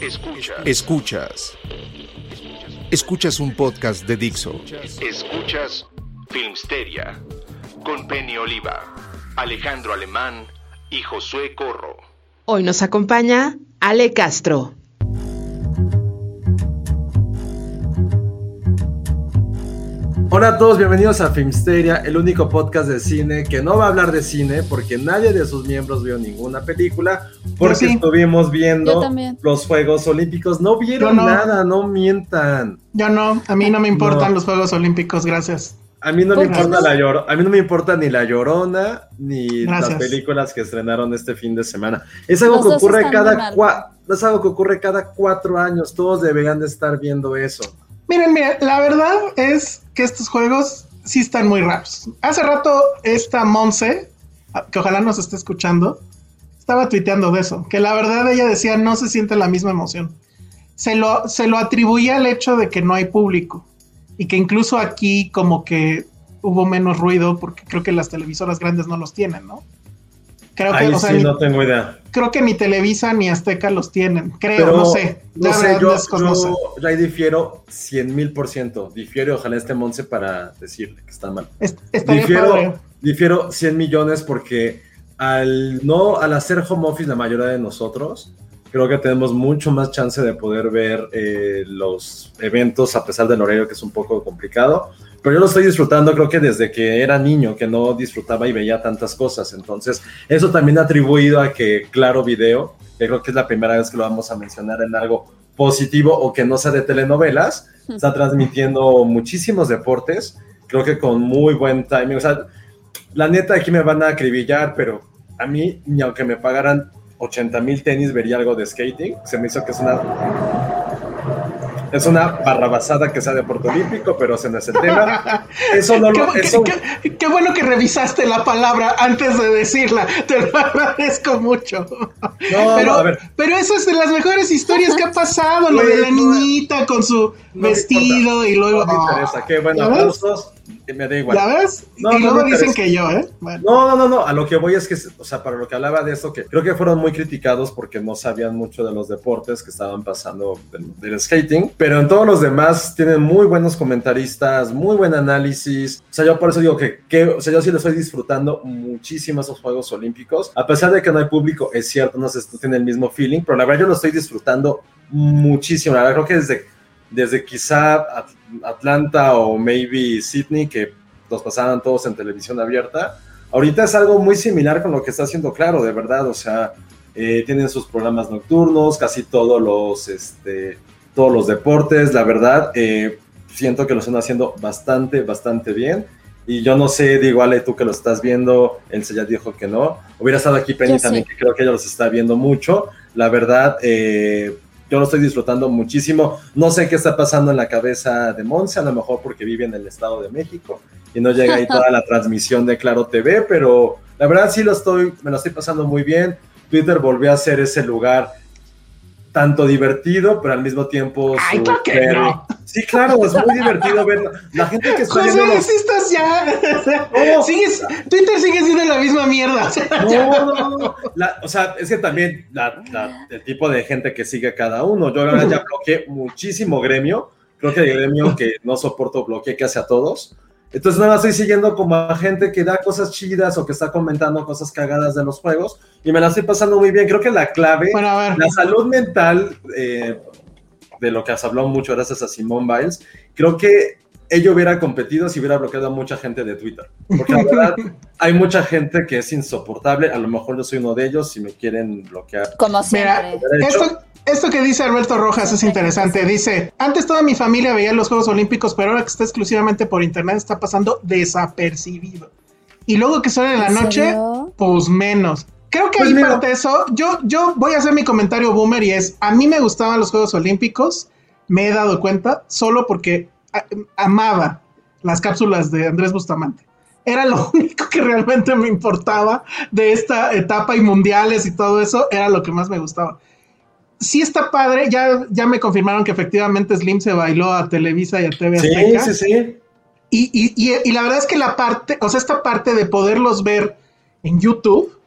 Escuchas. Escuchas. Escuchas un podcast de Dixo. Escuchas Filmsteria con Penny Oliva, Alejandro Alemán y Josué Corro. Hoy nos acompaña Ale Castro. Hola a todos, bienvenidos a Filmsteria, el único podcast de cine que no va a hablar de cine porque nadie de sus miembros vio ninguna película, porque sí. estuvimos viendo los Juegos Olímpicos. No vieron no. nada, no mientan. Yo no, a mí no me importan No. los Juegos Olímpicos, gracias. A mí no me ¿Por qué importa la llor a mí no me importa ni la Llorona ni Gracias. las películas que estrenaron este fin de semana. Es algo Los que ocurre cada es algo que ocurre cada cuatro años. Todos deberían de estar viendo eso. Miren, miren, la verdad es que estos juegos sí están muy raros. Hace rato esta Monse, que ojalá nos esté escuchando, estaba tuiteando de eso, que la verdad ella decía no se siente la misma emoción. Se lo, se lo atribuía al hecho de que no hay público y que incluso aquí como que hubo menos ruido porque creo que las televisoras grandes no los tienen, ¿no? Creo que, Ahí o sea, sí ni- no tengo idea. Creo que ni Televisa ni Azteca los tienen, creo, Pero no sé. No La sé, verdad, yo, yo, yo ahí difiero 100 mil por ciento. Difiero, ojalá esté Monse para decirle que está mal. Estaría padre. Difiero, difiero 100 millones porque al no al hacer home office la mayoría de nosotros, creo que tenemos mucho más chance de poder ver eh, los eventos a pesar del horario que es un poco complicado. Pero yo lo estoy disfrutando, creo que desde que era niño, que no disfrutaba y veía tantas cosas. Entonces, eso también ha atribuido a que Claro Video, que creo que es la primera vez que lo vamos a mencionar en algo positivo o que no sea de telenovelas, está transmitiendo muchísimos deportes, creo que con muy buen timing. O sea, la neta aquí me van a acribillar, pero a mí, ni aunque me pagaran 80 mil tenis, vería algo de skating. Se me hizo que es una... Es una barrabasada que sea deporte olímpico, pero ese no es el tema. Eso no lo... Qué, Eso, qué- qué bueno que revisaste la palabra antes de decirla. Te lo agradezco mucho. no, pero, no, a ver. pero eso es de las mejores historias que ha pasado. Lo de la niñita con su no vestido y luego. No me interesa. Qué bueno, aplausos. Me da igual. ¿Ya ves? No, y no luego me dicen que yo, ¿eh? Bueno. No, no, no, no, a lo que voy es que, o sea, para lo que hablaba de esto, que creo que fueron muy criticados porque no sabían mucho de los deportes que estaban pasando del, del skating, pero en todos los demás tienen muy buenos comentaristas, muy buen análisis, o sea, yo por eso digo que, que o sea, yo sí lo estoy disfrutando muchísimo esos Juegos Olímpicos, a pesar de que no hay público, es cierto, no sé si tú tienes el mismo feeling, pero la verdad yo lo estoy disfrutando muchísimo, la verdad creo que desde, desde quizá At- Atlanta o maybe Sydney, que los pasaban todos en televisión abierta, Ahorita es algo muy similar con lo que está haciendo Claro, de verdad, o sea, eh, tienen sus programas nocturnos, casi todos los, este, todos los deportes, la verdad, eh, siento que lo están haciendo bastante, bastante bien. Y yo no sé, digo, Ale, tú que lo estás viendo, él se ya dijo que no. Hubiera estado aquí Penny Yo sí. también, que creo que ella los está viendo mucho. La verdad, eh, yo lo estoy disfrutando muchísimo. No sé qué está pasando en la cabeza de Monse, a lo mejor porque vive en el Estado de México y no llega ahí toda la transmisión de Claro TV, pero la verdad sí lo estoy, me lo estoy pasando muy bien. Twitter volvió a ser ese lugar tanto divertido, pero al mismo tiempo Ay, claro que súper- no. Sí, claro, es muy divertido ver la gente que está José, los- sí estás ya. No. Sigues, Twitter sigue siendo la misma mierda. o sea, No, no, no. La- o sea, es que también la- la- el tipo de gente que sigue cada uno. Yo verdad ya bloqueé muchísimo gremio. Creo que el gremio que no soporto bloqueé casi a todos. Entonces nada más estoy siguiendo como a gente que da cosas chidas o que está comentando cosas cagadas de los juegos y me la estoy pasando muy bien. Creo que la clave, Bueno, a ver. la salud mental, eh, de lo que has hablado mucho gracias a Simone Biles, creo que ella hubiera competido si hubiera bloqueado a mucha gente de Twitter. Porque la verdad, hay mucha gente que es insoportable. A lo mejor yo soy uno de ellos si me quieren bloquear. Como Mira, esto, esto que dice Alberto Rojas es interesante. Dice, antes toda mi familia veía los Juegos Olímpicos, pero ahora que está exclusivamente por internet está pasando desapercibido. Y luego que sale en la ¿En noche, serio? pues menos. Creo que Pues ahí mira. parte eso. Yo, yo voy a hacer mi comentario boomer y es, a mí me gustaban los Juegos Olímpicos, me he dado cuenta, solo porque amaba las cápsulas de Andrés Bustamante. Era lo único que realmente me importaba de esta etapa y mundiales y todo eso, era lo que más me gustaba. Sí está padre, ya, ya me confirmaron que efectivamente Slim se bailó a Televisa y a TV Sí, Azteca. sí, sí. Y, y- y- y la verdad es que la parte, o sea, esta parte de poderlos ver en YouTube,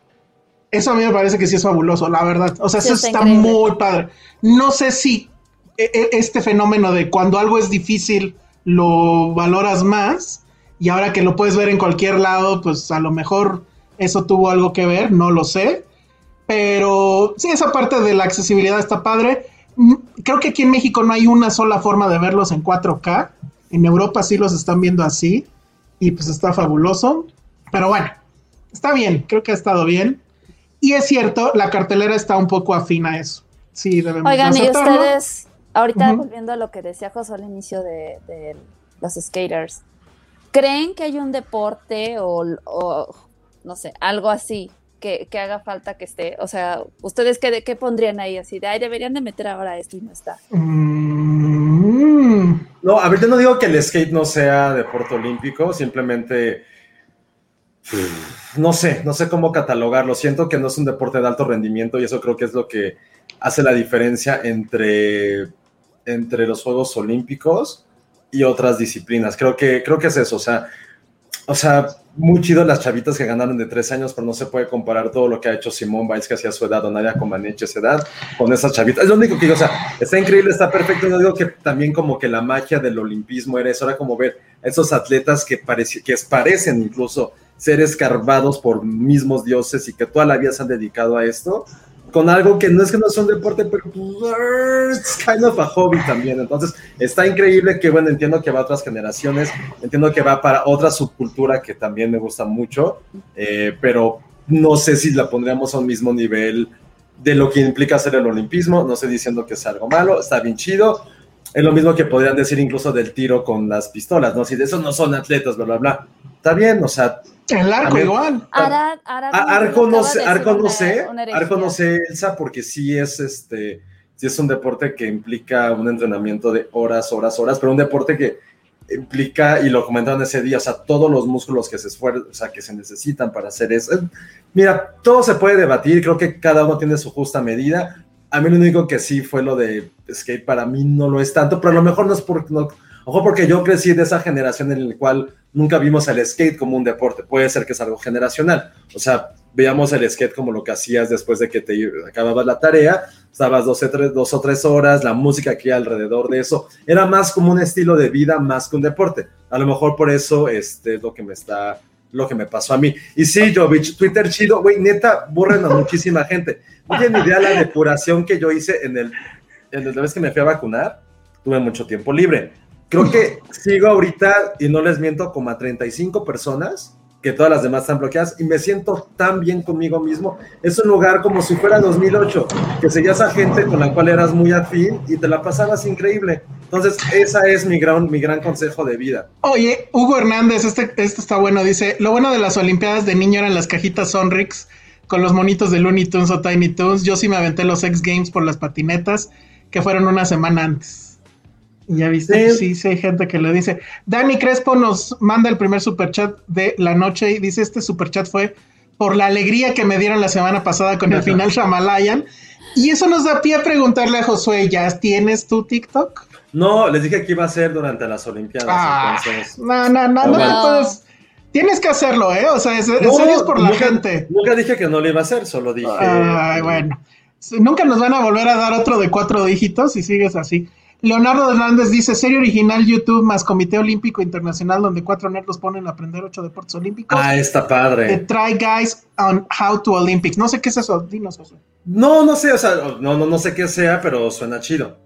eso a mí me parece que sí es fabuloso, la verdad. O sea, Sí, eso está muy padre. No sé si este fenómeno de cuando algo es difícil lo valoras más y ahora que lo puedes ver en cualquier lado, pues a lo mejor eso tuvo algo que ver, no lo sé. Pero sí, esa parte de la accesibilidad está padre. Mm, Creo que aquí en México no hay una sola forma de verlos en 4K. En Europa sí los están viendo así. Y pues está fabuloso. Pero bueno, está bien. Creo que ha estado bien. Y es cierto, la cartelera está un poco afín a eso. Sí, debemos Oigan, y ustedes, ahorita volviendo a lo que decía José al inicio de, de los skaters, ¿creen que hay un deporte o, o, no sé, algo así que, que haga falta que esté? O sea, ¿ustedes qué, qué pondrían ahí así? De, ay, deberían de meter ahora esto y no está. Mm, No, a ver, yo no digo que el skate no sea deporte olímpico, simplemente no sé, no sé cómo catalogarlo. Siento que no es un deporte de alto rendimiento y eso creo que es lo que hace la diferencia entre, entre los Juegos Olímpicos y otras disciplinas. Creo que, creo que es eso, o sea, o sea, muy chido las chavitas que ganaron de tres años, pero no se puede comparar todo lo que ha hecho Simón Biles, que hacía su edad, o Nadia Comaneci esa edad, con esas chavitas. Es lo único que digo, o sea, está increíble, está perfecto. Yo digo que también como que la magia del olimpismo era eso, era como ver a esos atletas que, que parecen incluso ser escarbados por mismos dioses y que toda la vida se han dedicado a esto, con algo que no es que no es un deporte, pero pues, es kind of a hobby también. Entonces, está increíble que, bueno, entiendo que va a otras generaciones, entiendo que va para otra subcultura que también me gusta mucho, eh, pero no sé si la pondríamos a un mismo nivel de lo que implica hacer el olimpismo. No estoy diciendo que sea algo malo, está bien chido. Es lo mismo que podrían decir incluso del tiro con las pistolas, ¿no? Si de eso no son atletas, bla, bla, bla. Está bien, o sea, el arco También- igual. Arad, Arad Guerrero Arco no sé, de Arco no sé. Arco no sé, Elsa, porque sí es este, sí es un deporte que implica un entrenamiento de horas, horas, horas, pero un deporte que implica, y lo comentaron ese día, o sea, todos los músculos que se esfuerzan, o sea, que se necesitan para hacer eso. Mira, todo se puede debatir, creo que cada uno tiene su justa medida. A mí lo único que sí fue lo de skate, para mí no lo es tanto, pero a lo mejor no es por, no, ojo, porque yo crecí de esa generación en la cual nunca vimos el skate como un deporte. Puede ser que es algo generacional. O sea, veíamos el skate como lo que hacías después de que te acababas la tarea, estabas dos tres, dos o tres horas, la música que alrededor de eso. Era más como un estilo de vida más que un deporte. A lo mejor por eso este, es lo que me está lo que me pasó a mí. Y sí, Jovich, Twitter chido, güey, neta, burren a muchísima gente. No tienen idea la depuración que yo hice en el, en la vez que me fui a vacunar, tuve mucho tiempo libre. Creo que sigo ahorita, y no les miento, como a 35 personas, que todas las demás están bloqueadas, y me siento tan bien conmigo mismo. Es un lugar como si fuera 2008, que seguías a gente con la cual eras muy afín y te la pasabas increíble. Entonces, esa es mi gran, mi gran consejo de vida. Oye, Hugo Hernández, este, este está bueno, dice, lo bueno de las Olimpiadas de niño eran las cajitas Sonrix con los monitos de Looney Tunes o Tiny Toons. Yo sí me aventé los X Games por las patinetas, que fueron una semana antes. Ya viste, sí. sí, hay gente que le dice. Dani Crespo nos manda el primer superchat de la noche y dice, este superchat fue por la alegría que me dieron la semana pasada con el final Shamalayan. Y eso nos da pie a preguntarle a Josué, ¿ya tienes tu TikTok? No, les dije que iba a ser durante las Olimpiadas. Ah, entonces... No, no, no, no, no puedes. Tienes que hacerlo, ¿eh? O sea, es, en serio es por la nunca, gente. Nunca dije que no lo iba a hacer, solo dije. Ay, bueno. Nunca nos van a volver a dar otro de cuatro dígitos si sigues así. Leonardo Hernández dice, serie original YouTube más Comité Olímpico Internacional donde cuatro nerdos ponen a aprender ocho deportes olímpicos. Ah, está The padre. Try Guys on How to Olympics. No sé qué es eso, dinos eso. No, no sé, o sea, no, no, no sé qué sea, pero suena chido.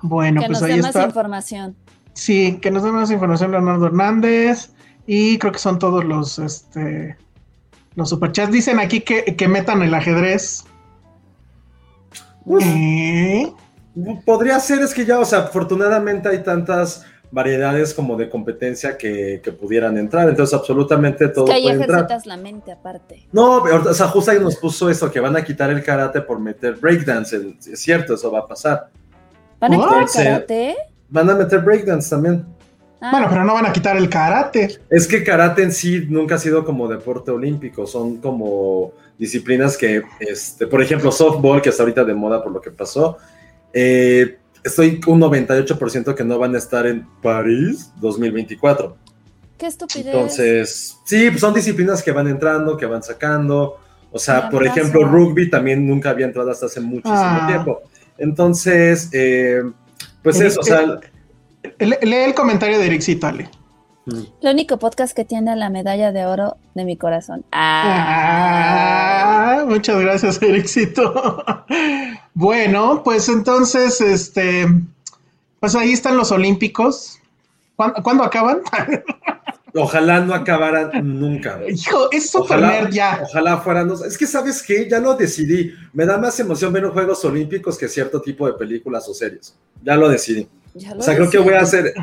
Bueno, que pues nos ahí dé más está. información. Sí, que nos dé más información Leonardo Hernández. Y creo que son todos los, este, los superchats. Dicen aquí que, que metan el ajedrez. Uf. Eh, Podría ser, es que ya, o sea, afortunadamente hay tantas variedades como de competencia que, que pudieran entrar, entonces absolutamente todo que ahí puede entrar. ejercitas la mente aparte. No, pero, o sea, justo ahí nos puso eso, que van a quitar el karate por meter breakdance, es cierto, eso va a pasar. ¿Van a quitar el karate? Van a meter breakdance también. Ah, Bueno, pero no van a quitar el karate. Es que karate en sí nunca ha sido como deporte olímpico, son como disciplinas que, este, por ejemplo, softball, que está ahorita de moda por lo que pasó, eh, estoy un 98% que no van a estar en París 2024. Qué estupidez. Entonces, sí, pues son disciplinas que van entrando, que van sacando. O sea, por ejemplo, rugby también nunca había entrado hasta hace muchísimo Ah. tiempo. Entonces, eh, pues Eh, eso, o sea, Le- lee el comentario de Ericito, Ale. El único podcast que tiene la medalla de oro de mi corazón. Ah, muchas gracias, Ericito. Bueno, pues entonces, este, pues ahí están los Olímpicos. ¿Cuándo, cuándo acaban? ojalá no acabaran nunca. Hijo, es super Ojalá, nerd ya. ojalá fueran. dos- Es que, ¿sabes qué? Ya lo decidí. Me da más emoción ver los Juegos Olímpicos que cierto tipo de películas o series. Ya lo decidí. Ya lo O sea, creo que voy a ser,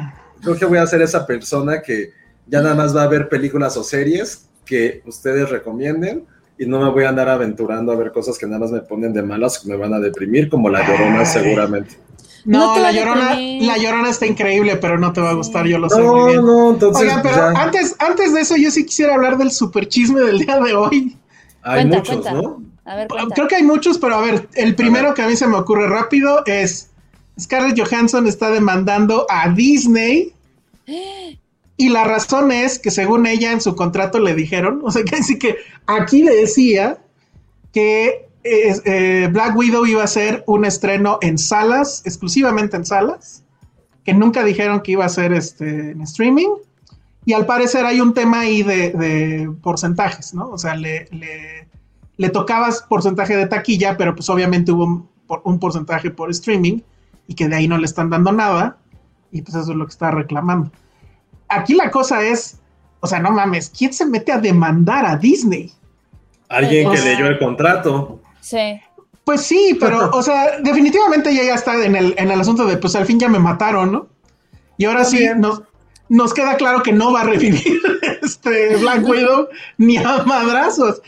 creo que voy a ser esa persona que ya nada más va a ver películas o series que ustedes recomienden y no me voy a andar aventurando a ver cosas que nada más me ponen de malas, que me van a deprimir, como la llorona Ay. seguramente. No, la llorona, la llorona está increíble, pero no te va a gustar, yo lo sé muy No, bien. no, entonces Oigan, pero ya antes, antes de eso, yo sí quisiera hablar del super chisme del día de hoy. hay Cuenta, muchos, cuenta. ¿no? A ver, cuenta. Creo que hay muchos, pero a ver, el primero que a mí se me ocurre rápido es Scarlett Johansson está demandando a Disney y la razón es que según ella en su contrato le dijeron, o sea, que aquí le decía que eh, Black Widow iba a ser un estreno en salas, exclusivamente en salas, que nunca dijeron que iba a ser este, en streaming. Y al parecer hay un tema ahí de, porcentajes, ¿no? O sea, le, le, tocabas porcentaje de taquilla, pero pues obviamente hubo un, un porcentaje por streaming y que de ahí no le están dando nada. Y pues eso es lo que está reclamando. Aquí la cosa es, o sea, no mames, ¿quién se mete a demandar a Disney? Alguien que leyó el contrato. Sí. Pues sí, pero, o sea, definitivamente ella ya está en el, en el asunto de, pues al fin ya me mataron, ¿no? Y ahora sí, nos, nos queda claro que no va a revivir este Black Widow ni a madrazos.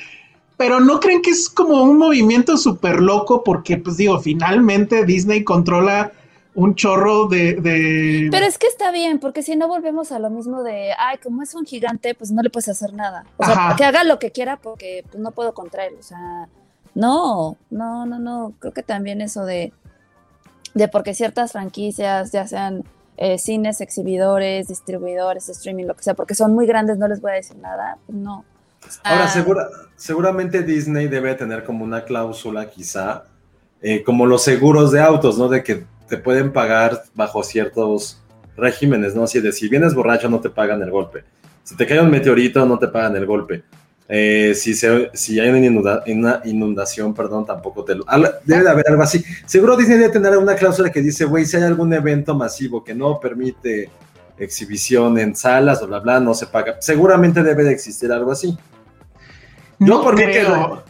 Pero no creen que es como un movimiento súper loco porque, pues digo, finalmente Disney controla un chorro de... de- Pero es que está bien, porque si no volvemos a lo mismo de, ay, como es un gigante, pues no le puedes hacer nada. O sea, Ajá. que haga lo que quiera porque pues, no puedo contra él. O sea, no, no, no, no. Creo que también eso de, de porque ciertas franquicias, ya sean eh, cines, exhibidores, distribuidores, streaming, lo que sea, porque son muy grandes, no les voy a decir nada. pues no. Ahora, Ah, segura- seguramente Disney debe tener como una cláusula, quizá, eh, como los seguros de autos, ¿no? De que te pueden pagar bajo ciertos regímenes, ¿no? Así de si vienes borracho no te pagan el golpe. Si te cae un meteorito no te pagan el golpe. Eh, si, se- si hay una, inunda- inundación, perdón, tampoco te lo... Debe de haber algo así. Seguro Disney debe tener una cláusula que dice, güey, si hay algún evento masivo que no permite exhibición en salas o bla, bla, no se paga. Seguramente debe de existir algo así. Yo No por, mí que,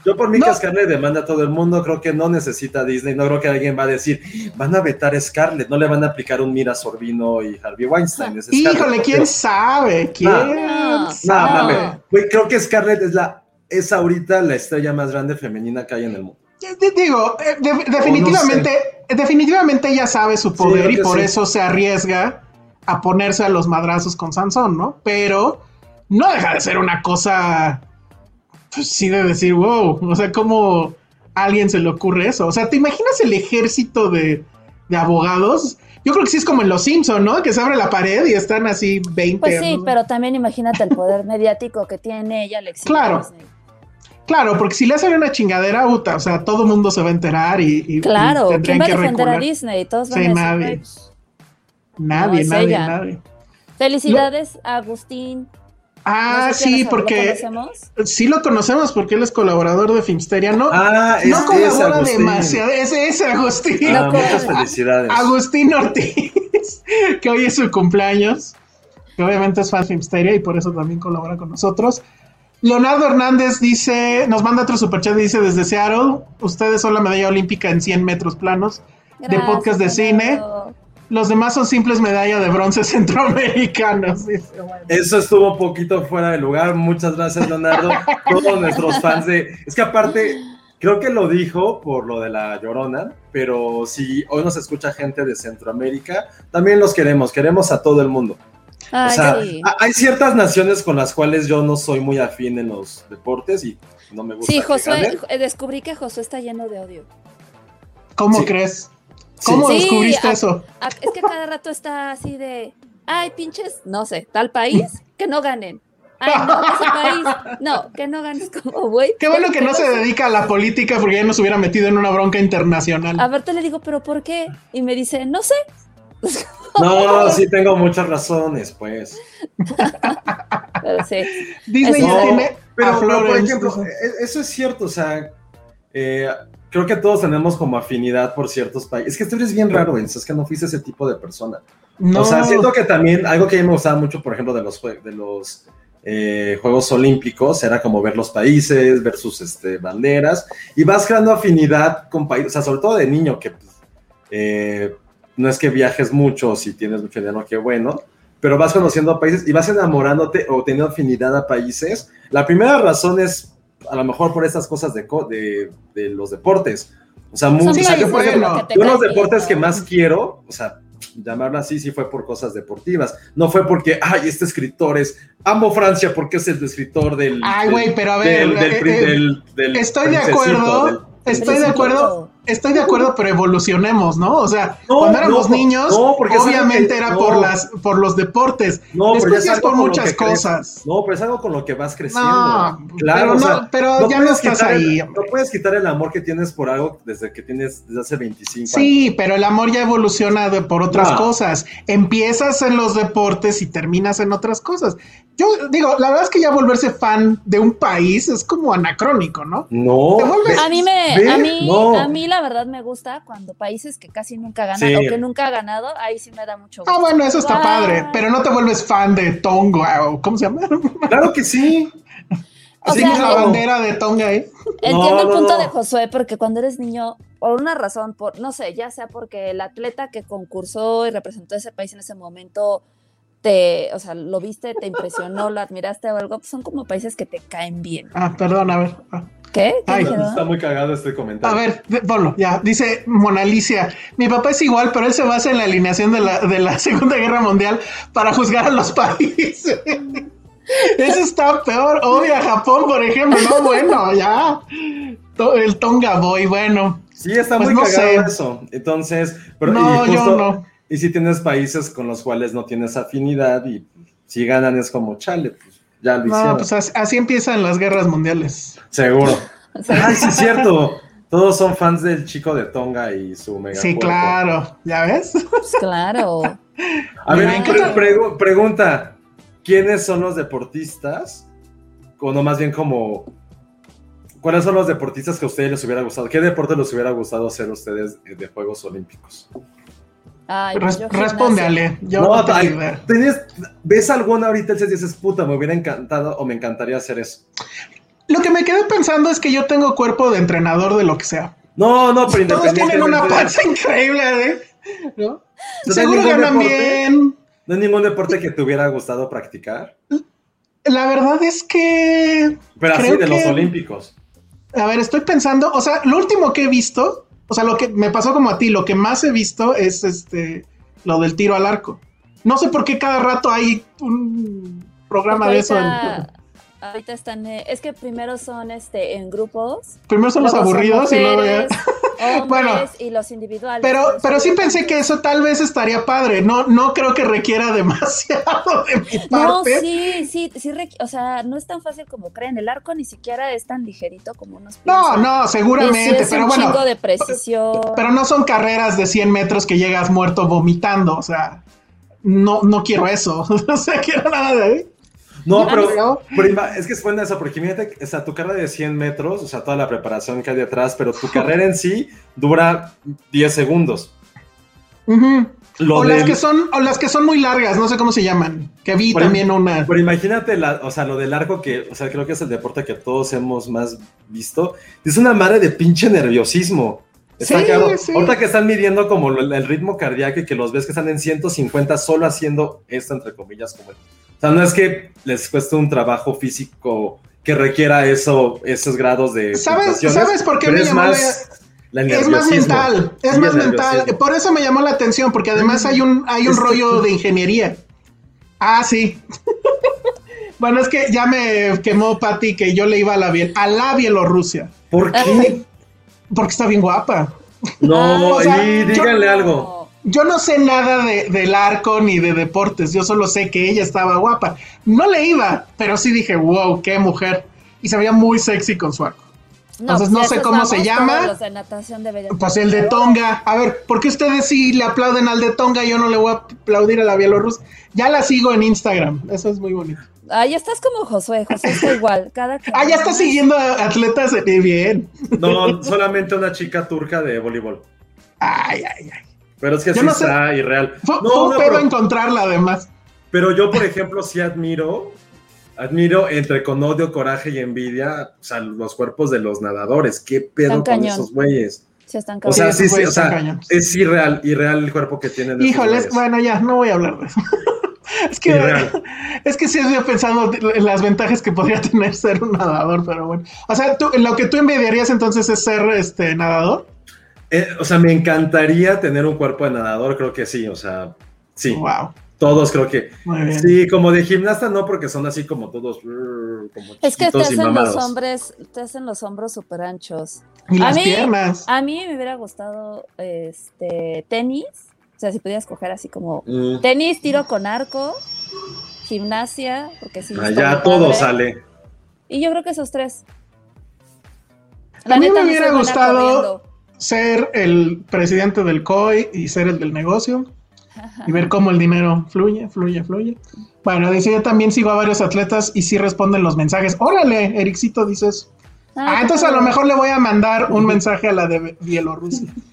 yo por mí No. que Scarlett demanda a todo el mundo, creo que no necesita Disney, no creo que alguien va a decir, van a vetar a Scarlett, no le van a aplicar un Mira Sorbino y Harvey Weinstein. es. Híjole, ¿quién sabe? ¿Quién No. No, sabe? Güey, creo que Scarlett es la es ahorita la estrella más grande femenina que hay en el mundo. Te digo, eh, de- definitivamente, definitivamente ella sabe su poder y por sí. eso se arriesga a ponerse a los madrazos con Sansón, ¿no? Pero no deja de ser una cosa, pues sí de decir, wow, o sea, ¿cómo a alguien se le ocurre eso? O sea, ¿te imaginas el ejército de, de abogados? Yo creo que sí es como en Los Simpson, ¿no? Que se abre la pared y están así 20. Pues sí, ¿no? pero también imagínate el poder mediático que tiene ella, le exige Claro. Disney. Claro, porque si le hacen una chingadera, puta, o sea, todo el mundo se va a enterar y, y- y Claro, ¿quién va a defender a. Disney? Todos van Sí, a nadie. "Ay, pues, Nadie, No, nadie, ella. nadie. Felicidades Agustín. Ah, No sé quién sí, es, ¿lo porque conocemos? sí lo conocemos porque él es colaborador de Filmsteria, ¿no? Ah, es, no es colabora Agustín. demasiado, es ese Agustín. Ah, No muchas felicidades. Agustín Ortiz, que hoy es su cumpleaños, que obviamente es fan de Filmsteria y por eso también colabora con nosotros. Leonardo Hernández dice, nos manda otro superchat y dice desde Seattle, ustedes son la medalla olímpica en 100 metros planos de podcast de cine. Leonardo. Los demás son simples medalla de bronce centroamericanos. Eso estuvo un poquito fuera de lugar. Muchas gracias, Leonardo. Todos nuestros fans de. Es que aparte, creo que lo dijo por lo de la llorona, pero si hoy nos escucha gente de Centroamérica, también los queremos. Queremos a todo el mundo. Ay, o sea, sí. hay ciertas naciones con las cuales yo no soy muy afín en los deportes y no me gusta. Sí, Josué, ganen. eh, descubrí que Josué está lleno de odio. ¿Cómo Sí. crees? ¿Cómo Sí, descubriste a- eso? a- es que cada rato está así de, ay, pinches, no sé, tal país, que no ganen. Ay, no, ese país, no, que no ganes como, güey. Qué bueno que no se dedica a la política porque ya nos hubiera metido en una bronca internacional. A ver, te le digo, pero ¿por qué? Y me dice, no sé. No, sí tengo muchas razones, pues. Pero sí. Disney No, tiene pero, pero, por ejemplo, e- eso es cierto, o sea, eh, creo que todos tenemos como afinidad por ciertos países. Es que tú eres bien raro, Enzo, es que no fuiste ese tipo de persona. no, O sea, siento que también algo que a mí me gustaba mucho, por ejemplo, de los, de los eh, Juegos Olímpicos, era como ver los países, ver sus este, banderas, y vas creando afinidad con países, o sea, sobre todo de niño, que pues, eh, no es que viajes mucho, si tienes mucho dinero, qué bueno, pero vas conociendo países y vas enamorándote o teniendo afinidad a países. La primera razón es a lo mejor por estas cosas de, co- de, de los deportes. O sea, muy, o sea, yo, por ejemplo, yo los deportes que más quiero, o sea, llamarlo así, sí fue por cosas deportivas. No fue porque, ay, este escritor es, amo Francia porque es el escritor del... Ay, güey, pero a ver, del- del eh, eh, del- del estoy de acuerdo, del- estoy de acuerdo, estoy de acuerdo, pero evolucionemos, ¿no? O sea, No, cuando éramos no, niños, no, obviamente que- era no. por las, por los deportes. No, Después es algo por muchas cosas. No, pero es algo con lo que vas creciendo. No, claro, pero o no- sea, pero ya no estás el- ahí, no puedes quitar el amor que tienes por algo desde que tienes, desde hace 25 años. Sí, pero el amor ya evoluciona de- por otras No. cosas. Empiezas en los deportes y terminas en otras cosas. Yo digo, la verdad es que ya volverse fan de un país es como anacrónico, ¿no? No. Vuelves- A mí me, a mí, no. a mí la verdad me gusta cuando países que casi nunca ganan Sí. o que nunca ha ganado, ahí sí me da mucho gusto. Ah, bueno, eso está padre, pero no te vuelves fan de Tonga o ¿cómo se llama? Claro que sí. O sea, la eh, bandera de Tonga ahí. Entiendo No, el no, punto no. de Josué, porque cuando eres niño, por una razón, por no sé, ya sea porque el atleta que concursó y representó a ese país en ese momento, te, o sea, lo viste, te impresionó, lo admiraste o algo, pues son como países que te caen bien. Ah, perdón, a ver. Ah. ¿Qué? ¿Qué Ay? Está muy cagado este A comentario. ver, de- ponlo, ya. Dice Mona Alicia, mi papá es igual, pero él se basa en la alineación de la, de la Segunda Guerra Mundial para juzgar a los países. Eso está peor. Odia a Japón, por ejemplo. No, bueno, ya. El Tonga Boy, bueno. Sí, está Pues muy no cagado sé. eso. Entonces, pero No, y yo justo- no. Y si tienes países con los cuales no tienes afinidad y si ganan es como chale, pues ya lo hicieron. No, pues así, así empiezan las guerras mundiales. Seguro. Sea, Ay, sí es cierto. Todos son fans del chico de Tonga y su mega Sí, cuerpo. claro. ¿Ya ves? pues, claro. A ver, pregunta, ¿quiénes son los deportistas? O no, más bien como, ¿cuáles son los deportistas que a ustedes les hubiera gustado? ¿Qué deporte les hubiera gustado hacer a ustedes eh, de Juegos Olímpicos? Ay, Res- yo responde. Ale. Yo no, ay, idea. ¿tienes- ¿Ves alguna ahorita y dices, puta, me hubiera encantado o me encantaría hacer eso? Lo que me quedé pensando es que yo tengo cuerpo de entrenador de lo que sea. No, no, pero Todos tienen una panza increíble, ¿eh? ¿no? ¿No Seguro ganan deporte? bien. ¿No hay ningún deporte que te hubiera gustado practicar? La verdad es que. Pero así de los olímpicos. A ver, estoy pensando. O sea, lo último que he visto. O sea, lo que me pasó como a ti, lo que más he visto es este. Lo del tiro al arco. No sé por qué cada rato hay un programa Porque de eso. en- ahorita, ahorita están, eh, es que primero son este en grupos. primero son los aburridos y luego ya. hombres Bueno, y los individuales. Pero, por eso pero sí pensé que eso tal vez estaría padre. No, no creo que requiera demasiado de mi No, parte. sí, sí, sí, requ- o sea, no es tan fácil como creen. El arco ni siquiera es tan ligerito como unos No, no, seguramente, sí es pero un bueno. chingo de precisión. Pero no son carreras de 100 metros que llegas muerto vomitando, o sea, no, no quiero eso, o sea, quiero nada de ahí. No, Pero- pero, es que es buena eso, porque imagínate, o sea, tu carrera de 100 metros, o sea, toda la preparación que hay detrás, pero tu carrera en sí dura 10 segundos. O las que son, o las que son muy largas, no sé cómo se llaman, que vi también una. Pero imagínate, la, o sea, lo del arco que, o sea, creo que es el deporte que todos hemos más visto. Es una madre de pinche nerviosismo. Está Sí, cabrón. sí. Ahorita que están midiendo como el ritmo cardíaco y que los ves que están en 150 solo haciendo esto, entre comillas, como... O sea, no es que les cueste un trabajo físico que requiera eso, esos grados de... ¿Sabes, ¿sabes por qué me es llamó más la- el Es más mental, es más el mental. Por eso me llamó la atención, porque además hay un, hay un rollo de ingeniería. Ah, sí. bueno, es que ya me quemó Patty que yo le iba a la, biel- a la Bielorrusia. ¿Por qué? Porque está bien guapa. No, o sea, y yo- díganle algo. Yo no sé nada de, del arco ni de deportes, yo solo sé que ella estaba guapa. No le iba, pero sí dije, wow, qué mujer. Y se veía muy sexy con su arco. Entonces, no pues sé esos cómo se llama. todos Los de natación deberían Pues el de Tonga. A ver, ¿por qué ustedes sí le aplauden al de Tonga? Yo no le voy a aplaudir a la Bielorrusia. Ya la sigo en Instagram. Eso es muy bonito. Ah, ya estás como Josué, Josué está igual. Cada que- Ah, ya está siguiendo a atletas de bien. No, solamente una chica turca de voleibol. Ay, ay, ay. Pero es que Yo sí no sé. está irreal. Fue, No, fue un no, pedo pero, encontrarla además. pero yo, por ejemplo, sí admiro, admiro entre con odio, coraje y envidia, o sea, los cuerpos de los nadadores. ¿Qué pedo Están con cañón. esos güeyes? Sí, están O sea, sí, sí, o sea, es irreal, irreal el cuerpo que tienen. Híjoles, bueno, ya, no voy a hablar de eso. Es que Irreal. es que sí estoy pensando en las ventajas que podría tener ser un nadador, pero bueno. O sea, tú, lo que tú envidiarías entonces es ser este nadador. Eh, o sea, me encantaría tener un cuerpo de nadador, creo que sí, o sea, sí. Wow. Todos creo que. Muy bien. Sí, como de gimnasta no, porque son así como todos. Como Es que te hacen los hombres, te hacen los hombros súper anchos. Y a las mí, piernas. A mí me hubiera gustado este tenis. O sea, si pudieras coger así como Mm. tenis, tiro con arco, gimnasia, porque sí. está Allá Ah, todo padre. sale. Y yo creo que esos tres. A mí me hubiera gustado corriendo. ser el presidente del COI y ser el del negocio y ver cómo el dinero fluye, fluye, fluye. Bueno, dice yo también sigo a varios atletas y sí responden los mensajes. Órale, Ericito dices. Ah, qué entonces a lo mejor le voy a mandar un mensaje a la de Bielorrusia.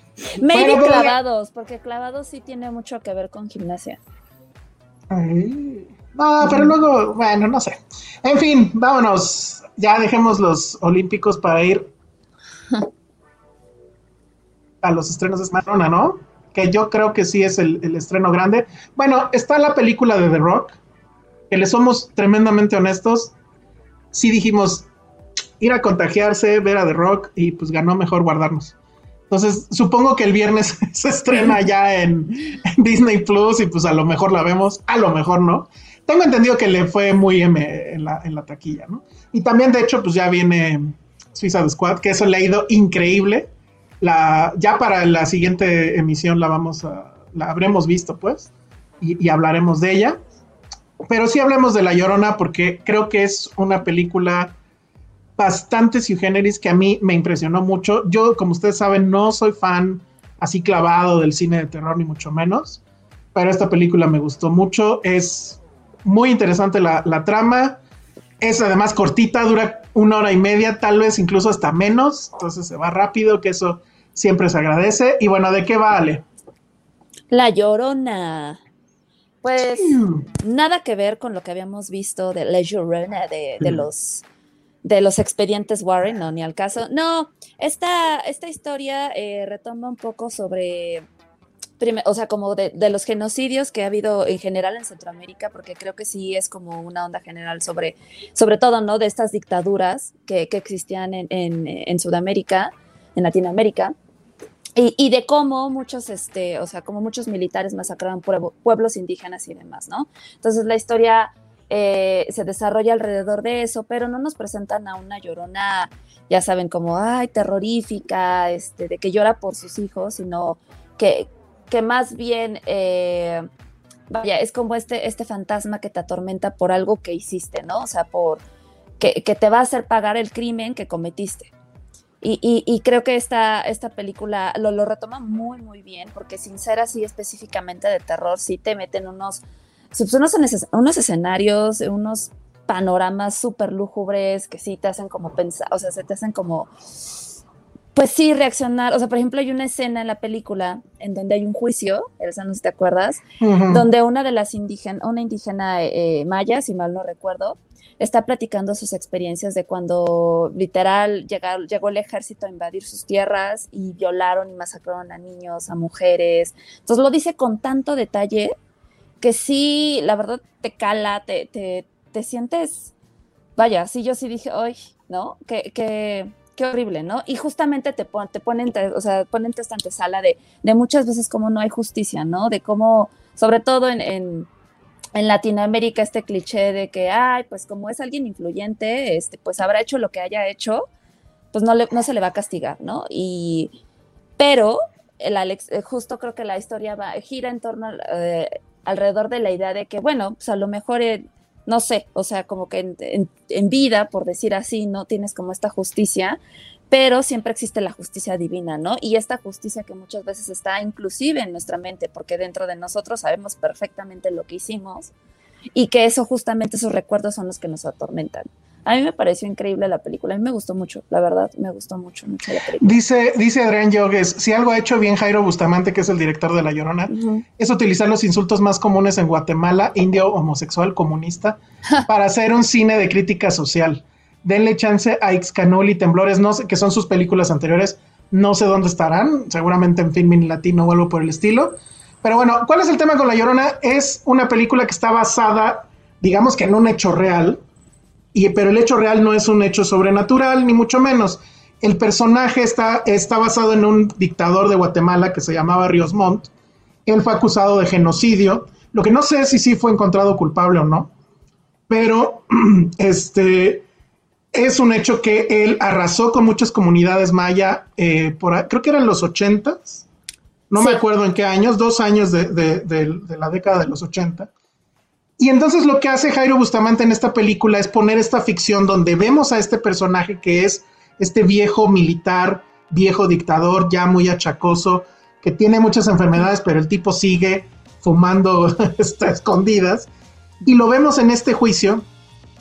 Maybe clavados, porque clavados sí tiene mucho que ver con gimnasia. Ay, No, pero luego, bueno, no sé. En fin, vámonos. Ya dejemos los olímpicos para ir a los estrenos de Smarona, ¿no? Que yo creo que sí es el, el estreno grande. Bueno, está la película de The Rock, que le somos tremendamente honestos. Sí dijimos ir a contagiarse, ver a The Rock y pues ganó mejor guardarnos. Entonces, supongo que el viernes se estrena ya en, Disney Plus y pues a lo mejor la vemos, a lo mejor no. Tengo entendido que le fue muy M en la, en la taquilla, ¿no? Y también, de hecho, pues ya viene Suicide Squad, que eso le ha ido increíble. La, ya para la siguiente emisión la vamos a, la habremos visto, pues, y, y hablaremos de ella. Pero sí hablemos de La Llorona porque creo que es una película bastante sui generis que a mí me impresionó mucho. Yo, como ustedes saben, no soy fan así clavado del cine de terror, ni mucho menos. Pero esta película me gustó mucho. Es muy interesante la, la trama. Es además cortita, dura una hora y media, tal vez incluso hasta menos. Entonces se va rápido, que eso siempre se agradece. Y bueno, ¿de qué vale? La Llorona. Pues nada que ver con lo que habíamos visto de La Llorona de, de los de los expedientes Warren, no, ni al caso. No, esta, esta historia eh, retoma un poco sobre, o sea, como de, de los genocidios que ha habido en general en Centroamérica, porque creo que sí es como una onda general sobre, sobre todo, ¿no? De estas dictaduras que, que existían en, en, en Sudamérica, en Latinoamérica. Y, y, de cómo muchos, este, o sea, como muchos militares masacraban pueblo, pueblos indígenas y demás, ¿no? Entonces la historia eh, se desarrolla alrededor de eso, pero no nos presentan a una llorona, ya saben, como, ay, terrorífica, este, de que llora por sus hijos, sino que, que más bien, eh, vaya, es como este, este fantasma que te atormenta por algo que hiciste, ¿no? O sea, por que, te va a hacer pagar el crimen que cometiste. Y, y, y, creo que esta, esta película lo, lo, retoma muy, muy bien, porque sin ser así específicamente de terror, sí te meten unos, pues, unos, unos escenarios, unos panoramas súper lúgubres que sí te hacen como pensar, o sea, se te hacen como, pues sí, reaccionar. O sea, por ejemplo, hay una escena en la película en donde hay un juicio, Elsa, no sé si te acuerdas, uh -huh. donde una de las indígenas, una indígena eh, maya, si mal no recuerdo, está platicando sus experiencias de cuando literal llegaron, llegó el ejército a invadir sus tierras y violaron y masacraron a niños, a mujeres. Entonces lo dice con tanto detalle que sí, la verdad te cala, te, te, te sientes, vaya, sí, yo sí dije, hoy, ¿no? Que, que, qué horrible, ¿no? Y justamente te, pon, te ponen, te, o sea, ponen esta antesala de, de muchas veces cómo no hay justicia, ¿no? De cómo, sobre todo en, en en Latinoamérica este cliché de que, ay, pues como es alguien influyente, este, pues habrá hecho lo que haya hecho, pues no, le, no se le va a castigar, ¿no? Y, pero el Alex, eh, justo creo que la historia va, gira en torno eh, alrededor de la idea de que, bueno, pues a lo mejor, eh, no sé, o sea, como que en, en, vida, por decir así, no tienes como esta justicia, pero siempre existe la justicia divina, ¿no? Y esta justicia que muchas veces está inclusive en nuestra mente, porque dentro de nosotros sabemos perfectamente lo que hicimos y que eso justamente esos recuerdos son los que nos atormentan. A mí me pareció increíble la película, a mí me gustó mucho, la verdad, me gustó mucho, mucho la película. Dice, dice Adrián Yogues, si algo ha hecho bien Jairo Bustamante, que es el director de La Llorona, uh -huh. es utilizar los insultos más comunes en Guatemala, indio, homosexual, comunista, para hacer un cine de crítica social denle chance a Ixcanul y Temblores, no sé, que son sus películas anteriores, no sé dónde estarán, seguramente en Filmin Latino o algo por el estilo. Pero bueno, ¿cuál es el tema con La Llorona? Es una película que está basada, digamos que en un hecho real, y, pero el hecho real no es un hecho sobrenatural, ni mucho menos. El personaje está, está basado en un dictador de Guatemala que se llamaba Ríos Montt. Él fue acusado de genocidio, lo que no sé si sí fue encontrado culpable o no, pero este es un hecho que él arrasó con muchas comunidades maya, eh, por, creo que eran los ochentas, no sí. me acuerdo en qué años, dos años de, de, de, de, la década de los ochenta. Y entonces lo que hace Jairo Bustamante en esta película es poner esta ficción donde vemos a este personaje que es este viejo militar, viejo dictador, ya muy achacoso, que tiene muchas enfermedades, pero el tipo sigue fumando está escondidas. Y lo vemos en este juicio,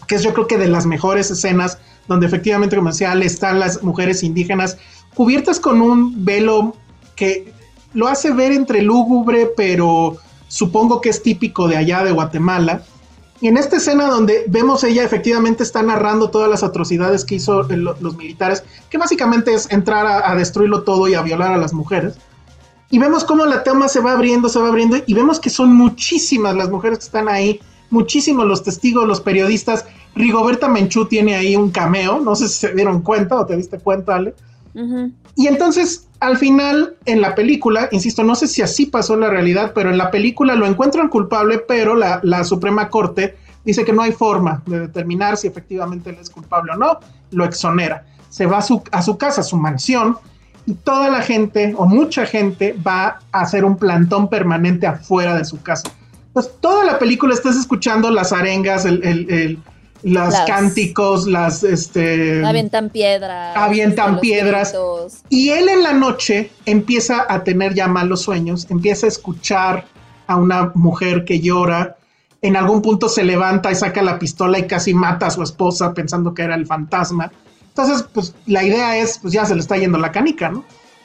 que es yo creo que de las mejores escenas, donde efectivamente, como decía, están las mujeres indígenas cubiertas con un velo que lo hace ver entre lúgubre, pero supongo que es típico de allá de Guatemala. Y en esta escena donde vemos ella efectivamente está narrando todas las atrocidades que hizo los militares, que básicamente es entrar a, a, destruirlo todo y a violar a las mujeres. Y vemos cómo la toma se va abriendo, se va abriendo, y vemos que son muchísimas las mujeres que están ahí, muchísimos los testigos, los periodistas. Rigoberta Menchú tiene ahí un cameo, no sé si se dieron cuenta o te diste cuenta, Ale. Y entonces, al final, en la película, insisto, no sé si así pasó la realidad, pero en la película lo encuentran culpable, pero la, la Suprema Corte dice que no hay forma de determinar si efectivamente él es culpable o no, lo exonera. Se va a su, a su casa, a su mansión, y toda la gente, o mucha gente, va a hacer un plantón permanente afuera de su casa. Pues toda la película estás escuchando las arengas, el, el las, cánticos, las este avientan piedras, avientan piedras. Gritos. Y él en la noche empieza a tener ya malos sueños, empieza a escuchar a una mujer que llora. En algún punto se levanta y saca la pistola y casi mata a su esposa pensando que era el fantasma. Entonces, pues la idea es, pues ya se le está yendo la canica, ¿no?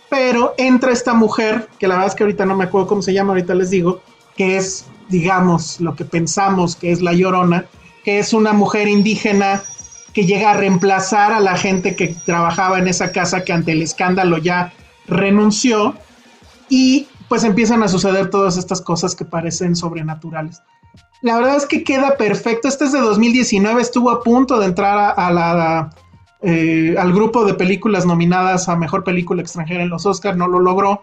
Pero entra esta mujer, que la verdad es que ahorita no me acuerdo cómo se llama, ahorita les digo, que es, digamos, lo que pensamos que es la llorona, que es una mujer indígena que llega a reemplazar a la gente que trabajaba en esa casa que ante el escándalo ya renunció y pues empiezan a suceder todas estas cosas que parecen sobrenaturales. La verdad es que queda perfecto. Este es de 2019, estuvo a punto de entrar a, la, eh, al grupo de películas nominadas a Mejor Película Extranjera en los Oscars, no lo logró.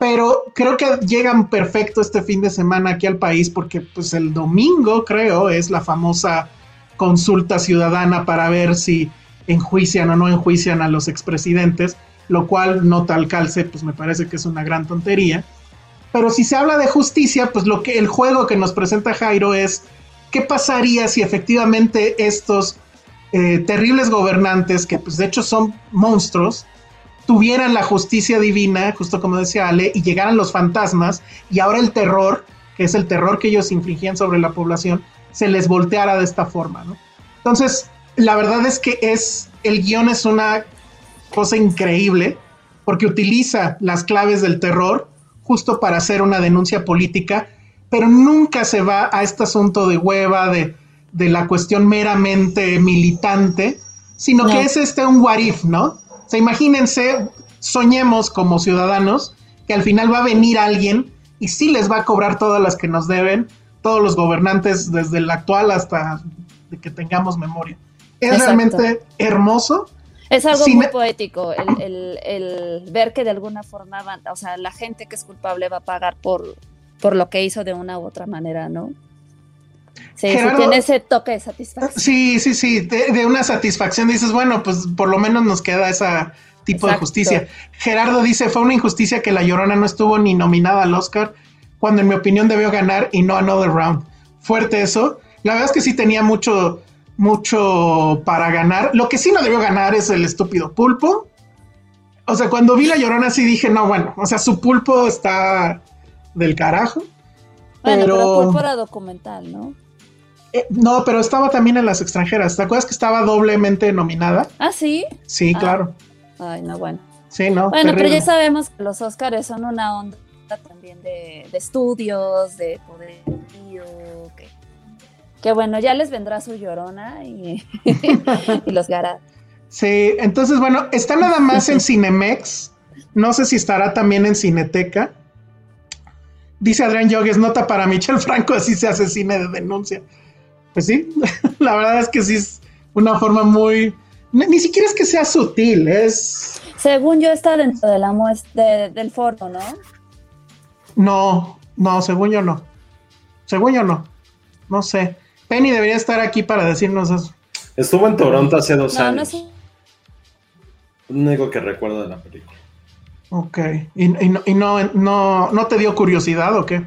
Pero creo que llegan perfecto este fin de semana aquí al país porque pues el domingo creo es la famosa consulta ciudadana para ver si enjuician o no enjuician a los expresidentes, lo cual no tal calce, pues me parece que es una gran tontería. Pero si se habla de justicia, pues lo que el juego que nos presenta Jairo es qué pasaría si efectivamente estos eh, terribles gobernantes, que pues de hecho son monstruos, tuvieran la justicia divina, justo como decía Ale, y llegaran los fantasmas, y ahora el terror, que es el terror que ellos infligían sobre la población, se les volteara de esta forma, ¿no? Entonces, la verdad es que es, el guion es una cosa increíble, porque utiliza las claves del terror justo para hacer una denuncia política, pero nunca se va a este asunto de hueva, de, de la cuestión meramente militante, sino que es este un what if, ¿no? O sea, imagínense, soñemos como ciudadanos que al final va a venir alguien y sí les va a cobrar todas las que nos deben, todos los gobernantes, desde el actual hasta de que tengamos memoria. Es realmente hermoso. Es algo muy poético el, el, ver que de alguna forma, o sea, la gente que es culpable va a pagar por, por lo que hizo de una u otra manera, ¿no? Sí, tiene ese toque de satisfacción. Sí, sí, sí, de, una satisfacción dices, bueno, pues por lo menos nos queda ese tipo de justicia. Gerardo dice, fue una injusticia que La Llorona no estuvo ni nominada al Oscar, cuando en mi opinión debió ganar y no Another Round. Fuerte eso. La verdad es que sí tenía mucho, mucho para ganar. Lo que sí no debió ganar es el estúpido pulpo. O sea, cuando vi La Llorona sí dije, no, bueno, o sea, su pulpo está del carajo. Bueno, pero, pulpo era documental, ¿no? Eh, no, pero estaba también en las extranjeras. ¿Te acuerdas que estaba doblemente nominada? Ah, sí. Sí, ah. claro. Ay, no, bueno. Sí, no. Bueno, pero ya sabemos que los Oscars son una onda también de, estudios, de poder, que, que, bueno, ya les vendrá su llorona y, y los Gara. Sí, entonces bueno, está nada más en Cinemex. No sé si estará también en Cineteca. Dice Adrián Yogues, nota para Michel Franco, así se hace cine de denuncia. Pues sí, la verdad es que sí es una forma muy... Ni, siquiera es que sea sutil, es... Según yo está dentro de la muestra del foro, ¿no? No, no, según yo no. Según yo no. No sé. Penny debería estar aquí para decirnos eso. Estuvo en Toronto hace dos años. No Lo único que recuerdo de la película. Ok. ¿Y, no, no, no, te dio curiosidad o qué?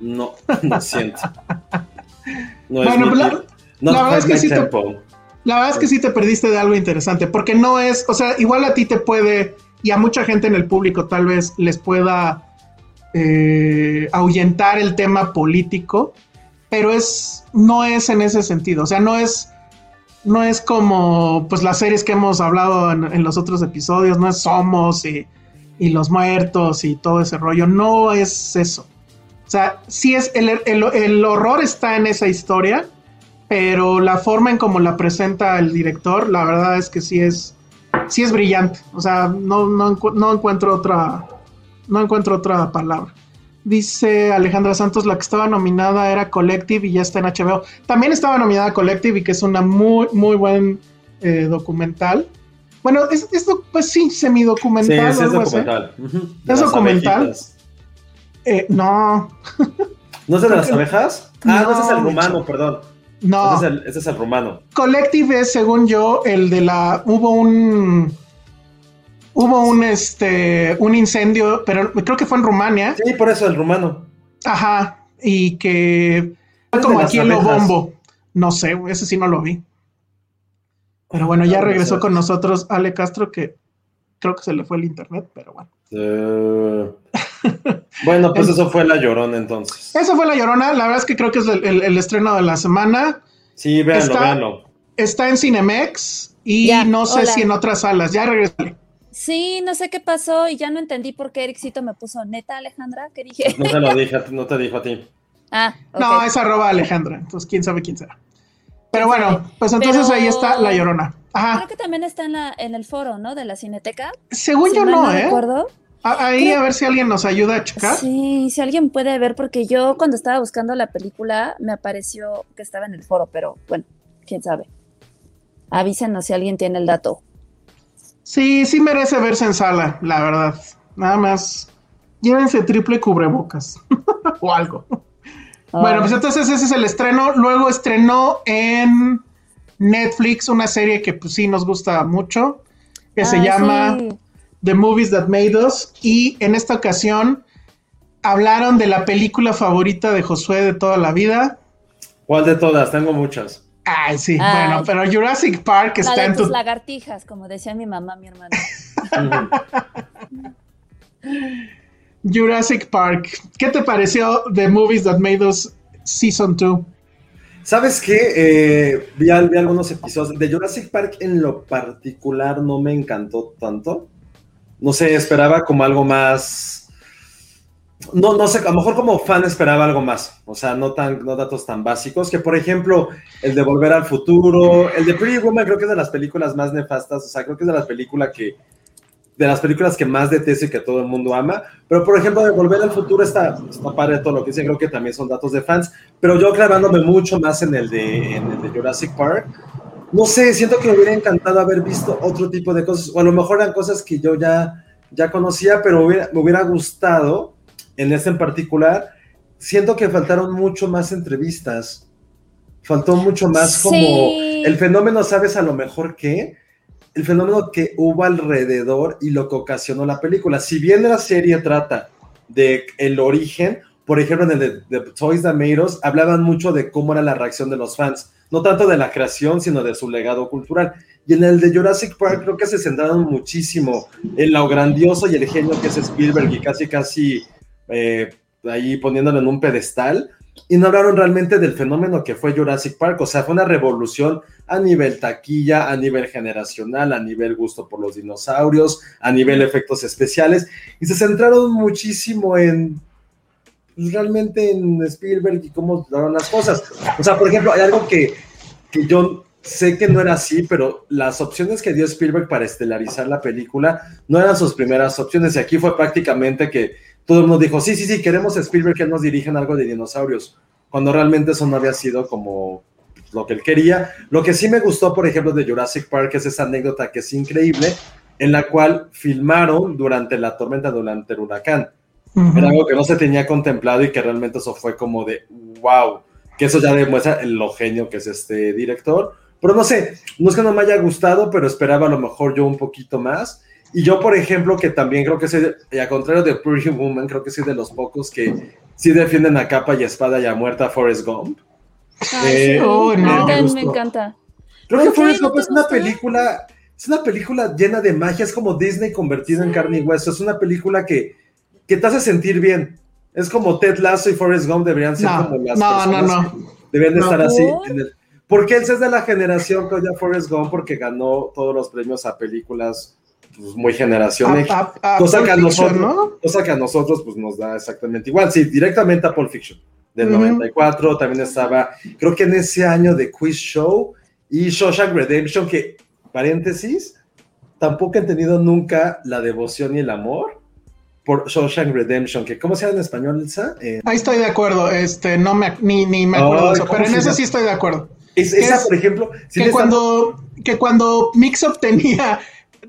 No, no siento. No bueno, es la, la, verdad es que sí te, la verdad es que sí te perdiste de algo interesante, porque no es, o sea, igual a ti te puede, y a mucha gente en el público tal vez les pueda eh, ahuyentar el tema político, pero es, no es en ese sentido, o sea, no es, no es como pues las series que hemos hablado en, los otros episodios, no es Somos y, los muertos y todo ese rollo, no es eso. O sea, sí es, el, el, horror está en esa historia, pero la forma en cómo la presenta el director, la verdad es que sí es, sí es brillante. O sea, no, no, no encuentro otra, no encuentro otra palabra. Dice Alejandra Santos, la que estaba nominada era Collective y ya está en HBO. También estaba nominada Collective y que es una muy, muy buen eh, documental. Bueno, es, pues sí, semidocumental. Sí, es documental. ¿Es documental? Eh, no. ¿No es de las abejas? Ah, no, ese es el rumano, perdón. No. Ese es el, ese es el rumano. Collective es, según yo, el de la. Hubo un hubo un este un incendio, pero creo que fue en Rumania. Sí, por eso el rumano. Ajá, y que como aquí en Lo Bombo. No sé, ese sí no lo vi. Pero bueno, ya regresó con nosotros Ale Castro, que creo que se le fue el internet, pero bueno. Eh, bueno, pues eso fue La Llorona entonces. Eso fue La Llorona, la verdad es que creo que es el, estreno de la semana. Sí, véanlo, está, véanlo. Está en Cinemex y no sé si en otras salas. Ya regresé. Sí, no sé qué pasó y ya no entendí por qué Ericito me puso neta, Alejandra. ¿Qué dije? No te lo dije, no te dijo a ti. Ah, No, es arroba Alejandra, entonces quién sabe quién será. Pero bueno, pues entonces ahí está La Llorona. Ajá. Creo que también está en, la, en el foro, ¿no? De la Cineteca. Según yo no, ¿eh? Recuerdo. Ahí a ver si alguien nos ayuda a checar. Sí, si alguien puede ver, porque yo cuando estaba buscando la película me apareció que estaba en el foro, pero bueno, quién sabe. Avísenos si alguien tiene el dato. Sí, sí merece verse en sala, la verdad. Nada más. Llévense triple cubrebocas o algo. Bueno, pues entonces ese es el estreno. Luego estrenó en Netflix una serie que pues sí nos gusta mucho, que se Ah, llama sí. The Movies That Made Us. Y en esta ocasión hablaron de la película favorita de Josué de toda la vida. ¿Cuál de todas? Tengo muchas. Ay, sí, Ay. bueno, pero Jurassic Park La está de en tus tu... lagartijas, como decía mi mamá, mi hermana. Jurassic Park. ¿Qué te pareció The Movies That Made Us Season 2? ¿Sabes qué? Eh, vi, vi algunos episodios. De Jurassic Park en lo particular no me encantó tanto. No sé, esperaba como algo más. No, no sé, a lo mejor como fan esperaba algo más. O sea, no, tan, no datos tan básicos. Que por ejemplo, el de Volver al Futuro, el de Pretty Woman, creo que es de las películas más nefastas. O sea, creo que es de las películas que. De las películas que más detesto y que todo el mundo ama. Pero por ejemplo, de Volver al Futuro está, está padre todo lo que dicen. Creo que también son datos de fans pero yo clavándome mucho más en el de, en el de Jurassic Park. No sé, siento que me hubiera encantado haber visto otro tipo de cosas, o a lo mejor eran cosas que yo ya, ya conocía, pero me hubiera gustado, en este en particular, siento que faltaron mucho más entrevistas, faltó mucho más como el fenómeno, ¿sabes a lo mejor qué? El fenómeno que hubo alrededor y lo que ocasionó la película. Si bien la serie trata de el origen, por ejemplo, en el de, de Toys Us, hablaban mucho de cómo era la reacción de los fans, no tanto de la creación, sino de su legado cultural. Y en el de Jurassic Park creo que se centraron muchísimo en lo grandioso y el genio que es Spielberg y casi, casi eh, ahí poniéndolo en un pedestal. Y no hablaron realmente del fenómeno que fue Jurassic Park, o sea, fue una revolución a nivel taquilla, a nivel generacional, a nivel gusto por los dinosaurios, a nivel efectos especiales, y se centraron muchísimo en pues, realmente en Spielberg y cómo daban las cosas. O sea, por ejemplo, hay algo que, que yo sé que no era así, pero las opciones que dio Spielberg para estelarizar la película no eran sus primeras opciones, y aquí fue prácticamente que todo el mundo dijo, sí, sí, sí, queremos a Spielberg que nos dirijan algo de dinosaurios, cuando realmente eso no había sido como lo que él quería. Lo que sí me gustó, por ejemplo, de Jurassic Park es esa anécdota que es increíble, en la cual filmaron durante la tormenta, durante el huracán. Era algo que no se tenía contemplado y que realmente eso fue como de wow, que eso ya demuestra lo genio que es este director. Pero no sé, no es que no me haya gustado, pero esperaba a lo mejor yo un poquito más. Y yo, por ejemplo, que también creo que soy, y a contrario de Pretty Woman, creo que soy de los pocos que sí defienden a capa y espada y a muerta a Forrest Gump. Ay, Eh, sí. oh, A no. me encanta. Creo que. Forrest ¿No Gump es una película, es una película llena de magia, es como Disney convertido en carne y hueso, es una película que, que te hace sentir bien. Es como Ted Lasso y Forrest Gump deberían ser No, como las no, no, personas no. que deberían de No. estar así. ¿Por? en el- porque él es de la generación que odia a Forrest Gump porque ganó todos los premios a películas pues, muy generación X. Cosa, que a nosotros, ¿no? cosa que a nosotros pues nos da exactamente igual. Sí, directamente a Pulp Fiction del Ujú. 94, también estaba, creo que en ese año de Quiz Show y Shawshank Redemption, que, paréntesis, tampoco he entendido nunca la devoción y el amor por Shawshank Redemption, que ¿cómo se llama en español, Elsa? Eh, Ahí estoy de acuerdo. Este, no me, ni, ni me acuerdo Ay, de eso, ¿cómo pero en eso sí estoy de acuerdo. es- ¿Qué esa, es? por ejemplo, sí que cuando, que cuando Mixup tenía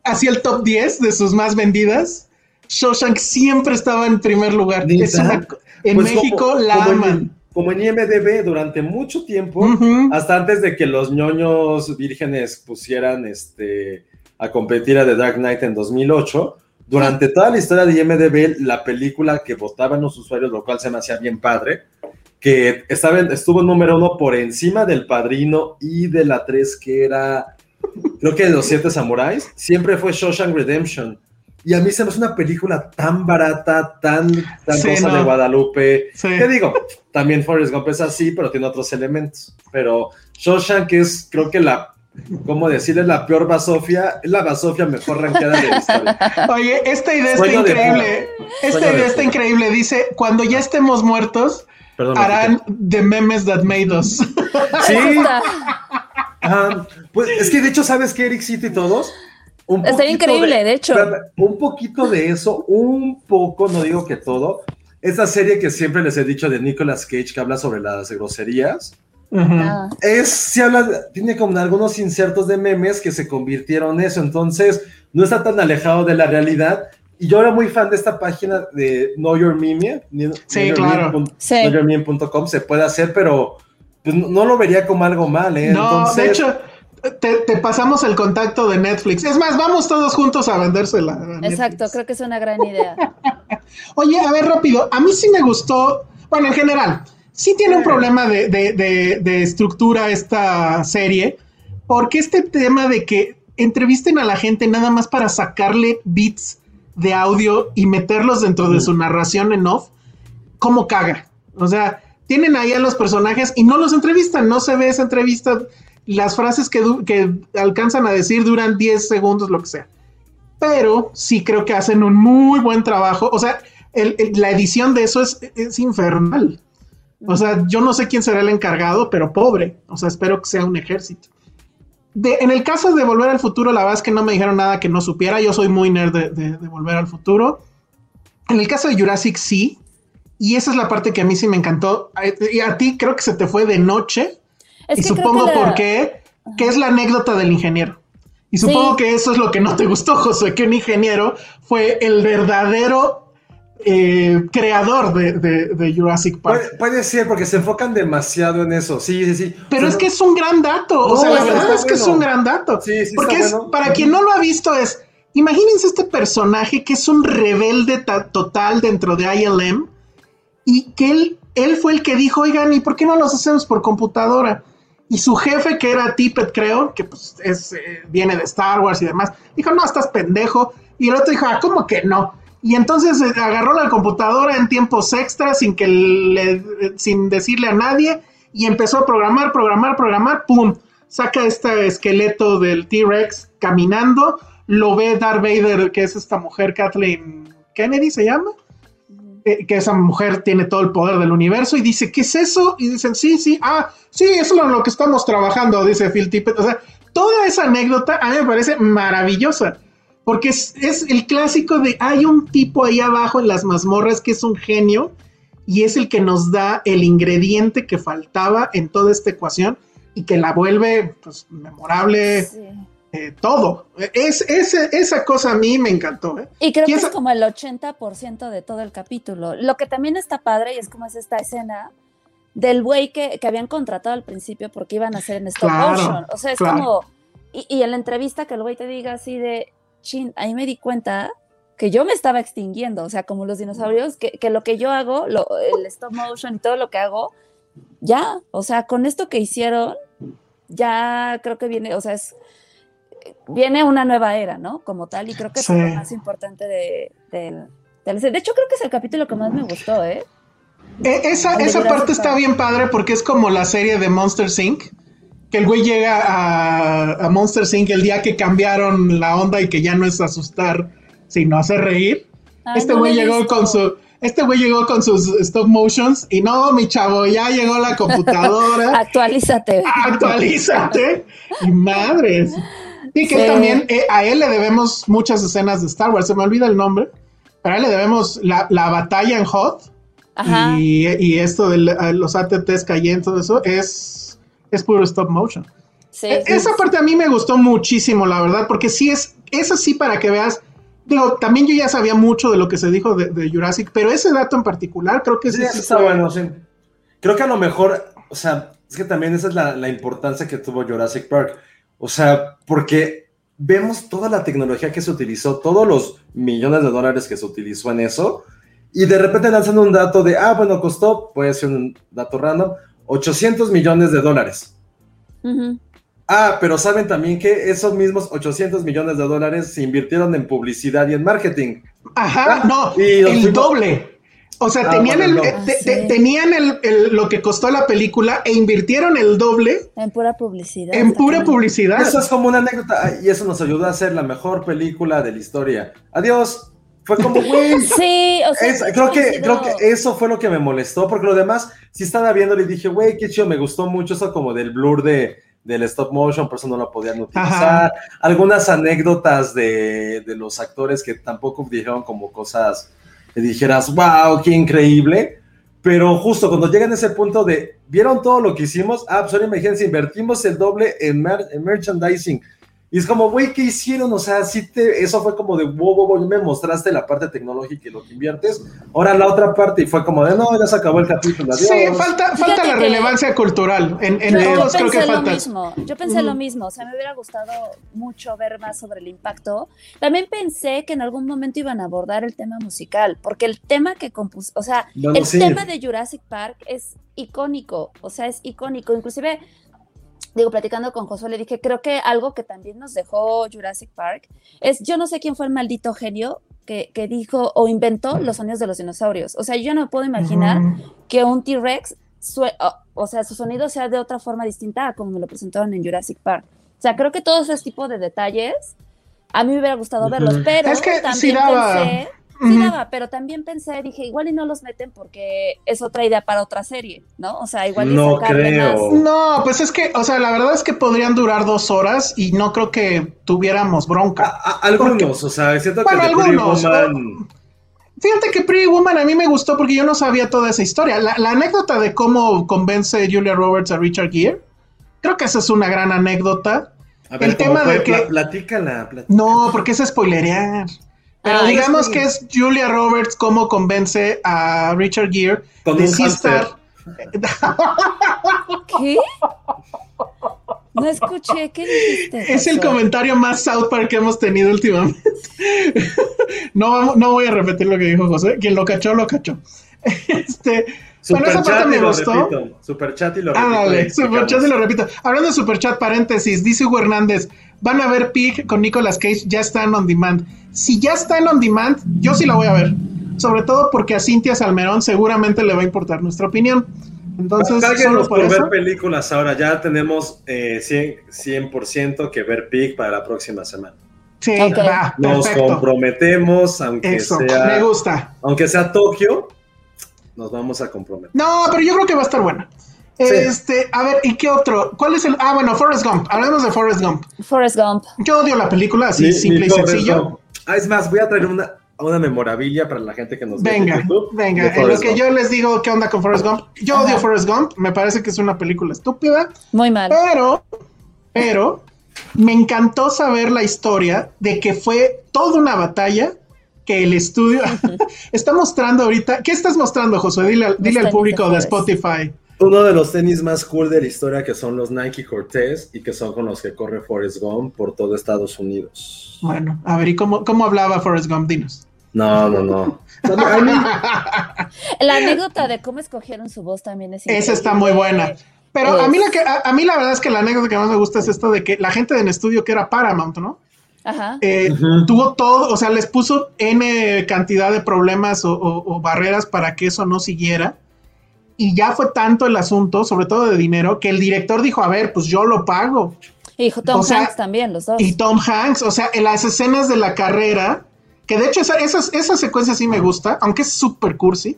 así el top 10 de sus más vendidas, Shawshank siempre estaba en primer lugar. ¿Neta? Es una- en Pues México como- la como en- aman. como en IMDB durante mucho tiempo, hasta antes de que los ñoños vírgenes pusieran este, a competir a The Dark Knight en 2008, durante toda la historia de IMDB, la película que votaban los usuarios, lo cual se me hacía bien padre, que estaba en- estuvo en número uno por encima del Padrino y de la 3 que era, creo que de los Siete Samuráis, siempre fue Shawshank Redemption. Y a mí se me hace una película tan barata, tan, tan Sí, Rosa no. de Guadalupe. Sí. ¿Qué digo? También Forrest Gump es así, pero tiene otros elementos. Pero Shawshank es, creo que la, ¿cómo decirle? La peor basofia, es la basofia mejor rankeada de la historia. Oye, esta idea Sueño está de increíble. Esta de idea está increíble. Dice, cuando ya estemos muertos, Perdón. harán The Memes That Made Us. Sí, Está, pues es que de hecho, ¿sabes qué, Ericito y todos? Un poquito increíble, de hecho. espérame, Un poquito de eso, un poco, no digo que todo. Esa serie que siempre les he dicho de Nicolas Cage que habla sobre las groserías. Ah, es, se habla, tiene como algunos insertos de memes que se convirtieron en eso, entonces no está tan alejado de la realidad, Y yo era muy fan de esta página de Know Your Meme. Sí, claro. Sí. KnowYourMeme.com se puede hacer, pero pues, no, no lo vería como algo mal, ¿eh? No, Entonces, de hecho, te, te pasamos el contacto de Netflix. Es más, vamos todos juntos a vendérsela. a. Exacto, creo que es una gran idea. Oye, a ver, rápido. A mí sí me gustó. Bueno, en general, sí tiene un problema de, de- de- de estructura esta serie. Porque este tema de que entrevisten a la gente nada más para sacarle bits de audio y meterlos dentro de su narración en off, ¿cómo caga? O sea, tienen ahí a los personajes y no los entrevistan, no se ve esa entrevista. Las frases que, alcanzan a decir duran 10 segundos, lo que sea pero sí creo que hacen un muy buen trabajo. O sea, el- la edición de eso es, infernal. O sea, yo no sé quién será el encargado, pero pobre. O sea, espero que sea un ejército. De- en el caso de Volver al Futuro, la verdad es que no me dijeron nada que no supiera. Yo soy muy nerd de- de Volver al Futuro. En el caso de Jurassic, sí. Y esa es la parte que a mí sí me encantó. Y a ti creo que se te fue de noche. Es y supongo la- por qué, que es la anécdota del ingeniero. Y Sí. supongo que eso es lo que no te gustó, José, que un ingeniero fue el verdadero eh, creador de, de- de Jurassic Park. puede, puede ser porque se enfocan demasiado en eso. Sí, sí, sí. Pero O sea, es que es un gran dato. O sea, la verdad es que es un gran dato. Sí, sí, Porque está es, bueno. para quien no lo ha visto, es. Imagínense este personaje que es un rebelde ta- total dentro de ILM y que él, él fue el que dijo, oigan, ¿y por qué no los hacemos por computadora? Y su jefe, que era Tippett, creo, que pues es, eh, viene de Star Wars y demás, dijo, no, estás pendejo. Y el otro dijo, ah, ¿cómo que no? Y entonces eh, agarró la computadora en tiempos extras, sin, que le, eh, sin decirle a nadie, y empezó a programar, programar, programar, ¡pum! Saca este esqueleto del T-Rex caminando, lo ve Darth Vader, que es esta mujer, Kathleen Kennedy se llama, que esa mujer tiene todo el poder del universo y dice, ¿qué es eso? Y dicen, sí, sí, ah, sí, eso es lo que estamos trabajando, dice Phil Tippett. O sea, toda esa anécdota a mí me parece maravillosa, porque es, es el clásico de, hay un tipo ahí abajo en las mazmorras que es un genio y es el que nos da el ingrediente que faltaba en toda esta ecuación y que la vuelve pues, memorable Sí. Eh, todo. Es, ese- esa cosa a mí me encantó. ¿eh? Y creo que es como el 80% de todo el capítulo. Lo que también está padre y es como es esta escena del güey que, que habían contratado al principio porque iban a hacer en stop Claro, motion. O sea, es claro. como. Y, y en la entrevista que el güey te diga así de. Chin, ahí me di cuenta que yo me estaba extinguiendo. O sea, como los dinosaurios, que, que lo que yo hago, lo, el stop motion y todo lo que hago, ya. O sea, con esto que hicieron, ya creo que viene. O sea, es viene una nueva era, ¿no? Como tal, y creo que Sí. es lo más importante de, del- De hecho, creo que es el capítulo que más me gustó, ¿eh? Eh, esa de esa parte está bien padre porque es como la serie de Monster Inc. Que el güey llega a, a Monster Inc. el día que cambiaron la onda y que ya no es asustar, sino hacer reír. Ay, este no güey llegó visto. con su. Este güey llegó con sus stop motions y no, mi chavo, ya llegó la computadora. Actualízate. Actualízate. Y madres. Y que Sí. también eh, a él le debemos muchas escenas de Star Wars. Se me olvida el nombre. Pero a él le debemos la, la batalla en Hot. Ajá. Y, y esto de los ATTs cayendo, todo eso es, es puro stop motion. Sí, E- sí. Esa parte a mí me gustó muchísimo, la verdad, porque sí es, es así para que veas. Digo, también yo ya sabía mucho de lo que se dijo de, de Jurassic, pero ese dato en particular creo que Sí, sí está fue- bueno, sí. Creo que a lo mejor, o sea, es que también esa es la, la importancia que tuvo Jurassic Park. O sea, porque vemos toda la tecnología que se utilizó, todos los millones de dólares que se utilizó en eso, y de repente lanzan un dato de, ah, bueno, costó, puede ser un dato random, 800 millones de dólares. Ah, pero saben también que esos mismos 800 millones de dólares se invirtieron en publicidad y en marketing. Ajá, Ah, no, y el fuimos- doble. O sea, Ah, tenían, bueno, el, no. eh, te- Ah, te- sí. tenían el, el- lo que costó la película e invirtieron el doble En pura publicidad. en pura publicidad. Eso es como una anécdota y eso nos ayudó a hacer la mejor película de la historia. Adiós. Fue como, güey. Sí, o sea. es- sí creo, que, creo que eso fue lo que me molestó, porque lo demás, sí estaba viendo y dije, güey, qué chido, me gustó mucho eso como del blur de, del stop motion, por eso no lo podían utilizar. Algunas anécdotas de, de los actores que tampoco dijeron como cosas que dijeras, wow, qué increíble. Pero justo cuando llegan a ese punto de, ¿vieron todo lo que hicimos? Ah, pues imagínense, invertimos el doble en, en merchandising. Y es como, güey, ¿qué hicieron? O sea, sí te, eso fue como de, wow, wow, wow, me mostraste la parte tecnológica y lo que inviertes. Ahora la otra parte, y fue como de, no, ya se acabó el capítulo. Adiós. Sí, falta, falta la que- relevancia cultural. En, en Yo, todos creo que pensé lo falta. mismo, yo pensé lo mismo, o sea, me hubiera gustado mucho ver más sobre el impacto. También pensé que en algún momento iban a abordar el tema musical, porque el tema que compuso, o sea, Bueno, el sí. tema de Jurassic Park es icónico, o sea, es icónico. Inclusive, digo, platicando con Josué, le dije, creo que algo que también nos dejó Jurassic Park es, yo no sé quién fue el maldito genio que, que dijo o inventó los sonidos de los dinosaurios. O sea, yo no puedo imaginar Ujú. que un T-Rex, o, o sea, su sonido sea de otra forma distinta a como me lo presentaron en Jurassic Park. O sea, creo que todos ese tipo de detalles, a mí me hubiera gustado verlos, pero Es que sí también daba. pensé, sí Ujú. daba, pero también pensé, dije, igual y no los meten porque es otra idea para otra serie, ¿no? O sea, igual y No creo. más. No, pues es que, o sea, la verdad es que podrían durar dos horas y no creo que tuviéramos bronca. A- a- algunos, o sea, siento Bueno, que algunos, Woman- Fíjate que Pretty Woman a mí me gustó porque yo no sabía toda esa historia. La, la anécdota de cómo convence Julia Roberts a Richard Gere, creo que esa es una gran anécdota. A ver, El ¿cómo tema fue? de que- Pla- Platícala, platícala. No, porque es spoilerear. Pero Ah, digamos sí. que es Julia Roberts cómo convence a Richard Gere Con de un sí estar. ¿Qué? No escuché, ¿qué dijiste? Es el comentario más South Park que hemos tenido últimamente. no, vamos- no voy a repetir lo que dijo José. Quien lo cachó, lo cachó. Este, bueno, esa parte Superchat y me lo gustó. repito. Superchat y lo repito. Ándale, y superchat y lo repito. Hablando de superchat, paréntesis, dice Hugo Hernández, van a ver Pig con Nicolas Cage, ya está en on demand. Si ya está en on demand, yo sí la voy a ver. Sobre todo porque a Cintia Salmerón seguramente le va a importar nuestra opinión. Entonces, solo por por ver películas ahora. Ya tenemos eh, 100%, 100% que ver Pig para la próxima semana. Sí, Ok. va, Nos perfecto. comprometemos, aunque Eso, sea, me gusta. aunque sea Tokio, nos vamos a comprometer. No, pero yo creo que va a estar buena. Este, a ver, ¿y qué otro? ¿Cuál es el? Ah, bueno, Forrest Gump. Hablemos de Forrest Gump. Forrest Gump. Yo odio la película, así simple y sencillo. Gump. Ah, es más, voy a traer una, una memorabilia para la gente que nos ve en Venga, YouTube venga, en lo que Gump. yo les digo qué onda con Forrest Gump. Yo odio Forrest Gump, me parece que es una película estúpida, Muy mal. pero, pero, me encantó saber la historia de que fue toda una batalla que el estudio está mostrando ahorita. ¿Qué estás mostrando, Josué? Dile, al- dile público de. Spotify. Uno de los tenis más cool de la historia que son los Nike Cortez y que son con los que corre Forrest Gump por todo Estados Unidos. Bueno, a ver, ¿y cómo, cómo hablaba Forrest Gump? Dinos. No, no, no. La anécdota de cómo escogieron su voz también es Esa está muy buena. Pero a mí, la que, a, a mí la verdad es que la anécdota que más me gusta es esto de que la gente del estudio que era Paramount, ¿no? Ajá. Eh, tuvo todo, o sea, les puso N cantidad de problemas o, o- o barreras para que eso no siguiera. Y ya fue tanto el asunto, sobre todo de dinero, que el director dijo, a ver, pues yo lo pago. Y Tom o sea, Hanks también, los dos. Y Tom Hanks, o sea, en las escenas de la carrera, que de hecho esa, esas, esa secuencia sí me gusta, aunque es súper cursi,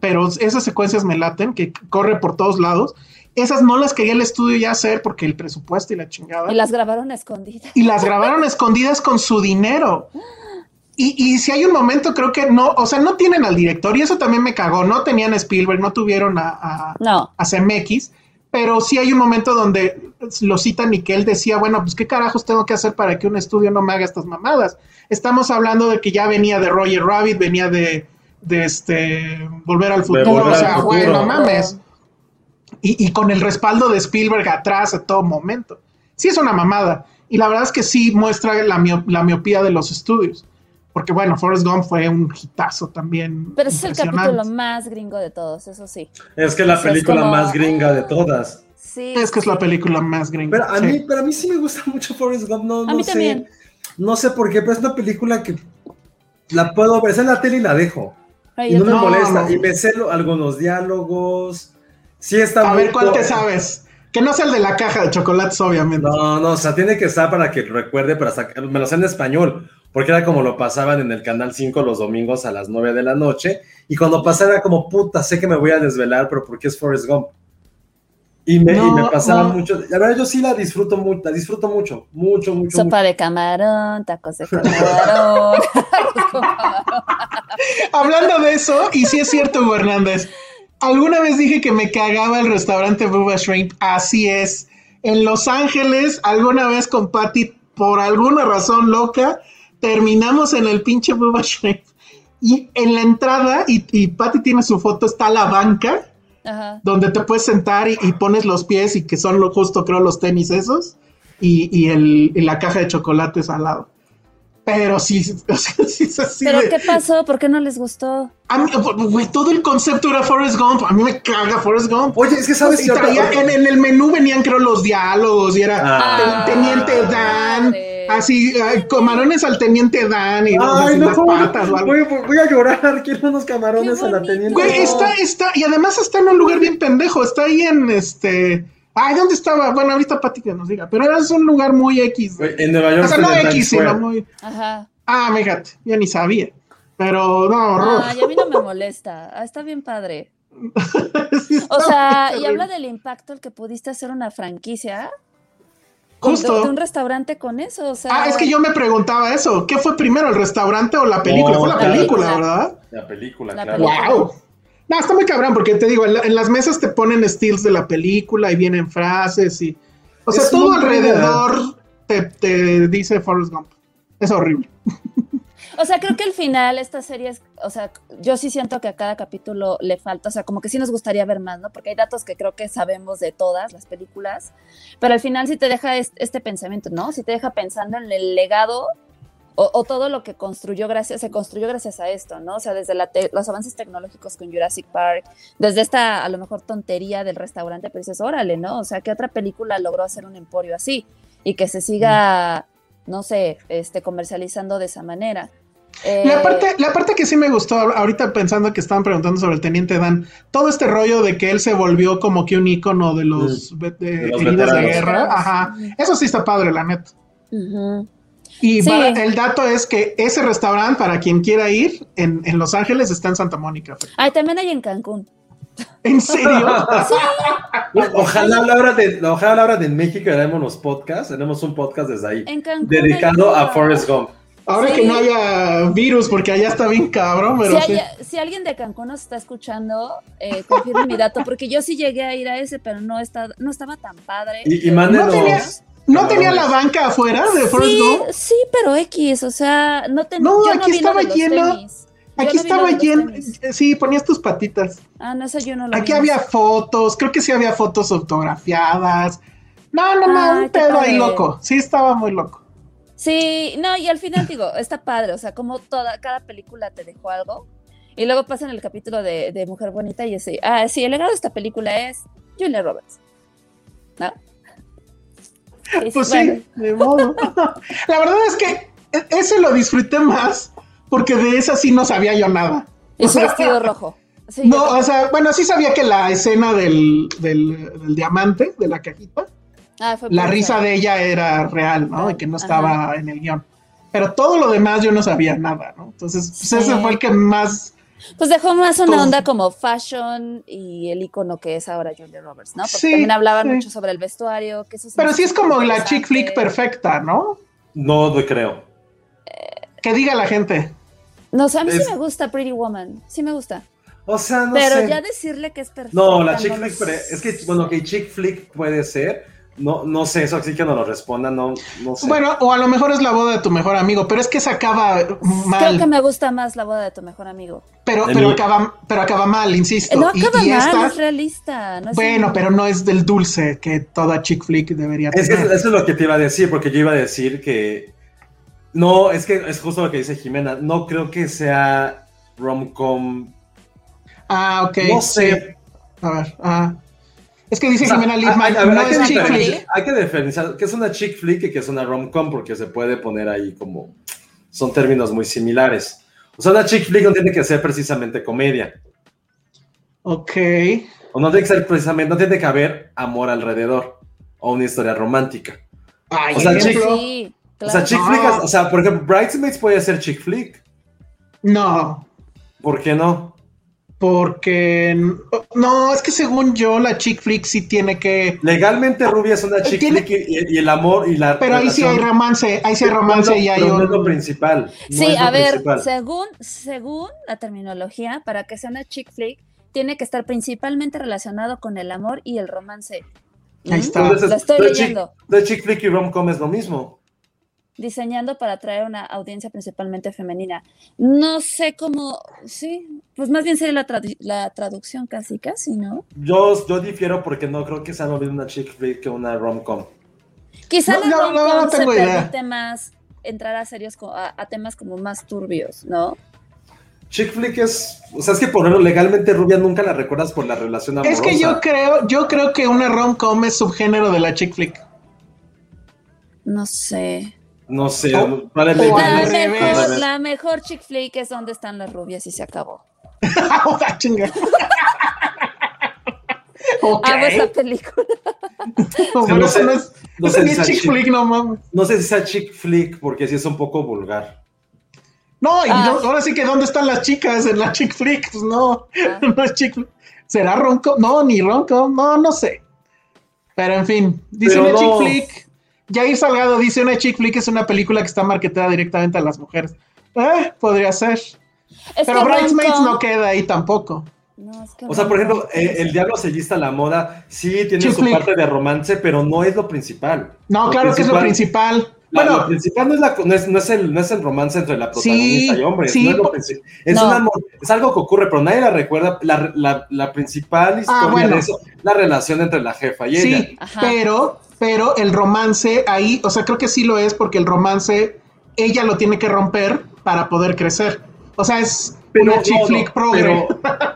pero esas secuencias me laten, que corre por todos lados. Esas no las quería el estudio ya hacer porque el presupuesto y la chingada. Y las grabaron escondidas. y las grabaron escondidas con su dinero. Y, y si hay un momento, creo que no, o sea, no tienen al director, y eso también me cagó. No tenían a Spielberg, no tuvieron a, a, No. a CMX, pero sí hay un momento donde lo citan y que él decía, bueno, pues qué carajos tengo que hacer para que un estudio no me haga estas mamadas. Estamos hablando de que ya venía de Roger Rabbit, venía de, de este Volver al Futuro, Volver o al sea, güey, no mames. Y, y con el respaldo de Spielberg atrás a todo momento. Sí es una mamada. Y la verdad es que sí muestra la, mio- la miopía de los estudios. Porque bueno, Forrest Gump fue un hitazo también. Pero ese es el capítulo más gringo de todos, eso sí. es que la es película como- más gringa de todas. Sí. Es que es la película más gringa. Pero a, sí. mí, pero a mí sí me gusta mucho Forrest Gump. No, A no mí sé, también. No sé por qué, pero es una película que la puedo ver. En la tele y la dejo. Ay, Y yo no me no, molesta. no. Y me sé algunos diálogos. Sí está A muy ver cuál te sabes. Que no sea el de la caja de chocolates, obviamente. No, no, o sea, tiene que estar para que recuerde, para sacar, me lo sé en español, porque era como lo pasaban en el Canal 5 los domingos a las 9 de la noche, y cuando pasaba era como, puta, sé que me voy a desvelar, pero porque es Forrest Gump. Y me, y No, me pasaba no. mucho, la verdad yo sí la disfruto mucho, la disfruto mucho, mucho, mucho. Sopa de camarón, tacos de camarón. Hablando de eso, y sí es cierto, Hugo Hernández. Alguna vez dije que me cagaba el restaurante Bubba Shrimp. Así es. En Los Ángeles, alguna vez con Patty por alguna razón loca, terminamos en el pinche Bubba Shrimp. Y en la entrada, y, y Patty tiene su foto, está la banca, Ajá. donde te puedes sentar y, y pones los pies y que son lo justo, creo, los tenis esos, y, y el, y la caja de chocolates al lado. Pero sí, o sea, sí es así ¿Pero de- qué pasó? ¿Por qué no les gustó? a mí, güey, todo el concepto era Forrest Gump. A mí me caga Forrest Gump. Oye, es que sabes Y que traía- en, en el menú venían, creo, los diálogos y era Ah. ten- Teniente Dan, Madre. así, ay, camarones al Teniente Dan y Ay, no, las patas o algo. voy, a llorar, quiero unos camarones a la teniente. Güey, está, está, y además está en un lugar bien pendejo, está ahí en este. Ay, ¿dónde estaba? Bueno, ahorita Pati que nos diga, pero es un lugar muy X. En Nueva York. O sea, no X, sino muy. Ajá. Ah, fíjate, ya ni sabía. Pero no, horror. Ay, a mí no me molesta. Ah, está bien padre. Sí está O sea, y habla del impacto el que pudiste hacer una franquicia. Justo. De, de un restaurante con eso. O sea, Ah, es que yo me preguntaba eso. ¿Qué fue primero, el restaurante o la película? No, fue la la película, película. ¿verdad? La película, La claro. película. ¡Wow! No, está muy cabrón, porque te digo, en, la- en las mesas te ponen stills de la película y vienen frases y. O sea, Es todo alrededor te, te dice Forrest Gump. Es horrible. O sea, creo que al final esta serie es, o sea, yo sí siento que a cada capítulo le falta, o sea, como que sí nos gustaría ver más, ¿no? Porque hay datos que creo que sabemos de todas las películas, pero al final sí te deja es- este, pensamiento, ¿no? Sí te deja pensando en el legado o, o todo lo que construyó gracias, se construyó gracias a esto, ¿no? O sea, desde la te- los avances tecnológicos con Jurassic Park, desde esta a lo mejor tontería del restaurante, pero dices, órale, ¿no? O sea, ¿qué otra película logró hacer un emporio así? Y que se siga, no sé, este, comercializando de esa manera. Eh, La parte, la parte que sí me gustó, ahorita pensando que estaban preguntando sobre el Teniente Dan, todo este rollo de que él se volvió como que un ícono de los, ve- de- De los heridos de guerra. Ajá. Eso sí está padre, la neta. Y Sí. para- el dato es que ese restaurante, para quien quiera ir, en, en Los Ángeles está en Santa Mónica. Ay, también hay en Cancún. ¿En serio? Ojalá a la hora de, ojalá a la hora de en México haremos los podcasts, tenemos un podcast desde ahí, En Cancún. dedicado a. Forrest Gump. Ahora Sí. que no haya virus, porque allá está bien cabrón, pero Si, sí. alguien de Cancún nos está escuchando, eh, confirme mi dato, porque yo sí llegué a ir a ese, pero no, está, no estaba tan padre. Y, y ¿No mándenos. ¿No tenía la banca afuera de Forrest sí, Gump? sí, pero X, o sea, no tenía. No, yo aquí no estaba. Yo Aquí no estaba tenis. Sí, ponías tus patitas. Ah, no, eso yo no lo Aquí vi. había fotos, creo que sí había fotos autografiadas. No, no, no, Ay, un pedo ahí loco. Sí, estaba muy loco. Sí, no, y al final digo, está padre, o sea, como toda, cada película te dejó algo. Y luego pasa en el capítulo de, de Mujer Bonita y así, ah, sí, el legado de esta película es Julia Roberts. ¿No? Pues bueno, sí, de modo. La verdad es que e- ese lo disfruté más porque de esa sí no sabía yo nada. Y su vestido rojo. Sí, No, o sea, bueno, sí sabía que la escena del, del, del diamante, de la cajita, Ah, fue la risa de ella era real, ¿no? Y que no Ajá. estaba en el guion. Pero todo lo demás yo no sabía nada, ¿no? Entonces, pues, Sí. ese fue el que más... Pues dejó más una Todo. onda como fashion y el icono que es ahora Julia Roberts, ¿no? Porque Sí, también hablaban sí. mucho sobre el vestuario, que eso Pero sí es como la chick flick perfecta, ¿no? No lo creo. Que diga la gente. No, o sea, a mí sí Es- me gusta Pretty Woman, sí me gusta. O sea, no pero sé. ya decirle que es perfecta. No, la chick no flick, sé. es que, bueno, que chick flick puede ser. No, no sé, eso sí que no lo respondan, no, no sé. Bueno, o a lo mejor es la boda de tu mejor amigo, pero es que se acaba mal. Creo que me gusta más la boda de tu mejor amigo. Pero, pero, acaba, pero acaba mal, insisto. No acaba y mal, esta- es realista. No es bueno, pero no es del dulce que toda chick flick debería Es que tener. eso es lo que te iba a decir, porque yo iba a decir que. No, es que es justo lo que dice Jimena. No creo que sea rom-com. Ah, ok. No sí. sé. A ver, ah. Es que dice O sea, Jimena hay- Lipman, hay- a ver, no hay que es chick flick. Hay que diferenciar que es una chick flick y que es una rom-com, porque se puede poner ahí como. Son términos muy similares. O sea, una chick flick no tiene que ser precisamente comedia. Ok. O no tiene que ser precisamente. No tiene que haber amor alrededor. O una historia romántica. Ay, O sea, ejemplo. Sí, O sea, chick No. flick, o sea, por ejemplo, Bridesmaids puede ser chick flick. No, ¿Por qué no? Porque no, es que según yo la chick flick sí tiene que, Legalmente Rubia es una chick Tiene- flick y, y el amor y la. pero ahí sí hay romance, ahí sí hay romance no- y hay no es lo un principal. no Sí, a ver, principal. según, según la terminología, para que sea una chick flick, tiene que estar principalmente relacionado con el amor y el romance. Ahí ¿Mm? está. Lo estoy chick- leyendo. de chick flick y rom-com es lo mismo. Diseñando para atraer una audiencia principalmente femenina. No sé cómo, sí, pues más bien sería la, tradu- la traducción casi, casi, ¿no? Yo, yo difiero porque no creo que sea lo mismo una chick flick que una rom-com. Quizá No, la no, no, rom-com no se idea. permite más entrar a serios, a, a temas como más turbios, ¿no? Chick flick es, o sea, es que ponerlo legalmente rubia nunca la recuerdas por la relación amorosa. Es que yo creo, yo creo que una rom-com es subgénero de la chick flick. No sé. No sé, O- probablemente. o La revés. mejor, la mejor chick flick es donde están las rubias y se acabó. Ah, chinga. ok. Hago esa película. No, sé- no es, no eso sé ni si es sea chick flick, no mames. No sé si sea chick flick porque sí es un poco vulgar. No, y Ah. no- ahora sí que ¿dónde están las chicas en la chick flick? Pues no, Ah. no es chick flick. ¿Será ronco? No, ni ronco, no, no sé. Pero en fin, dice una no. chick flick. Jair Salgado dice una chick flick es una película que está marketada directamente a las mujeres. Eh, podría ser. Es Pero Bridesmaids no queda ahí tampoco. No, es que O sea, por ejemplo, eh, El Diablo Sellista la Moda sí tiene Chick su flick. parte de romance, pero no es lo principal. No, claro que es lo principal. La- Bueno, lo principal no es, la, no, es, no, es el, no es el romance entre la protagonista Sí, y hombre. sí, no es, lo es, No. un amor- es algo que ocurre, pero nadie la recuerda. La, la, la principal historia Ah, bueno. de eso, la relación entre la jefa y ella. Sí, Ajá. pero, pero el romance ahí, o sea, creo que sí lo es porque el romance ella lo tiene que romper para poder crecer. O sea, es una chick no, flick no, progre. Pero,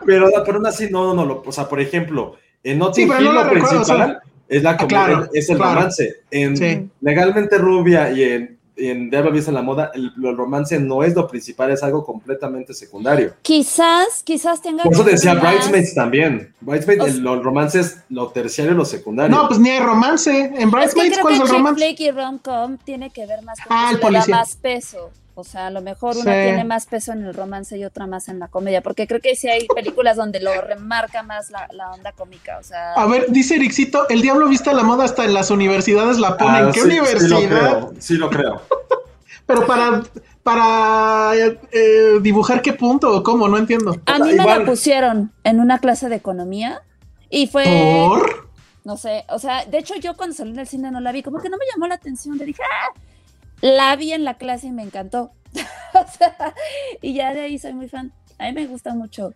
pero, pero aún así, no, no, no. lo- o sea, por ejemplo, en Notting Sí, pero Hill lo recuerdo, principal o sea- es la Ah, claro, es el claro. romance. En Sí. Legalmente Rubia y en, y en Diablo Vista en la Moda, el, el romance no es lo principal, es algo completamente secundario. Quizás, quizás tenga Por eso decía más- Bridesmaids también. Bridesmaids, O el, sea- lo- el romance es lo terciario y lo secundario. No, pues ni hay romance. En Es que Bridesmaids, creo ¿cuál es que el chick romance? flick y rom-com tiene que ver más con Ah, que el le da policía. más peso. O sea, a lo mejor una Sí. tiene más peso en el romance y otra más en la comedia, porque creo que sí hay películas donde lo remarca más la, la onda cómica. O sea, A ver, dice Ericito, el diablo viste la moda hasta en las universidades la Ah, ponen. ¿Qué sí, Sí lo universidad? creo, sí lo creo. Pero para, para eh, dibujar qué punto o cómo, no entiendo. a mí me igual- la pusieron en una clase de economía y fue, ¿Por? no sé, o sea, de hecho yo cuando salí del cine no la vi, como que no me llamó la atención, le dije, ah, la vi en la clase y me encantó. o sea, y ya de ahí soy muy fan. A mí me gusta mucho.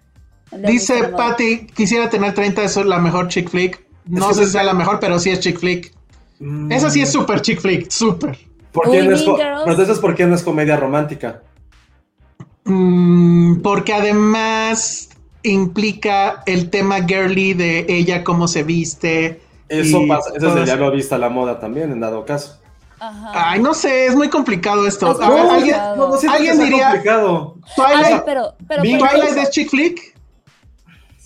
Dice. Patty, quisiera tener 30, eso es la mejor chick flick. No sé si sea la mejor, pero sí es chick flick. Mm, Esa sí es súper chick flick, súper. ¿Por qué Uy, no es pero entonces, ¿por qué no es comedia romántica? Mm, porque además implica el tema girly de ella, cómo se viste. Eso pasa, eso es de eso. Diablo Vista a la Moda también, en dado caso. Ajá. Ay, no sé, es muy complicado esto. Es A ver, ¿alguien, no, no siento ¿Alguien que sea diría- complicado. Twilight, ver, pero, Twilight es chick flick?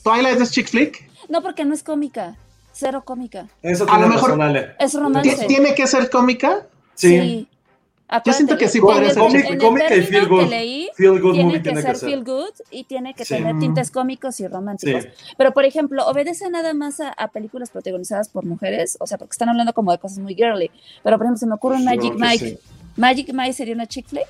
¿Twilight es chick flick? No, porque no es cómica. Cero cómica. Eso A tiene lo mejor- razón, Ale. Es romance. ¿Tiene que ser cómica? Sí. Acuérdate, siento que sí podría el- ser en chick el y término feel good. que leí, Feel good tiene movie que tiene ser que ser. feel good y tiene que Sí. tener tintes cómicos y románticos. Sí. Pero, por ejemplo, obedece nada más a, a películas protagonizadas por mujeres, o sea, porque están hablando como de cosas muy girly. Pero, por ejemplo, se me ocurre Magic Mike. sí. Magic Mike sería una chick flick.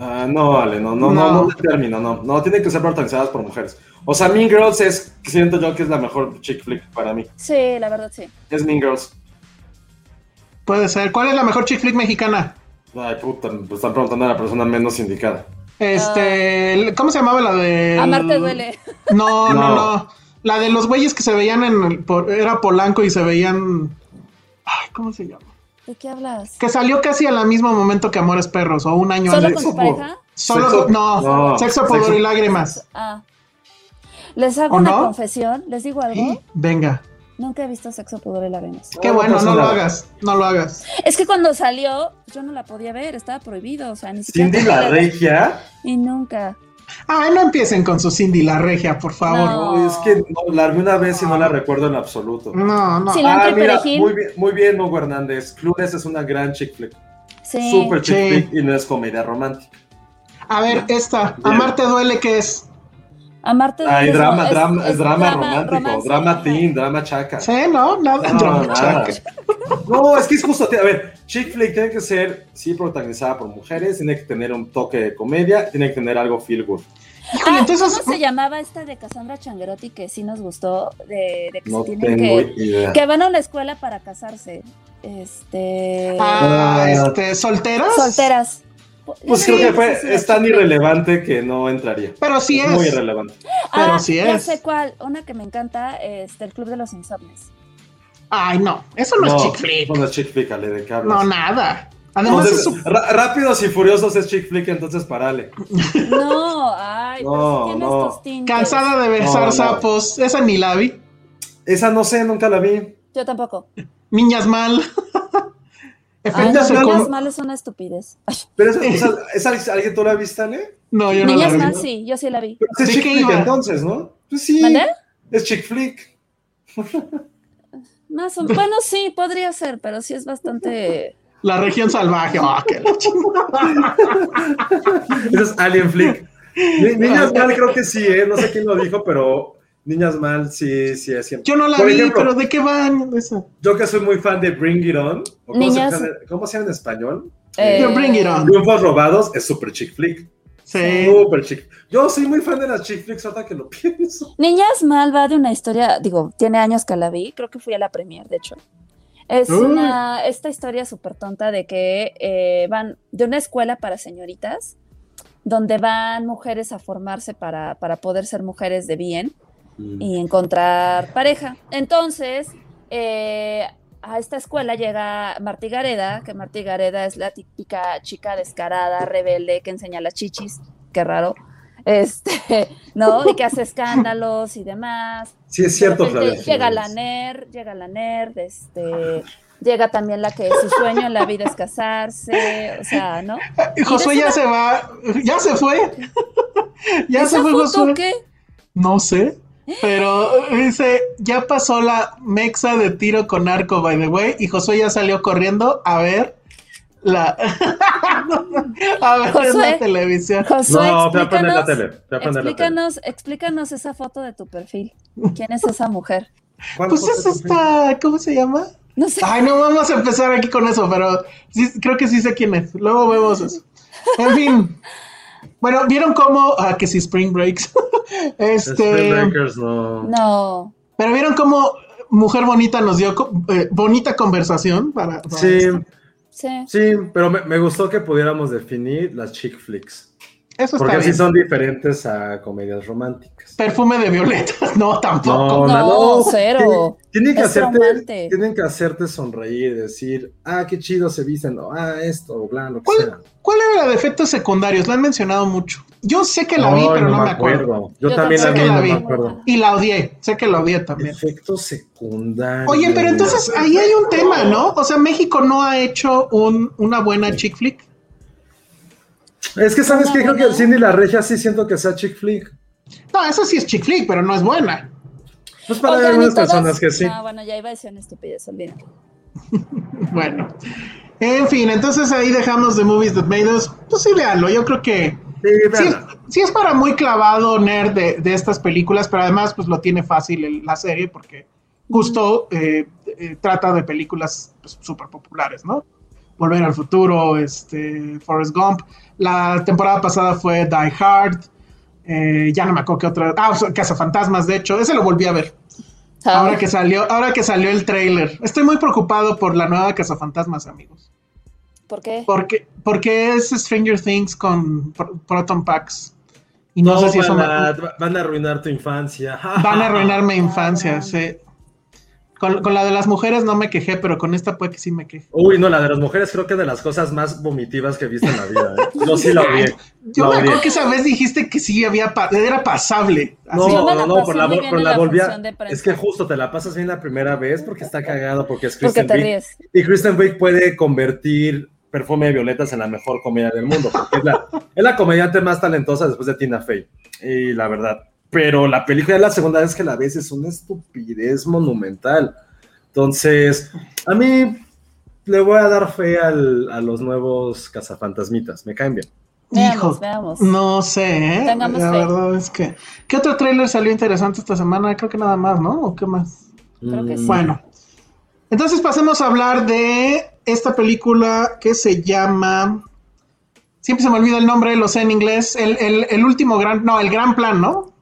Ah, no, Ale, no, no, No. no, no, te termino, no, no, tienen que ser protagonizadas por mujeres. O sea, Mean Girls es, siento yo que es la mejor chick flick para mí. Sí, la verdad sí. Es Mean Girls. Puede ser. ¿Cuál es la mejor chick flick mexicana? Ay, puta, me están preguntando a la persona menos indicada. Este, ¿cómo se llamaba la de? Amarte duele. No, no, No. no. La de los güeyes que se veían en el, por- era Polanco y se veían. Ay, ¿cómo se llama? ¿De qué hablas? Que salió casi al mismo momento que Amores Perros o un año ¿Solo antes. con su Sexo, pareja? Solo Sexo- no, no, sexo, pudor sexo- y lágrimas. Ah. ¿Les hago ¿O una no? confesión? ¿Les digo algo? Venga, Nunca he visto Sexo, Pudor y Lágrimas. qué No, bueno, pasa no lo hagas, no lo hagas. Es que cuando salió, yo no la podía ver, estaba prohibido, o sea, ni siquiera... Cindy la regia. Y nunca. Ay, no empiecen con su Cindy la regia, por favor. No. No, es que no, la vi una vez y no la recuerdo en absoluto. No, no. Ah, y mira, perejil. muy bien, muy bien, Hugo Hernández. Clueless es una gran chick flick. Sí. Super chick Sí. flick y no es comedia romántica. A ver, esta. Amarte duele, ¿qué es? Amarte Ay, duele drama, es- drama, es es drama romántico, romance, drama teen, drama chaca. Sí, no, nada. No, drama nada. chaca. No, es que es justo. A ver, chick flick tiene que ser, sí, protagonizada por mujeres, tiene que tener un toque de comedia, tiene que tener algo feel good. Híjole, Ah, entonces, ¿Cómo se llamaba esta de Cassandra Changuerotti que sí nos gustó? De, de que No se tienen tengo que. idea. Que van a una escuela para casarse. Este. ah, Ah. este, solteras. solteras. Pues creo que no fue, es tan irrelevante que no entraría. Pero sí Es muy irrelevante. Pero Ah, sí ya es. sé cuál. Una que me encanta es el Club de los Insomnes. Ay, no, eso no, es chick flick. No es chick flick, Ale, ¿de qué hablas? No, nada. Además, Entonces, es su- Ra- Rápidos y Furiosos es chick flick, entonces parale. No, ay, No, tiene no. cansada de besar No, no. sapos. Esa ni la vi. Esa no sé, nunca la vi. Yo tampoco. Niñas mal. Ay, Efectos no, secund- Niñas Mal es una estupidez. Ay, Pero esa, esa- esa- ¿alguien tú la viste, Ale? No, yo no Niñas la vi. Mal, sí, yo sí la vi. Pero es ¿De chick flick entonces, ¿no? Pues sí. ¿Mandé? Es chick flick. Más o bueno, sí, podría ser, pero sí es bastante. La región salvaje. Ah, qué. Ese es Alien Flick. Ni- Niñas Mal creo que sí, ¿eh? No sé quién lo dijo, pero Niñas Mal sí, sí es siempre. Yo no la Por vi, ejemplo, pero ¿de qué van? Esa? Yo que soy muy fan de Bring It On. ¿o ¿Cómo, Niñas- se, llama- ¿Cómo se llama en español? eh, Yo Bring It On. Triunfos robados es super chick flick. Sí. Super chick. Yo soy muy fan de las chick flicks ahora que lo pienso. Niñas Mal va de una historia, digo, tiene años que la vi, creo que fui a la premier, de hecho. Es una, esta historia súper tonta de que eh, van de una escuela para señoritas, donde van mujeres a formarse para, para poder ser mujeres de bien y encontrar pareja. Entonces, eh, a esta escuela llega Martí Gareda, que Martí Gareda es la típica chica descarada, rebelde, que enseña las chichis, qué raro, este, ¿no? Y que hace escándalos y demás. Sí, es cierto, Flavia. Llega la nerd, llega la nerd, este, llega también la que su sueño en la vida es casarse, o sea, ¿no? Y Josué ya se va. Ya se fue. ya se ¿Esa fue foto Josué. qué? No sé. Pero dice, ya pasó la mexa de tiro con arco, by the way, y Josué ya salió corriendo a ver la a ver en la televisión. Josué, No, voy a prender la explícanos, tele. Voy a prender la tele. explícanos, explícanos esa foto de tu perfil. ¿Quién es esa mujer? ¿Cuál Pues es esta, ¿cómo se llama? No sé. Ay, no vamos a empezar aquí con eso, pero sí, creo que sí sé quién es. Luego vemos eso. En fin. Bueno, ¿vieron cómo? Ah, que sí, Spring Breaks. este. Spring Breakers no. No. Pero vieron cómo Mujer Bonita nos dio co- eh, bonita conversación para. para Sí, esto? Sí. sí, pero me, me gustó que pudiéramos definir las chick flicks. Eso está Porque así bien. son diferentes a comedias románticas. Perfume de violetas, no, tampoco. No, cero. Tienen, tienen que hacerte, tienen que hacerte sonreír, decir, ah, qué chido se visten, o ah, esto, o bla, lo que ¿Cuál, sea. cuál era la de efectos secundarios? La han mencionado mucho. Yo sé que la vi, pero no, me acuerdo. Yo, Yo también la vi, Sé que no la me vi. acuerdo. Y la odié, sé que la odié también. Efectos secundarios. Oye, pero entonces ahí hay un tema, ¿no? O sea, México no ha hecho un, una buena chick flick. Es que, ¿sabes qué? Creo que buena- Cindy la Regia sí siento que sea chick flick. No, eso sí es chick flick, pero no es buena. Pues para Oigan, ¿y algunas todas? personas que sí. No, bueno, ya iba a decir una estupidez, olvídalo. Bueno. En fin, entonces ahí dejamos The Movies That Made Us. Pues sí, véanlo. Yo creo que Sí, sí, es para muy clavado nerd de, de estas películas, pero además pues lo tiene fácil el- la serie porque justo eh, eh, trata de películas pues, súper populares, ¿no? Volver al futuro, este, Forrest Gump. La temporada pasada fue Die Hard. eh, ya no me acuerdo qué otra. Ah, Cazafantasmas, de hecho. Ese lo volví a ver. Ahora que salió, ahora que salió el trailer. Estoy muy preocupado por la nueva Cazafantasmas, amigos. ¿Por qué? Porque, porque es Stranger Things con Pro- Proton Packs. Y no, No, sé si eso me- van, a, van a arruinar tu infancia. van a arruinar mi infancia, sí. Con, con la de las mujeres no me quejé, pero con esta puede que sí me queje. Uy, no, la de las mujeres creo que de las cosas más vomitivas que he visto en la vida. ¿eh? Yo sí la odié. Yo La me odié. acuerdo que esa vez dijiste que sí había pa- era pasable. Así. No, no, no, por la, por la volví a-. Es que justo te la pasas bien la primera vez porque está cagado, porque es Porque Kristen te Wiig. ríes. Y Kristen Wiig puede convertir Perfume de Violetas en la mejor comedia del mundo, porque es la, es la comediante más talentosa después de Tina Fey. Y la verdad. Pero la película, la segunda vez que la ves, es una estupidez monumental. Entonces, a mí le voy a dar fe al- a los nuevos cazafantasmitas. Me caen bien. Veamos, Hijo, veamos. no sé, ¿eh? Tengamos La fe. verdad es que. ¿Qué otro tráiler salió interesante esta semana? Creo que nada más, ¿no? ¿O qué más? Creo que sí. Bueno. Entonces pasemos a hablar de esta película que se llama. Siempre se me olvida el nombre, lo sé en inglés. El, el- el último gran. No, el gran plan, ¿no?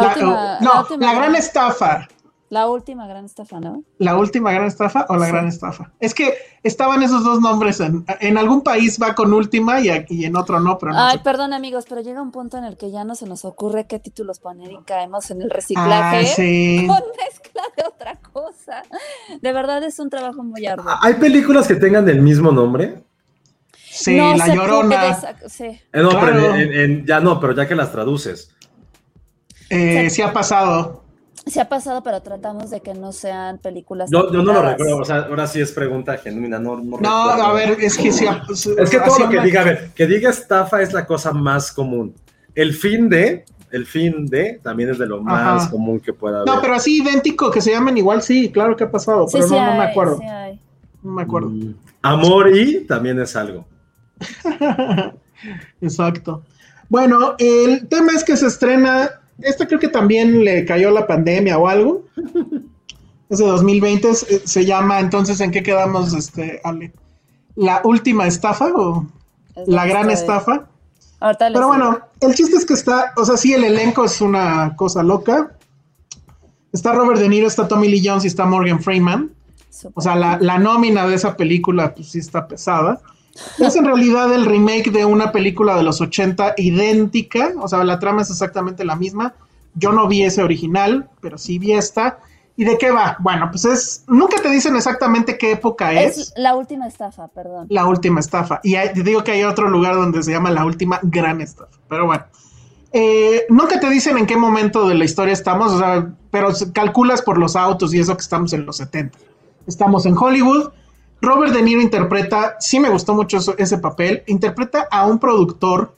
La, última, no, la última la gran estafa. La última gran estafa, ¿no? ¿La última gran estafa o la Sí. gran estafa? Es que estaban esos dos nombres. En, en algún país va con última y, aquí- y en otro no, pero no Ay, sé. perdón amigos, pero llega un punto en el que ya no se nos ocurre qué títulos poner y caemos en el reciclaje Ah, sí. con mezcla de otra cosa. De verdad es un trabajo muy arduo. ¿Hay películas que tengan el mismo nombre? Sí, no La Llorona. sí. Eh, no, Claro. pero en- en- ya no, pero ya que las traduces. Eh, sí ha pasado. Se ha pasado, pero tratamos de que no sean películas. Yo, yo no lo recuerdo, o sea, ahora sí es pregunta genuina, no, no, a ver, es que sí ha Es que todo lo que una- diga, a ver, que diga estafa es la cosa más común. El fin de, el fin de, también es de lo más Ajá. común que pueda haber. No, pero así idéntico, que se llamen igual, sí, claro que ha pasado, Sí, pero sí no, no me acuerdo. sí hay. No me acuerdo. Mm, Amor y también es algo. Exacto. Bueno, el tema es que se estrena, esta creo que también le cayó la pandemia o algo. Es de 2020, es- eh, se llama, entonces, ¿en qué quedamos, este, Ale? ¿La última estafa o Es la gran estafa? Ahorita Pero bueno, el chiste es que está, o sea, sí, el elenco es una cosa loca. Está Robert De Niro, está Tommy Lee Jones y está Morgan Freeman. O sea, la, la nómina de esa película, pues sí está pesada. Es en realidad el remake de una película de los 80 idéntica. O sea, la trama es exactamente la misma. Yo no vi ese original, pero sí vi esta. ¿Y de qué va? Bueno, pues es. Nunca te dicen exactamente qué época es. es la última estafa, perdón. La última estafa. Y hay- te digo que hay otro lugar donde se llama la última gran estafa. Pero bueno. Eh, nunca te dicen en qué momento de la historia estamos, o sea, pero calculas por los autos y eso que estamos en los 70. Estamos en Hollywood. Robert De Niro interpreta, sí me gustó mucho eso- ese papel, interpreta a un productor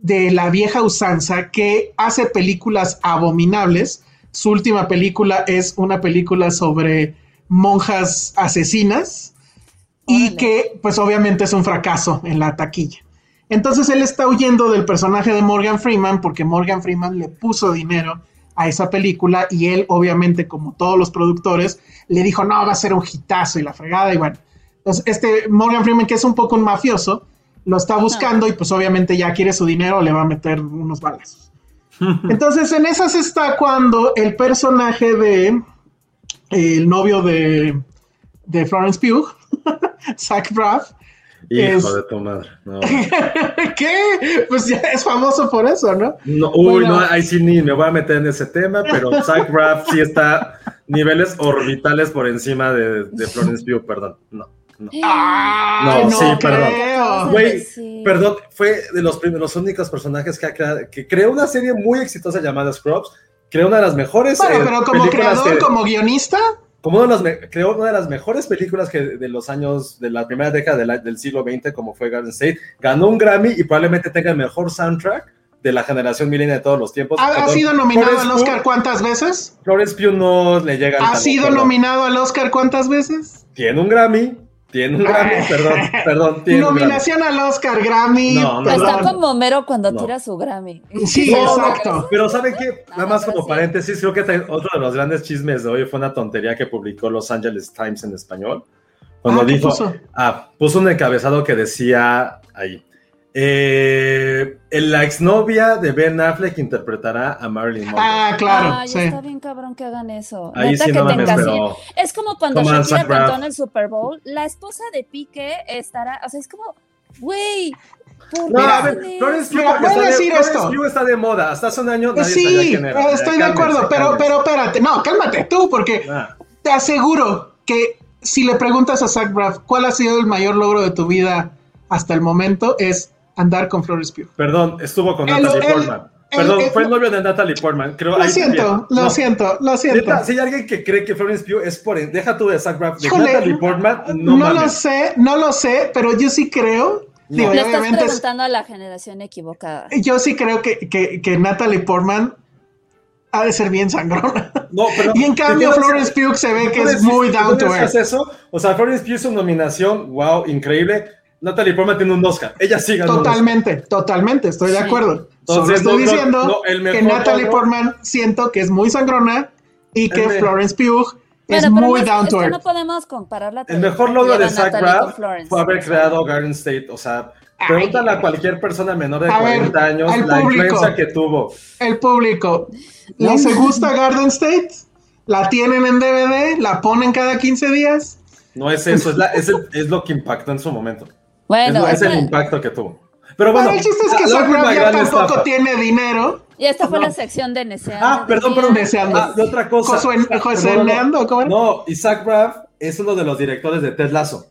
de la vieja usanza que hace películas abominables. Su última película es una película sobre monjas asesinas y que pues obviamente es un fracaso en la taquilla. Entonces él está huyendo del personaje de Morgan Freeman porque Morgan Freeman le puso dinero a esa película y él obviamente como todos los productores le dijo no va a ser un hitazo y la fregada y bueno entonces este Morgan Freeman que es un poco un mafioso lo está buscando y pues obviamente ya quiere su dinero le va a meter unos balazos entonces en esas está cuando el personaje de el novio de de Florence Pugh Zach Braff Hijo Es- de tu madre. No, ¿Qué? Pues ya es famoso por eso, ¿no? No, uy, Bueno. no, ahí sí ni me voy a meter en ese tema, pero Zach Braff sí está niveles orbitales por encima de, de Florence Pugh, perdón. No, no. Ah, No, sí, perdón. Güey, Sí. perdón, fue de los, prim- los únicos personajes que, ha creado, que creó una serie muy exitosa llamada Scrubs. Creó una de las mejores. Bueno, eh, pero como películas creador, que- como guionista, como una de las creó una de las mejores películas que de los años de la primera década de la- del siglo XX, como fue Garden State, ganó un Grammy y probablemente tenga el mejor soundtrack de la generación milenial de todos los tiempos. ha, Perdón, sido nominado Florence al Oscar Pugh- cuántas veces? Florence Pugh no le llega ¿Ha sido nominado al Oscar cuántas veces? Tiene un Grammy, tiene un Grammy, perdón, perdón, tiene Grammy. Nominación al Oscar, Grammy. No, no. Está como Homero cuando No. tira su Grammy. Sí, No, exacto. Pero ¿saben qué? Nada más como sí. paréntesis, creo que otro de los grandes chismes de hoy fue una tontería que publicó Los Angeles Times en español. Cuando Ah, ¿qué dijo, puso? ah, puso un encabezado que decía ahí, eh, la exnovia de Ben Affleck interpretará a Marilyn Monroe. Ah, claro, Ay, sí. está bien cabrón que hagan eso. Ahí Neta sí que no te pero... Es como cuando Shakira cantó en el Super Bowl, la esposa de Piqué estará, o sea, es como, güey, ¿por No, a ver, Florence? Pugh está está de moda. Hasta hace un año nadie sabía Sí, quién era. estoy de acuerdo, pero, pero espérate, no, cálmate tú, porque Ah, te aseguro que si le preguntas a Zach Braff cuál ha sido el mayor logro de tu vida hasta el momento, es andar con Florence Pugh. perdón, estuvo con El- Natalie el- Portman. el- Perdón, el- fue el novio de Natalie Portman. Creo, Lo ahí siento, lo No, siento, lo siento. Si hay alguien que cree que Florence Pugh es por. Deja tú de Zach Braff, de Híjole, Natalie Portman, no no, lo sé, no lo sé, pero yo sí creo. No. digo, Le estás obviamente es- preguntando a la generación equivocada. yo sí creo que, que, que Natalie Portman ha de ser bien sangrona. No, pero- y en cambio, ¿te puedo Florence Pugh se ve ¿te que es muy down to earth. eso? O sea, Florence Pugh su nominación, wow, increíble. Natalie Portman tiene un Oscar. Ella sí ganó. Totalmente, totalmente, estoy de acuerdo. Entonces, estoy diciendo que Natalie Portman siento que es muy sangrona y que Florence Pugh es muy down to earth. no podemos compararla. El mejor logro de Zach Braff fue haber creado Garden State. O sea, pregúntale a cualquier persona menor de 40 años la influencia que tuvo. El público, ¿les gusta Garden State? ¿La tienen en DVD? ¿La ponen cada 15 días? No es eso, es, es, lo que impactó en su momento. Bueno, es, el impacto que tuvo. Pero bueno, el chiste es que ya tampoco tiene dinero. Y esta fue la sección de Neseando. Ah, perdón, perdón. Neseando. Ah, otra cosa. Joseneando, ¿cómo No, Isaac Braff es uno de los directores de Ted Lasso.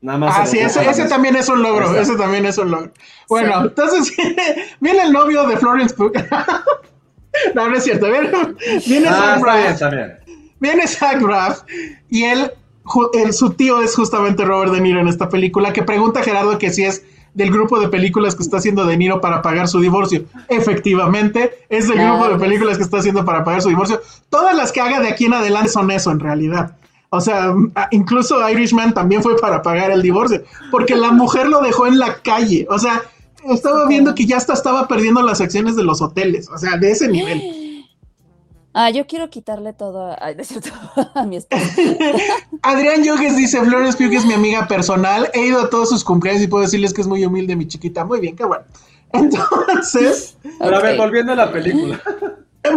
Nada más. Ah, sí, ese, ese también es un logro. Ese también es un logro. Bueno, entonces viene, el novio de Florence Pugh. no, no es cierto. Viene, viene ah, Zach Braff. También. Viene Zach Braff y él, su tío es justamente Robert De Niro en esta película, que pregunta a Gerardo que si es del grupo de películas que está haciendo De Niro para pagar su divorcio. Efectivamente, es del grupo de películas que está haciendo para pagar su divorcio. Todas las que haga de aquí en adelante son eso en realidad. O sea, incluso Irishman también fue para pagar el divorcio, porque la mujer lo dejó en la calle. O sea, estaba viendo que ya hasta estaba perdiendo las acciones de los hoteles, o sea, de ese nivel. Ah, yo quiero quitarle todo a, a mi esposa. Adrián Yogues dice, Flores Pugh es mi amiga personal. He ido a todos sus cumpleaños y puedo decirles que es muy humilde mi chiquita. Muy bien, qué bueno. Entonces... Pero a ver, volviendo a la película.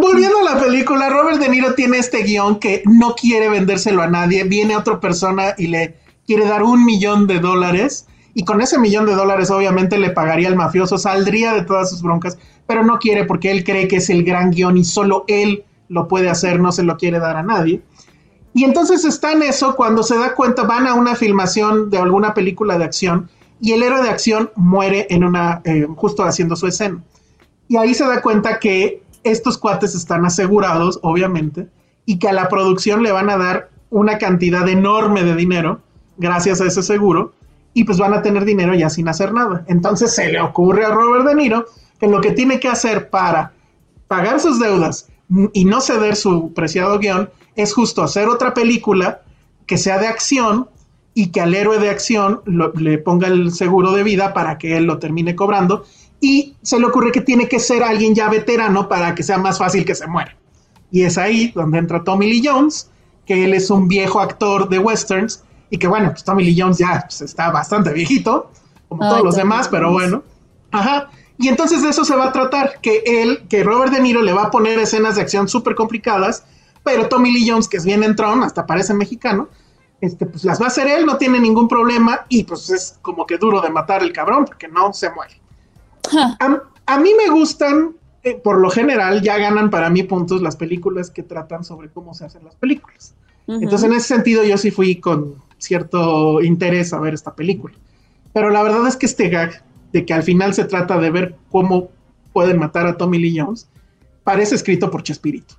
Volviendo a la película, Robert De Niro tiene este guion que no quiere vendérselo a nadie. Viene otra persona y le quiere dar un millón de dólares. Y con ese millón de dólares obviamente le pagaría al mafioso, saldría de todas sus broncas, pero no quiere porque él cree que es el gran guion y solo él lo puede hacer, no se lo quiere dar a nadie. Y entonces está en eso cuando se da cuenta, van a una filmación de alguna película de acción y el héroe de acción muere en una, eh, justo haciendo su escena. Y ahí se da cuenta que estos cuates están asegurados, obviamente, y que a la producción le van a dar una cantidad enorme de dinero gracias a ese seguro y pues van a tener dinero ya sin hacer nada. Entonces se le ocurre a Robert De Niro que lo que tiene que hacer para pagar sus deudas, y no ceder su preciado guion es justo hacer otra película que sea de acción y que al héroe de acción le ponga el seguro de vida para que él lo termine cobrando. Y se le ocurre que tiene que ser alguien ya veterano para que sea más fácil que se muera. Y es ahí donde entra Tommy Lee Jones, que él es un viejo actor de westerns y que bueno, pues Tommy Lee Jones ya pues, está bastante viejito, como todos los demás, pero bueno. Ajá. Y entonces de eso se va a tratar, que él, que Robert De Niro le va a poner escenas de acción súper complicadas, pero Tommy Lee Jones, que es bien entrón, hasta parece mexicano, este, pues las va a hacer él, no tiene ningún problema, y pues es como que duro de matar el cabrón, porque no se muere. A, mí me gustan, eh, por lo general, ya ganan para mí puntos las películas que tratan sobre cómo se hacen las películas. Entonces, en ese sentido, yo sí fui con cierto interés a ver esta película. Pero la verdad es que este gag de que al final se trata de ver cómo pueden matar a Tommy Lee Jones, parece escrito por Chespirito.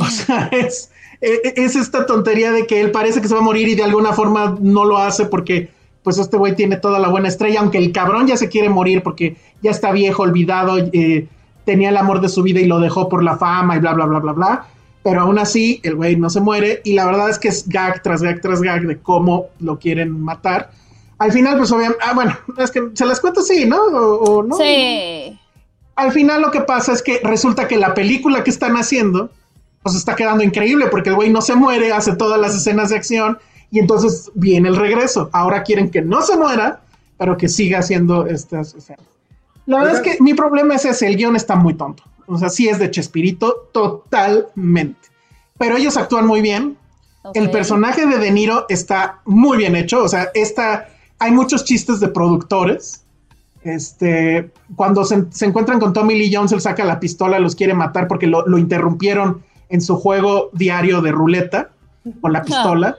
O sea, es, e, e, es, esta tontería de que él parece que se va a morir y de alguna forma no lo hace porque pues este güey tiene toda la buena estrella, aunque el cabrón ya se quiere morir porque ya está viejo, olvidado, eh, tenía el amor de su vida y lo dejó por la fama y bla, bla, bla, bla, bla. Pero aún así, el güey no se muere y la verdad es que es gag tras gag tras gag de cómo lo quieren matar al final, pues obviamente, ah, bueno, es que se las cuento así, ¿no? O, no. Sí. Al final lo que pasa es que resulta que la película que están haciendo, pues está quedando increíble porque el güey no se muere, hace todas las escenas de acción y entonces viene el regreso. Ahora quieren que no se muera, pero que siga haciendo estas escenas. La verdad es que mi problema es ese, el guion está muy tonto. O sea, sí es de Chespirito totalmente. Pero ellos actúan muy bien. El personaje de De Niro está muy bien hecho. O sea, esta hay muchos chistes de productores. Este, cuando se, encuentran con Tommy Lee Jones, él saca la pistola, los quiere matar porque lo, interrumpieron en su juego diario de ruleta con la pistola.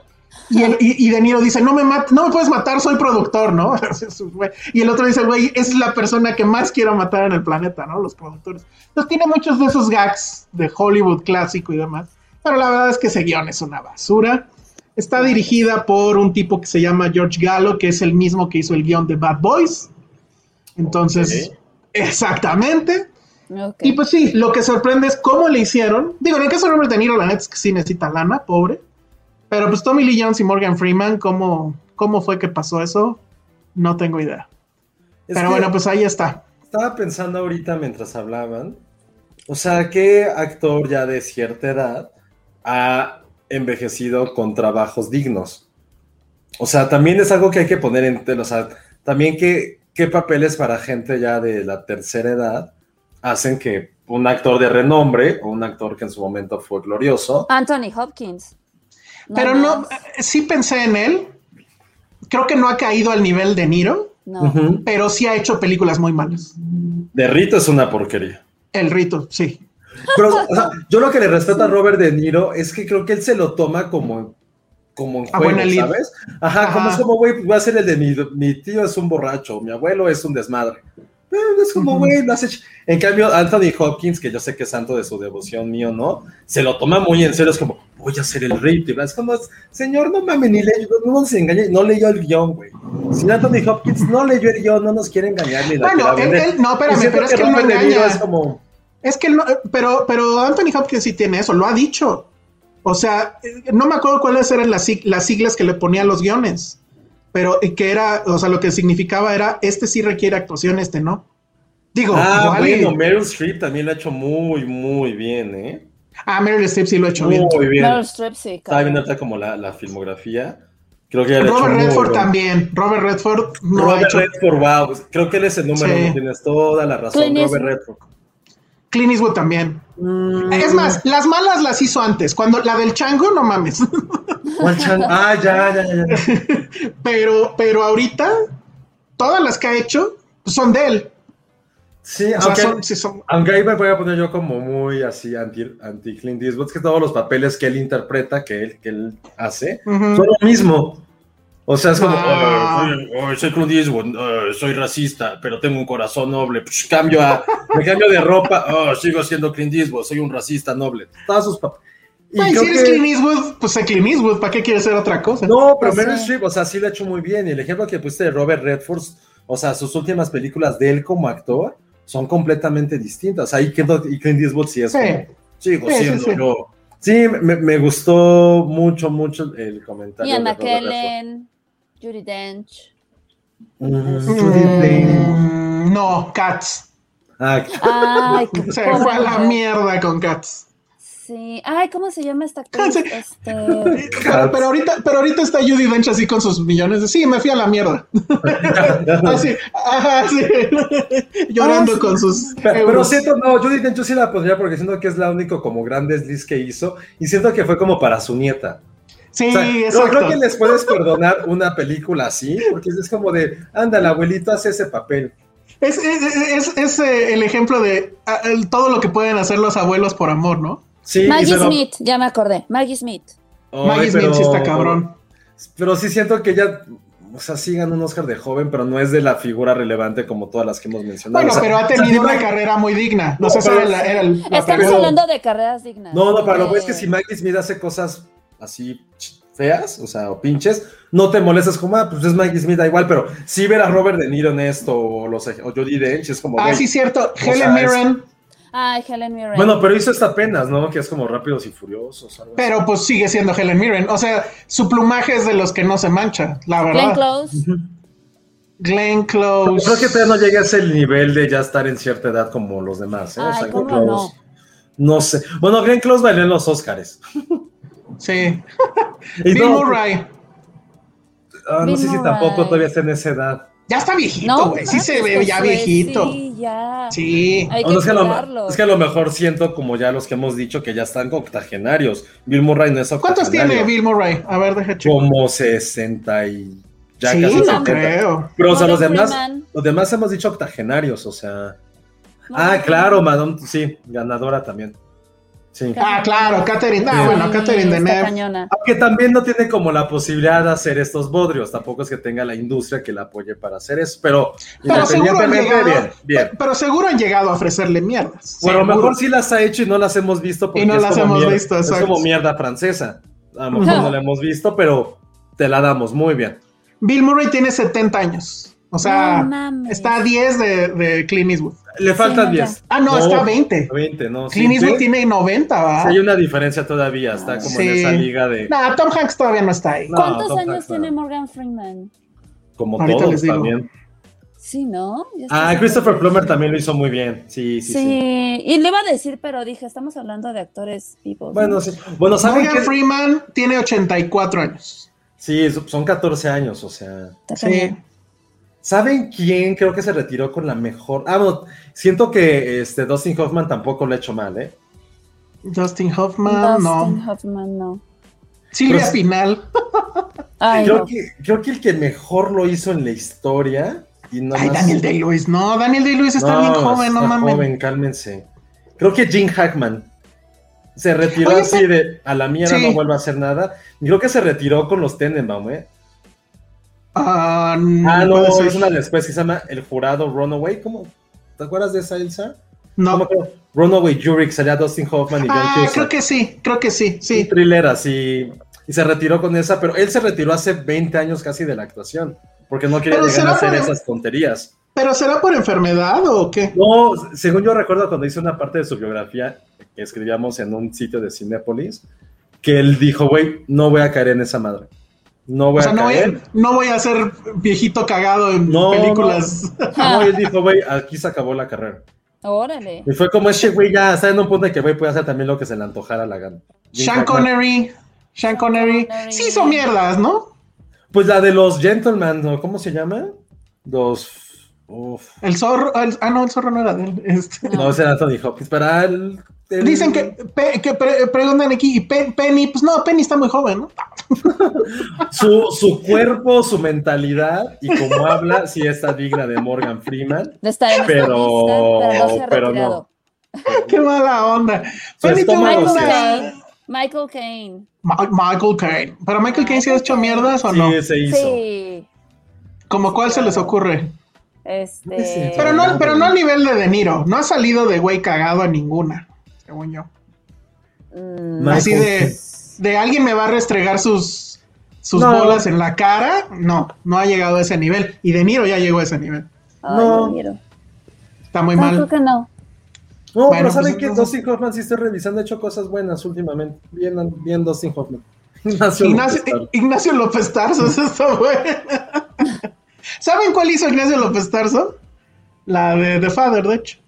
Y, el, y, De Niro dice, no me, no me puedes matar, soy productor, ¿no? y el otro dice, güey, es la persona que más quiero matar en el planeta, ¿no? Los productores. Entonces tiene muchos de esos gags de Hollywood clásico y demás. Pero la verdad es que ese guion es una basura. Está dirigida por un tipo que se llama George Gallo, que es el mismo que hizo el guion de Bad Boys. Entonces, exactamente. Y pues sí, lo que sorprende es cómo le hicieron. Digo, en el caso de Robert De Niro, la neta es que sí necesita lana, pobre. Pero pues Tommy Lee Jones y Morgan Freeman, ¿cómo, cómo fue que pasó eso? No tengo idea. Es Pero bueno, pues ahí está. Estaba pensando ahorita mientras hablaban. O sea, ¿qué actor ya de cierta edad ha envejecido con trabajos dignos? O sea, también es algo que hay que poner en tela. O sea, también qué, qué papeles para gente ya de la tercera edad hacen que un actor de renombre o un actor que en su momento fue glorioso. Anthony Hopkins. Pero no, más. eh, sí pensé en él. Creo que no ha caído al nivel de Niro, No. Pero sí ha hecho películas muy malas. De Rito es una porquería. El rito, sí. Pero, o sea, yo lo que le respeto a Robert De Niro es que creo que él se lo toma como, como en A juego, buena lid. ¿sabes? Ajá, Ajá. como es como, güey, voy a ser el de mi, mi tío es un borracho, mi abuelo es un desmadre. Pero es como, güey, lo hace. ch- En cambio, Anthony Hopkins, que yo sé que es santo de su devoción mío, ¿no? Se lo toma muy en serio, es como, voy a ser el rey. y Es como, señor, no mames, ni leyó, no nos engañe, no leyó el guion, güey. Si Anthony Hopkins no leyó el guion, no nos quiere engañar ni la Bueno, él- él- no, espérame, pero es que no engaña. es como, Es que no, pero, pero Anthony Hopkins sí tiene eso, lo ha dicho. O sea, eh, no me acuerdo cuáles eran las, sig- las siglas que le ponía a los guiones, pero eh, que era, o sea, lo que significaba era, este sí requiere actuación, este no. Digo, Ah, y- bueno, Meryl Streep también lo ha hecho muy, muy bien, ¿eh? ah, Meryl Streep sí lo ha hecho Muy bien. bien. Meryl Streep, sí, Estaba viendo ahorita como la, la filmografía. Creo que ya lo ha hecho Robert muy Redford también. Robert Redford no ha Robert hecho. Redford, wow. pues, Creo que él es el número Sí. uno, tienes toda la razón. Clint Robert. Redford. Clint Eastwood también. Mm. Es más, las malas las hizo antes. Cuando la del chango, no mames. ¿Cuál chan- Ah, ya, ya, ya. pero, pero ahorita, todas las que ha hecho pues, son de él. Sí, O sea, aunque, son, sí son- aunque ahí me voy a poner yo como muy así anti, anti Clint Eastwood, es que todos los papeles que él interpreta, que él, que él hace, son lo mismo. O sea, es como, Ah. "Oh, soy, oh, soy Clint Eastwood, oh, soy racista, pero tengo un corazón noble. Pues, cambio a, me cambio de ropa, oh, sigo siendo Clint Eastwood, soy un racista noble. Todos sus papeles. Y Ay, si eres que- Clint Eastwood, pues sé Clint Eastwood, ¿para qué quieres ser otra cosa? No, pero Pues Meryl sí. Streep, o sea, sí lo ha hecho muy bien. Y el ejemplo que pusiste de Robert Redford, o sea, sus últimas películas de él como actor son completamente distintas. Ahí y Clint Eastwood sí es Sí. como, sigo Sí, siendo sí. yo. Sí, me, me gustó mucho, mucho el comentario. Robert Redford. McKellen, Judy Dench. Mm, Judy Blanc. Mm, no, Cats. Ah, Ay, qué Se pobre fue a la mierda con Cats. Sí. Ay, ¿cómo se llama esta actriz? Sí. Este... Pero, pero ahorita, pero ahorita está Judy Dench así con sus millones de sí, me fui a la mierda. Así, ajá, sí. Llorando Ah, sí. con sus Pero, pero siento, no, Judy Dench yo sí la pondría porque siento que es la único como gran desliz que hizo y siento que fue como para su nieta. Sí, O sea, no, exacto. creo que les puedes perdonar una película así, porque es como de, anda, el abuelito hace ese papel. Es, es, es- es, eh, el ejemplo de el- todo lo que pueden hacer los abuelos por amor, ¿no? Sí, Maggie Smith, ya me acordé. Maggie Smith. Maggie Smith sí está cabrón. Pero sí siento que ella, o sea, sí ganó un Oscar de joven, pero no es de la figura relevante como todas las que hemos mencionado. Bueno, O sea, pero ha o sea, tenido una carrera muy digna. No, No, sé si era, el- Estamos hablando de carreras dignas. No, no, para lo que es que si Maggie Smith hace cosas así feas, o sea, o pinches, no te molestas como, ah, pues es Maggie Smith, da igual, pero si ver a Robert De Niro en esto, o, los, o Jodie Dench, es como, Ah, sí, cierto. sea, Helen es- Mirren, Ay, Helen Mirren. Bueno, pero hizo esta apenas, ¿no? Que es como Rápidos y Furiosos. algo así. pero pues sigue siendo Helen Mirren. O sea, su plumaje es de los que no se mancha, la verdad. Glenn Close. Glenn Pero Close. Creo que todavía no llega a ese nivel de ya estar en cierta edad como los demás, ¿eh? O sea, ¿cómo Glenn Close, no sé. Bueno, Glenn Close bailó en los Oscars. Sí. Bill no, Murray. ah, no Bill sé si tampoco todavía está en esa edad. Ya está viejito, No, güey. Sí ah, se pues, ve ya viejito. Sí, ya. Sí. Hay que es, que a lo, es que a lo mejor siento como ya los que hemos dicho que ya están octogenarios. Bill Murray no es ¿Cuántos tiene Bill Murray? A ver, deja checar. Como 60 y ya sí, casi no 70. creo. Pero o sea, los demás, Freeman. los demás hemos dicho octogenarios, o sea. No, ah, claro, Madonna, sí, ganadora también. Sí. Ah, claro, Catherine. Ah, Sí, bueno, Catherine Deneuve. Aunque también no tiene como la posibilidad de hacer estos bodrios, tampoco es que tenga la industria que la apoye para hacer eso, pero, Pero seguro han independientemente, llegado. bien, bien. pe- Pero seguro han llegado a ofrecerle mierdas. Bueno, a lo mejor sí las ha hecho y no las hemos visto porque Y no es las como hemos mierda, visto, es como mierda francesa. A lo mejor Ujú. no la hemos visto, pero te la damos muy bien. Bill Murray tiene 70 años. O sea, No está a 10 de, de Clint Eastwood. Le faltan no, ya. 10. Ah, no, está a 20. 20, no. Clint Eastwood tiene 90, ¿va? Sí, hay una diferencia todavía, está como Sí. en esa liga de... No, Tom Hanks todavía no está ahí. No, ¿Cuántos Tom años Hanks no. tiene Morgan Freeman? como Ahorita todos les digo. también. Sí, ¿no? Ah, Christopher. Plummer también lo hizo muy bien. Sí, sí, Sí, sí. y le iba a decir, pero dije, estamos hablando de actores vivos. Bueno, ¿no? sí. Bueno, ¿saben Morgan? Freeman tiene 84 años. Sí, son 14 años, o sea. Está Sí. ¿Saben quién creo que se retiró con la mejor? Ah, bueno, siento que este Dustin Hoffman tampoco lo ha hecho mal, ¿eh? Dustin Hoffman, Dustin no. Hoffman, no. Silvia Pero- Pinal. Ay, creo, no. que, creo que el que mejor lo hizo en la historia. Y no Ay, más- Daniel Day-Lewis. No, Daniel Day-Lewis está No, bien joven, no está mames. joven, cálmense. Creo que Jim Hackman se retiró Oye, así pero- de a la mierda, Sí. no vuelve a hacer nada. Y creo que se retiró con los Tenenbaum, ¿eh? Ah, Ah, no, no, puede ser. es una después que se llama El Jurado Runaway. ¿Cómo? ¿Te acuerdas de esa, Elsa? No. Runaway Jury, que salía Dustin Hoffman y John Ah, creo que sí, creo que sí, Un sí. thriller así. Y se retiró con esa, pero él se retiró hace 20 años casi de la actuación. Porque no quería llegar a hacer esas tonterías. ¿Pero será por enfermedad o qué? No, según yo recuerdo cuando hice una parte de su biografía que escribíamos en un sitio de Cinépolis, que él dijo, güey, no voy a caer en esa madre. No voy O sea, a no voy, caer. a, no voy a ser viejito cagado en No, películas. No, él dijo, güey, aquí se acabó la carrera. Órale. Y fue como ese güey ya está en un punto de que güey puede hacer también lo que se le antojara la gana. Sean. Connery. Sean Connery. Connery. Sí hizo mierdas, ¿no? Pues la de los Gentlemen, ¿no? ¿cómo se llama? Los. Uf. El zorro. el- ah, no, el zorro no era de él. este. No, ese era Anthony Hopkins. Para el, el- Dicen que, pe- que pre- preguntan aquí, y Pe- Penny, pues no, Penny está muy joven, ¿no? su, su cuerpo, su mentalidad y como habla, sí está digna de Morgan Freeman. Estar en Pero- lista, pero no se pero. Qué mala onda. Su Penny Michael Caine. Michael Caine. Ma- Michael Caine. ¿Pero Michael Caine sí ha hecho mierdas o no? Sí, se hizo. Sí. ¿Como cuál se les ocurre? Este. Pero no, pero no al nivel de De Niro. No ha salido de güey cagado a ninguna, según yo. mm, Así de, de alguien me va a restregar sus, sus No. bolas en la cara. No, no ha llegado a ese nivel. Y De Niro ya llegó a ese nivel. ay, No. no. Está muy No, mal. creo que no. No, Bueno, pero ¿saben pues qué? entonces- Dustin Hoffman sí estoy revisando, ha hecho cosas buenas últimamente. Bien, bien Dustin Hoffman. Ignacio López Tarso, eso está bueno. ¿Saben cuál hizo Ignacio López Tarso? La de The Father, de hecho.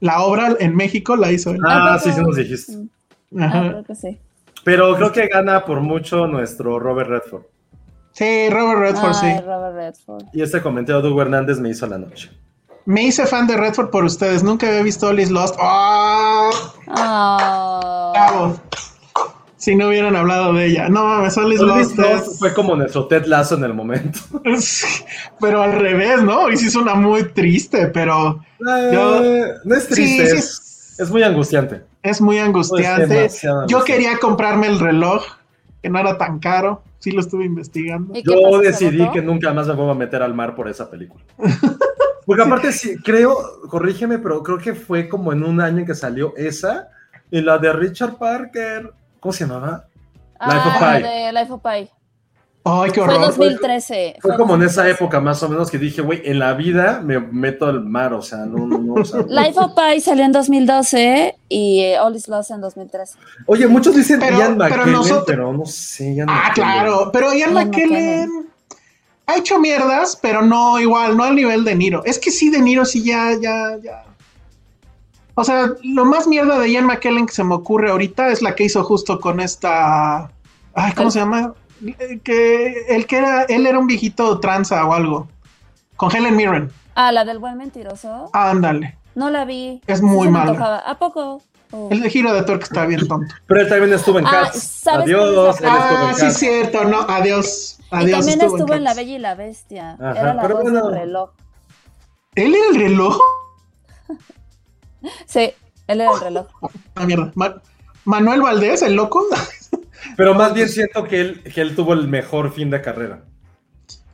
La obra en México la hizo él. Ah, sí, sí nos dijiste. Ah, creo que sí. Pero creo que gana por mucho nuestro Robert Redford. Sí, Robert Redford, Ay, sí. Robert Redford. Y este comentario de Hugo Hernández me hizo la noche. Me hice fan de Redford por ustedes. Nunca había visto All Is Lost. ¡Ah! Ah. Bravo. Si no hubieran hablado de ella. No mames, All Is Lost es- fue como nuestro Ted Lasso en el momento. Pero al revés, ¿no? Y sí suena muy triste, pero Eh, no es triste, Sí, sí. es, es muy angustiante. es muy angustiante. demasiado Yo quería comprarme el reloj, que no era tan caro. Sí lo estuve investigando. ¿Y qué Yo decidí que nunca más me vuelvo a meter al mar por esa película. Porque aparte, sí, creo, corrígeme, pero creo que fue como en un año en que salió esa y la de Richard Parker. ¿Cómo se llamaba? Life of Ah, Pi. de Life of Pi. Ay, qué Fue horror. 2013. Fue como en esa 2013. época más o menos que dije, güey, en la vida me meto al mar, o sea, no, no, no. o sea, Life of Pi salió en 2012 y eh, All is Lost en 2013. Oye, muchos dicen Pero- Ian pero McKellen, pero, nosotros- no sé. Ian Ah, McKellen. claro. Pero Ian Ian McKellen ha hecho mierdas, pero no igual, no al nivel de Niro. Es que sí, de Niro sí ya, ya, ya. O sea, lo más mierda de Ian McKellen que se me ocurre ahorita es la que hizo justo con esta. Ay, ¿cómo se llama? Que el que era, él era un viejito tranza o algo. Con Helen Mirren. Ah, la del buen mentiroso. Ándale. No la vi. Es muy mala. ¿A poco? Oh. El de giro de tuerca está bien tonto. Pero él también estuvo en Ah, Cats. ¿sabes Adiós, él estuvo Ah, en sí, Cats. cierto. No, adiós. Y Adiós. también estuvo estuvo en La. Bella y la Bestia. Ajá, Era la voz bueno. del reloj. ¿Él era el reloj? Sí, él era el reloj. Ah, mierda. Ma- Manuel Valdés, el loco. Pero más bien siento que él, que él tuvo el mejor fin de carrera.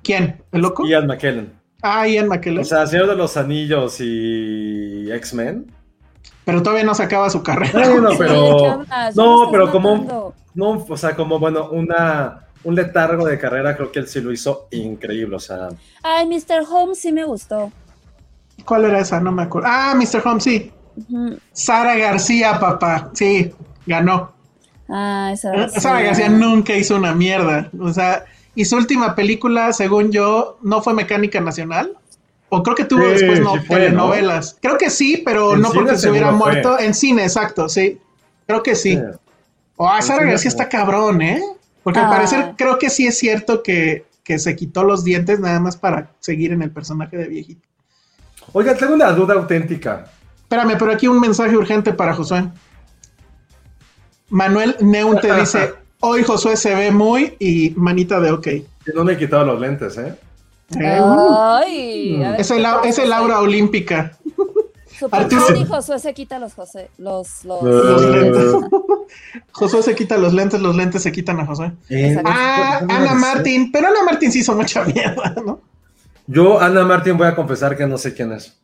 ¿Quién? ¿El loco? Ian McKellen. Ah, Ian McKellen. O sea, Señor de los Anillos y X-Men. pero todavía no sacaba su carrera. Bueno, Sí, ¿de qué pero. No, ¿Dónde pero como. No, o sea, como bueno, una. Un letargo de carrera, creo que él sí lo hizo increíble. O sea, Ay, Mr. Holmes sí me gustó. ¿Cuál era esa? No me acuerdo. Ah, Mr. Holmes, sí. Sara García, papá. Sí, ganó. Ah, esa Eh. Sara García nunca hizo una mierda. O sea, y su última película, según yo, no fue Mecánica Nacional. O creo que tuvo Sí, después no, sí fue, telenovelas. Creo que sí, pero En no porque se hubiera fue. muerto. En cine, exacto, sí. Creo que sí. Sí. O a En Sara García fue. está cabrón, ¿eh? Porque al Ah. parecer creo que sí es cierto que, que se quitó los dientes nada más para seguir en el personaje de viejito. Oiga, tengo una duda auténtica. Espérame, pero aquí un mensaje urgente para Josué. Manuel Neun te dice, hoy Josué se ve muy y manita de ok. Eh, no me he quitado los lentes, ¿eh? Ay, a ver, es, el, ¿qué au- pasa, es el aura olímpica. Super Arturo- y Josué se quita los José, los, los, Los Eh. lentes. Josué se quita los lentes, los lentes se quitan a Josué. Exacto. Ah, Ana Martín, pero Ana Martín sí hizo mucha mierda, ¿no? Yo, Ana Martín, voy a confesar que no sé quién es.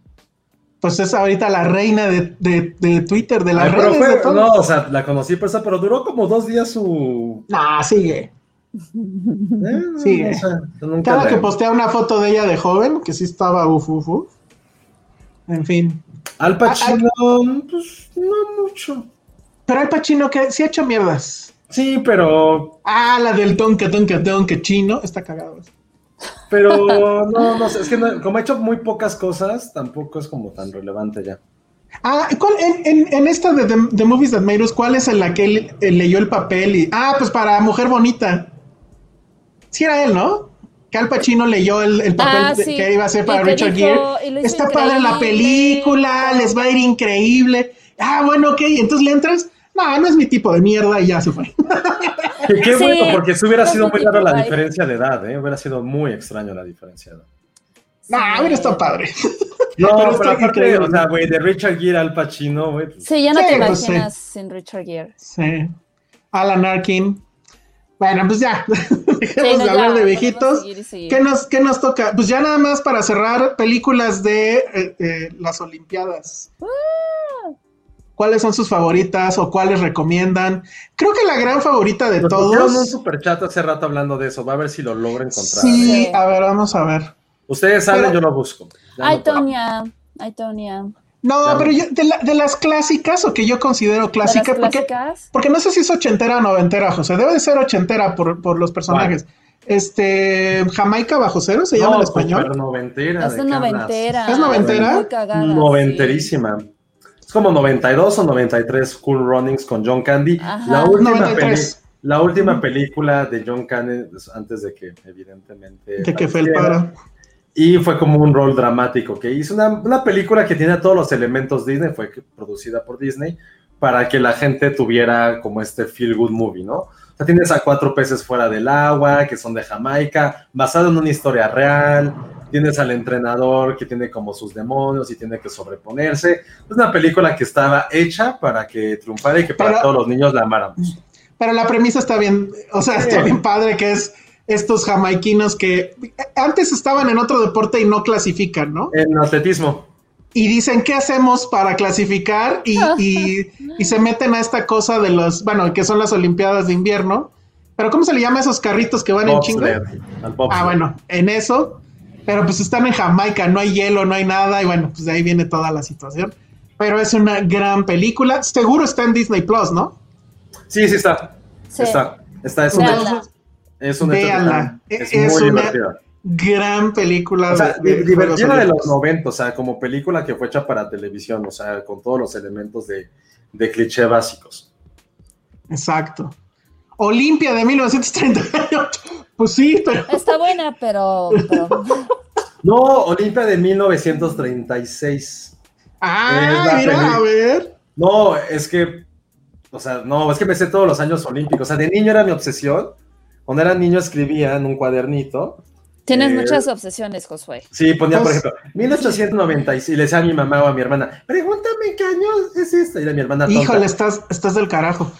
Pues es ahorita la reina de, de- de Twitter, de las Ay, pero redes fue- de todo. no, o sea, la conocí por eso, pero duró como dos días su. Nah, sigue. Eh, no sé, nunca Cada la- que postea una foto de ella de joven, que sí estaba uf, uf, uf. En fin. Al Pacino, pues no mucho. Pero Al Pacino que sí ha hecho mierdas. Sí, pero. Ah, la del tonka tonka tonka chino, está cagado. Pero no, no sé, es que no- como ha hecho muy pocas cosas, tampoco es como tan relevante ya. Ah, ¿cuál, en, en, en esta de The, The Movies That Made Us, ¿cuál es en la que él, él leyó el papel? Y, ah, pues para Mujer Bonita. Sí era él, ¿no? Que Al Pacino leyó el, el papel Ah, de- sí. que iba a hacer para Richard dijo- Gere. Está padre la increíble. película, les va a ir increíble. Ah, bueno, ok, entonces le entras. No, no es mi tipo de mierda y ya se fue. Qué Sí, bueno, porque eso hubiera no sido muy raro la diferencia de edad, ¿eh? Hubiera sido muy extraño la diferencia de edad. No, hubiera estado padre. No, Pero pero, aparte, increíble. o sea, güey, de Richard Gere al Pacino, güey. pues, Sí, ya no Sí, te imaginas sin Richard Gere. Sí. Alan Arkin. Bueno, pues ya. Dejemos Sí, no, de ya, hablar de viejitos. seguir y seguir. ¿Qué nos, ¿Qué nos toca? Pues ya nada más para cerrar, películas de eh, eh, las Olimpiadas. ¿Cuáles son sus favoritas o cuáles recomiendan? Creo que la gran favorita de Nos un todos. super chat hace rato hablando de eso. Va a ver si lo logro encontrar. Sí, a ver, vamos a ver. Ustedes saben, Pero- yo lo busco. Ya Ay, no. Tonia. Ay, Tonia. No, Ya. pero yo, de, la- de las clásicas o que yo considero ¿De clásicas, las porque, clásicas? porque no sé si es ochentera o noventera, José. Debe de ser ochentera por, por los personajes. Este, Jamaica bajo cero se llama en español. super noventera. Es ¿de noventera. ¿Es noventera? Muy cagada, sí. Noventerísima. Como 92 o 93 Cool Runnings con John Candy. Ajá. La última, 93. peli- la última película de John Candy, pues, antes de que evidentemente... De que fue el paro. Y fue como un rol dramático que hizo una, una película que tiene todos los elementos Disney, fue producida por Disney, para que la gente tuviera como este feel good movie, ¿no? O sea, tienes a cuatro peces fuera del agua, que son de Jamaica, basado en una historia real, tienes al entrenador que tiene como sus demonios y tiene que sobreponerse. Es una película que estaba hecha para que triunfara y que para Pero- todos los niños la amáramos. Pero la premisa está bien, o sea, está bien padre que es estos jamaiquinos que antes estaban en otro deporte y no clasifican, ¿no? En atletismo. Y dicen, ¿qué hacemos para clasificar? Y, y- y se meten a esta cosa de los, bueno, que son las Olimpiadas de invierno. Pero ¿cómo se le llama a esos carritos que van en? Bobsled, al bobsled. Ah, bueno, en eso. Pero pues están en Jamaica, no hay hielo, no hay nada. Y bueno, pues de ahí viene toda la situación. Pero es una gran película. Seguro está en Disney Plus, ¿no? Sí, sí está. Sí. Está. Está, es un hecho. Es un hecho. Es, Es muy una- divertida. Gran película. O sea, de- de di- divertida Juegos de los Olímpicos. 90, o sea, como película que fue hecha para televisión, o sea, con todos los elementos de, de cliché básicos. Exacto. Olimpia de 1938. Pues sí, pero. Está buena, pero. pero- No, Olimpia de 1936. Ah, mira, a ver. No, es que, o sea, no, es que me sé todos los años olímpicos. O sea, de niño era mi obsesión. Cuando era niño escribía en un cuadernito. Tienes Eh, muchas obsesiones, Josué. Sí, ponía, por Pues- ejemplo, 1896, y le decía a mi mamá o a mi hermana, pregúntame qué año es esta. Y era mi hermana tonta. Híjole, estás, estás del carajo.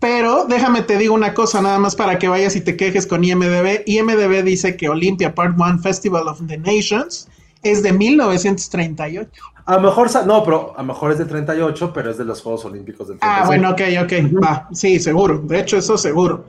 Pero déjame te digo una cosa nada más para que vayas y te quejes con IMDB. IMDB dice que Olympia Part 1 Festival of the Nations es de 1938. A lo mejor, no, pero a lo mejor es de 38, pero es de los Juegos Olímpicos del 36. Ah, bueno, ok, ok. Va, sí, seguro. De hecho, eso seguro.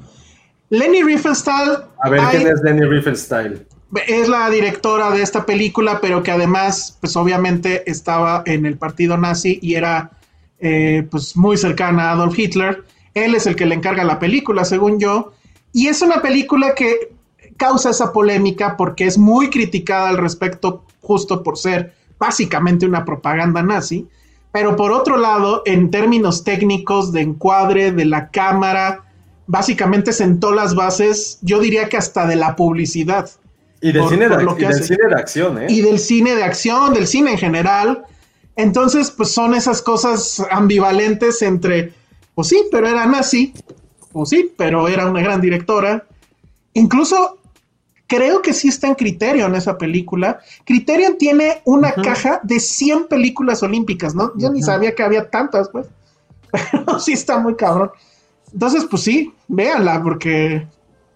Lenny Riefenstahl A ver, hay- ¿quién es Lenny Riefenstahl? es la directora de esta película, pero que además, pues obviamente estaba en el partido nazi y era eh, pues muy cercana a Adolf Hitler. Él es el que le encarga la película, según yo. Y es una película que, causa esa polémica porque es muy criticada al respecto justo por ser básicamente una propaganda nazi. Pero por otro lado, en términos técnicos de encuadre de la cámara, básicamente sentó las bases, yo diría que hasta de la publicidad. Y del, Por- cine, por de, y del cine de acción, ¿eh? y del cine de acción, del cine en general. Entonces, pues son esas cosas ambivalentes entre, pues sí, pero era nazi, pues sí, pero era una gran directora. Incluso creo que sí está en Criterion esa película. Criterion tiene una caja de 100 películas olímpicas, ¿no? Yo ni sabía que había tantas, pues. Pero sí está muy cabrón. Entonces, pues sí, véanla, porque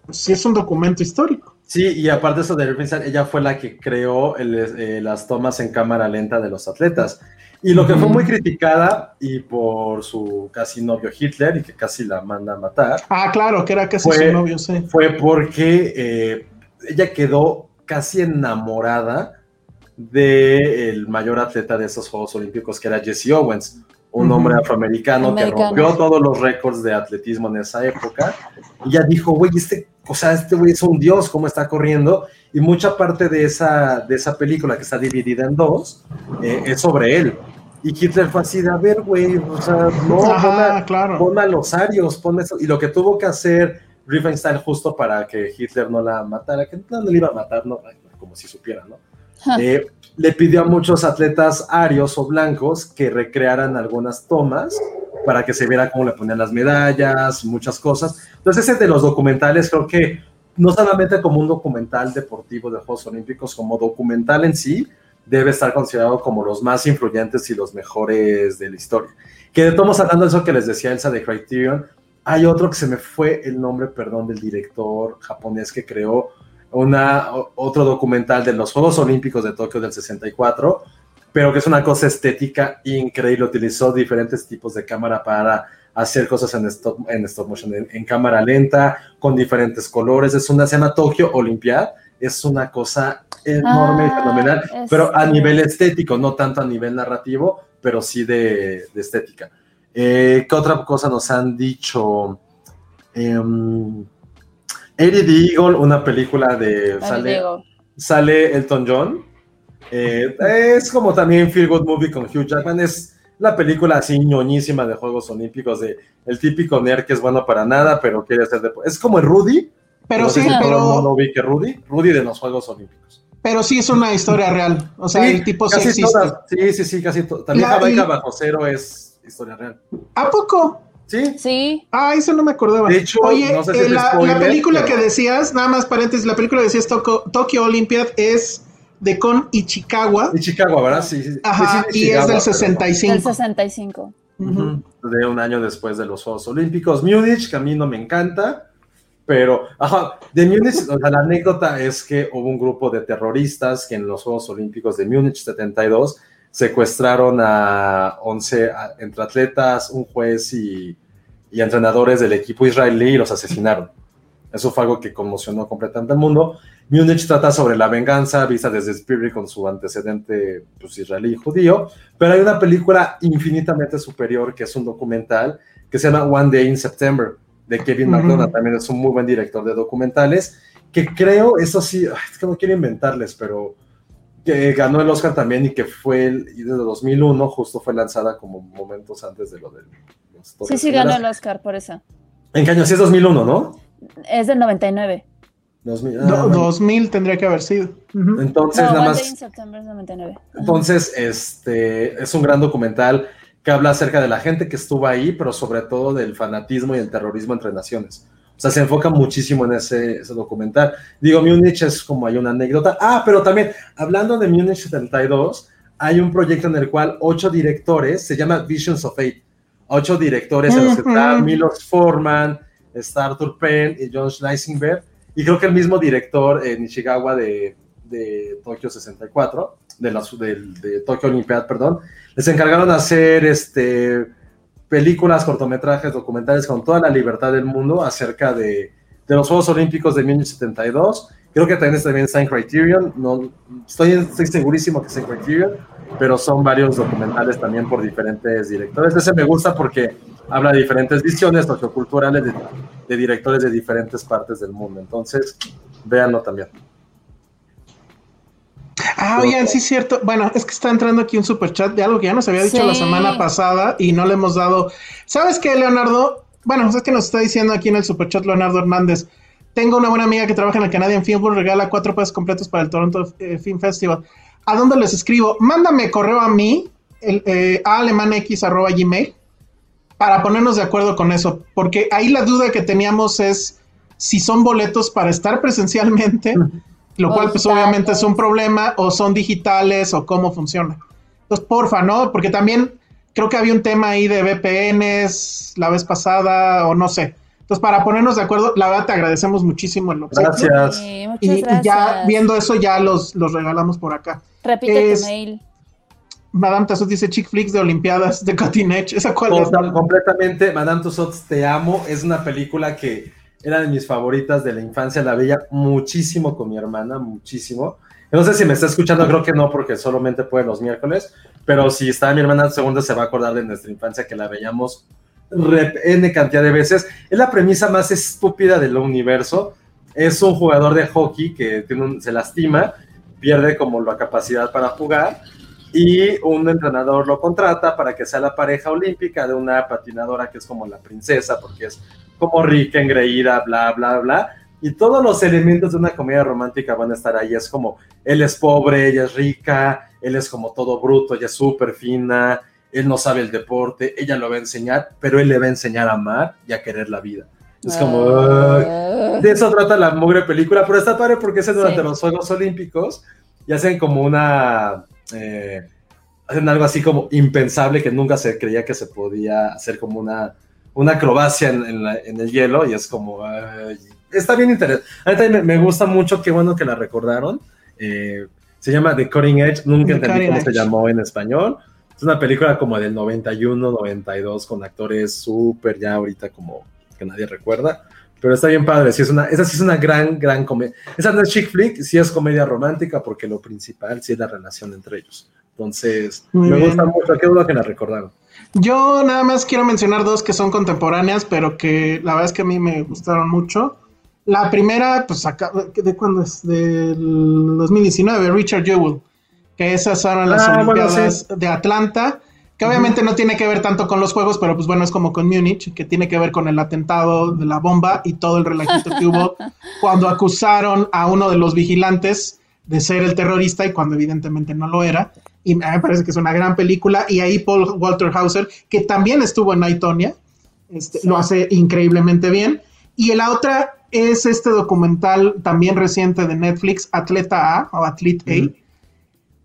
pues, sí es un documento histórico. Sí, y aparte de eso de Stein, ella fue la que creó el, eh, las tomas en cámara lenta de los atletas. Y lo que fue muy criticada, y por su casi novio Hitler, y que casi la manda a matar, Ah, claro, que era casi Fue- su novio, sí. fue porque eh, ella quedó casi enamorada del mayor atleta de esos Juegos Olímpicos, que era Jesse Owens, un hombre afroamericano Americano. que rompió todos los récords de atletismo en esa época. Y ella dijo, güey, este, o sea, este güey es un dios, cómo está corriendo. Y mucha parte de esa, de esa película, que está dividida en dos, eh, es sobre él. Y Hitler fue así de, a ver, güey, o sea, no, pon Ajá, a- claro. pon a los arios, pon eso. Y lo que tuvo que hacer Riefenstahl justo para que Hitler no la matara, que no le iba a matar, no, como si supiera, ¿no? Eh, le pidió a muchos atletas arios o blancos que recrearan algunas tomas para que se viera cómo le ponían las medallas, muchas cosas. Entonces, ese de los documentales, creo que no solamente como un documental deportivo de Juegos Olímpicos, como documental en sí, debe estar considerado como los más influyentes y los mejores de la historia. Que de todos hablando de eso que les decía Elsa de Criterion, hay otro que se me fue el nombre, perdón, del director japonés que creó una, otro documental de los Juegos Olímpicos de Tokio del 64, pero que es una cosa estética increíble. Utilizó diferentes tipos de cámara para hacer cosas en stop, en stop motion, en, en cámara lenta, con diferentes colores. Es una, se llama Tokio Olympiad. Es una cosa enorme y Ah, fenomenal, es- pero a nivel estético, no tanto a nivel narrativo, pero sí de, de estética. Eh, ¿Qué otra cosa nos han dicho? Em, Eddie the Eagle, una película de... Sale, sale Elton John. Eh, es como también Feel Good Movie con Hugh Jackman. Es la película así ñoñísima de Juegos Olímpicos, de el típico nerd que es bueno para nada, pero quiere hacer deporte. Es como el Rudy. Pero No sé sí, si todo el mundo pero, ubique Rudy. Rudy de los Juegos Olímpicos. pero sí es una historia real. O sea, Sí, el tipo sí casi existe. todas. Sí, sí, sí, casi todo. También La- Jamaica y- Bajo Cero es historia real. ¿A poco? Sí, Sí, Ah, eso no me acordaba. De hecho, Oye, no sé si eh, es la, spoiler, la película pero- que decías, nada más paréntesis, la película que decías Tokyo, Tokyo Olympiad es de Kon Ichikawa. de Chicago, ¿verdad? Sí, sí. Ajá, Sí, sí, y es del pero- 65. del 65. Ujú. Ujú, de un año después de los Juegos Olímpicos. Múnich, que a mí no me encanta, pero, ajá, de Múnich, o sea, la anécdota es que hubo un grupo de terroristas que en los Juegos Olímpicos de Múnich 72 secuestraron a 11 a- entre atletas, un juez y, y entrenadores del equipo israelí y los asesinaron. Eso fue algo que conmocionó completamente al mundo. Múnich trata sobre la venganza vista desde Spirit con su antecedente pues, israelí y judío, pero hay una película infinitamente superior que es un documental que se llama One Day in September de Kevin Ujú. McDonough, también es un muy buen director de documentales, que creo, eso sí, es que no quiero inventarles, pero que ganó el Oscar también y que fue el, y desde 2001 justo fue lanzada como momentos antes de lo del... Sí, sí, ganó el Oscar por eso. ¿En qué año? Sí es 2001, ¿no? Es del 99. 2000, ah, bueno. 2000 tendría que haber sido. Entonces, No, nada más... Day in September es 99. Ajá. Entonces, este es un gran documental que habla acerca de la gente que estuvo ahí, pero sobre todo del fanatismo y el terrorismo entre naciones. O sea, se enfoca muchísimo en ese, ese documental. Digo, Múnich es como hay una anécdota. Ah, pero también, hablando de Múnich 72, hay un proyecto en el cual ocho directores, se llama Visions of Eight, ocho directores en los que está Ujú. Milos Forman, está Arthur Penn y John Schleisenberg, y creo que el mismo director, eh, Nishigawa de, de Tokio 64, de, la, del- de Tokio Olympiad, perdón, les encargaron de hacer este, películas, cortometrajes, documentales con toda la libertad del mundo acerca de, de los Juegos Olímpicos de 1972. Creo que también, también está en Criterion, no, estoy, estoy segurísimo que en Criterion, pero son varios documentales también por diferentes directores. Ese me gusta porque habla de diferentes visiones socioculturales de, de directores de diferentes partes del mundo. Entonces, véanlo también. Ah, oigan, sí es cierto. Bueno, es que está entrando aquí un super chat de algo que ya nos había dicho la semana pasada y no le hemos dado. ¿Sabes qué, Leonardo? Bueno, es que nos está diciendo aquí en el super chat Leonardo Hernández. Tengo una buena amiga que trabaja en el Canadian Film regala cuatro pases completos para el Toronto eh, Film Festival. ¿A dónde les escribo? Mándame correo a mí, el, eh, a alemanex.gmail, para ponernos de acuerdo con eso, porque ahí la duda que teníamos es si son boletos para estar presencialmente, lo cual pues obviamente es un problema, o son digitales, o cómo funciona. Entonces, porfa, ¿no? Porque también creo que había un tema ahí de VPNs la vez pasada, o no sé. Entonces, para ponernos de acuerdo, la verdad te agradecemos muchísimo el obsequio. Gracias. Sí, muchas Y, y gracias. ya viendo eso, ya los, los regalamos por acá. Repite es- tu mail. Madame Tassos dice Chick Flicks de Olimpiadas de Cutting Edge. ¿Esa cuál es? Completamente, Madame Tussauds, te amo. Es una película que era de mis favoritas de la infancia. La veía muchísimo con mi hermana, muchísimo. No sé si me está escuchando, creo que no, porque solamente puede los miércoles. Pero si está mi hermana segunda, se va a acordar de nuestra infancia que la veíamos rep- N cantidad de veces. Es la premisa más estúpida del universo. Es un jugador de hockey que tiene un- se lastima, pierde como la capacidad para jugar y un entrenador lo contrata para que sea la pareja olímpica de una patinadora que es como la princesa, porque es como rica, engreída, bla, bla, bla. Y todos los elementos de una comedia romántica van a estar ahí. Es como, él es pobre, ella es rica, él es como todo bruto, ella es súper fina, él no sabe el deporte, ella lo va a enseñar, pero él le va a enseñar a amar y a querer la vida. Es como, Ah. de eso trata la mugre película, pero está padre porque es durante Sí. los Juegos Olímpicos y hacen como una. eh, hacen algo así como impensable que nunca se creía que se podía hacer como una, una acrobacia en, en la- en el hielo y es como. está bien interesante. A mí me, me gusta mucho, qué bueno que la recordaron. Eh, se llama The Cutting Edge, nunca The entendí cómo se Edge. llamó en español. Es una película como del 91, 92, con actores súper ya ahorita como que nadie recuerda. Pero está bien padre, sí es una, esa sí es una gran, gran comedia. Esa no es chick flick, sí es comedia romántica, porque lo principal sí es la relación entre ellos. Entonces, Muy me bien. gusta mucho, qué bueno que la recordaron. Yo nada más quiero mencionar dos que son contemporáneas, pero que la verdad es que a mí me gustaron mucho. La primera, pues acá, ¿de cuándo es? Del 2019, Richard Jewell, que esas son las Ah, bueno, Olimpiadas de Atlanta, que obviamente no tiene que ver tanto con los juegos, pero pues bueno, es como con Múnich, que tiene que ver con el atentado de la bomba y todo el relajito que hubo cuando acusaron a uno de los vigilantes de ser el terrorista y cuando evidentemente no lo era. Y me parece que es una gran película. Y ahí Paul Walter Hauser, que también estuvo en Aitonia, este, lo hace increíblemente bien. Y la otra es este documental también reciente de Netflix, Atleta A o Athlete A,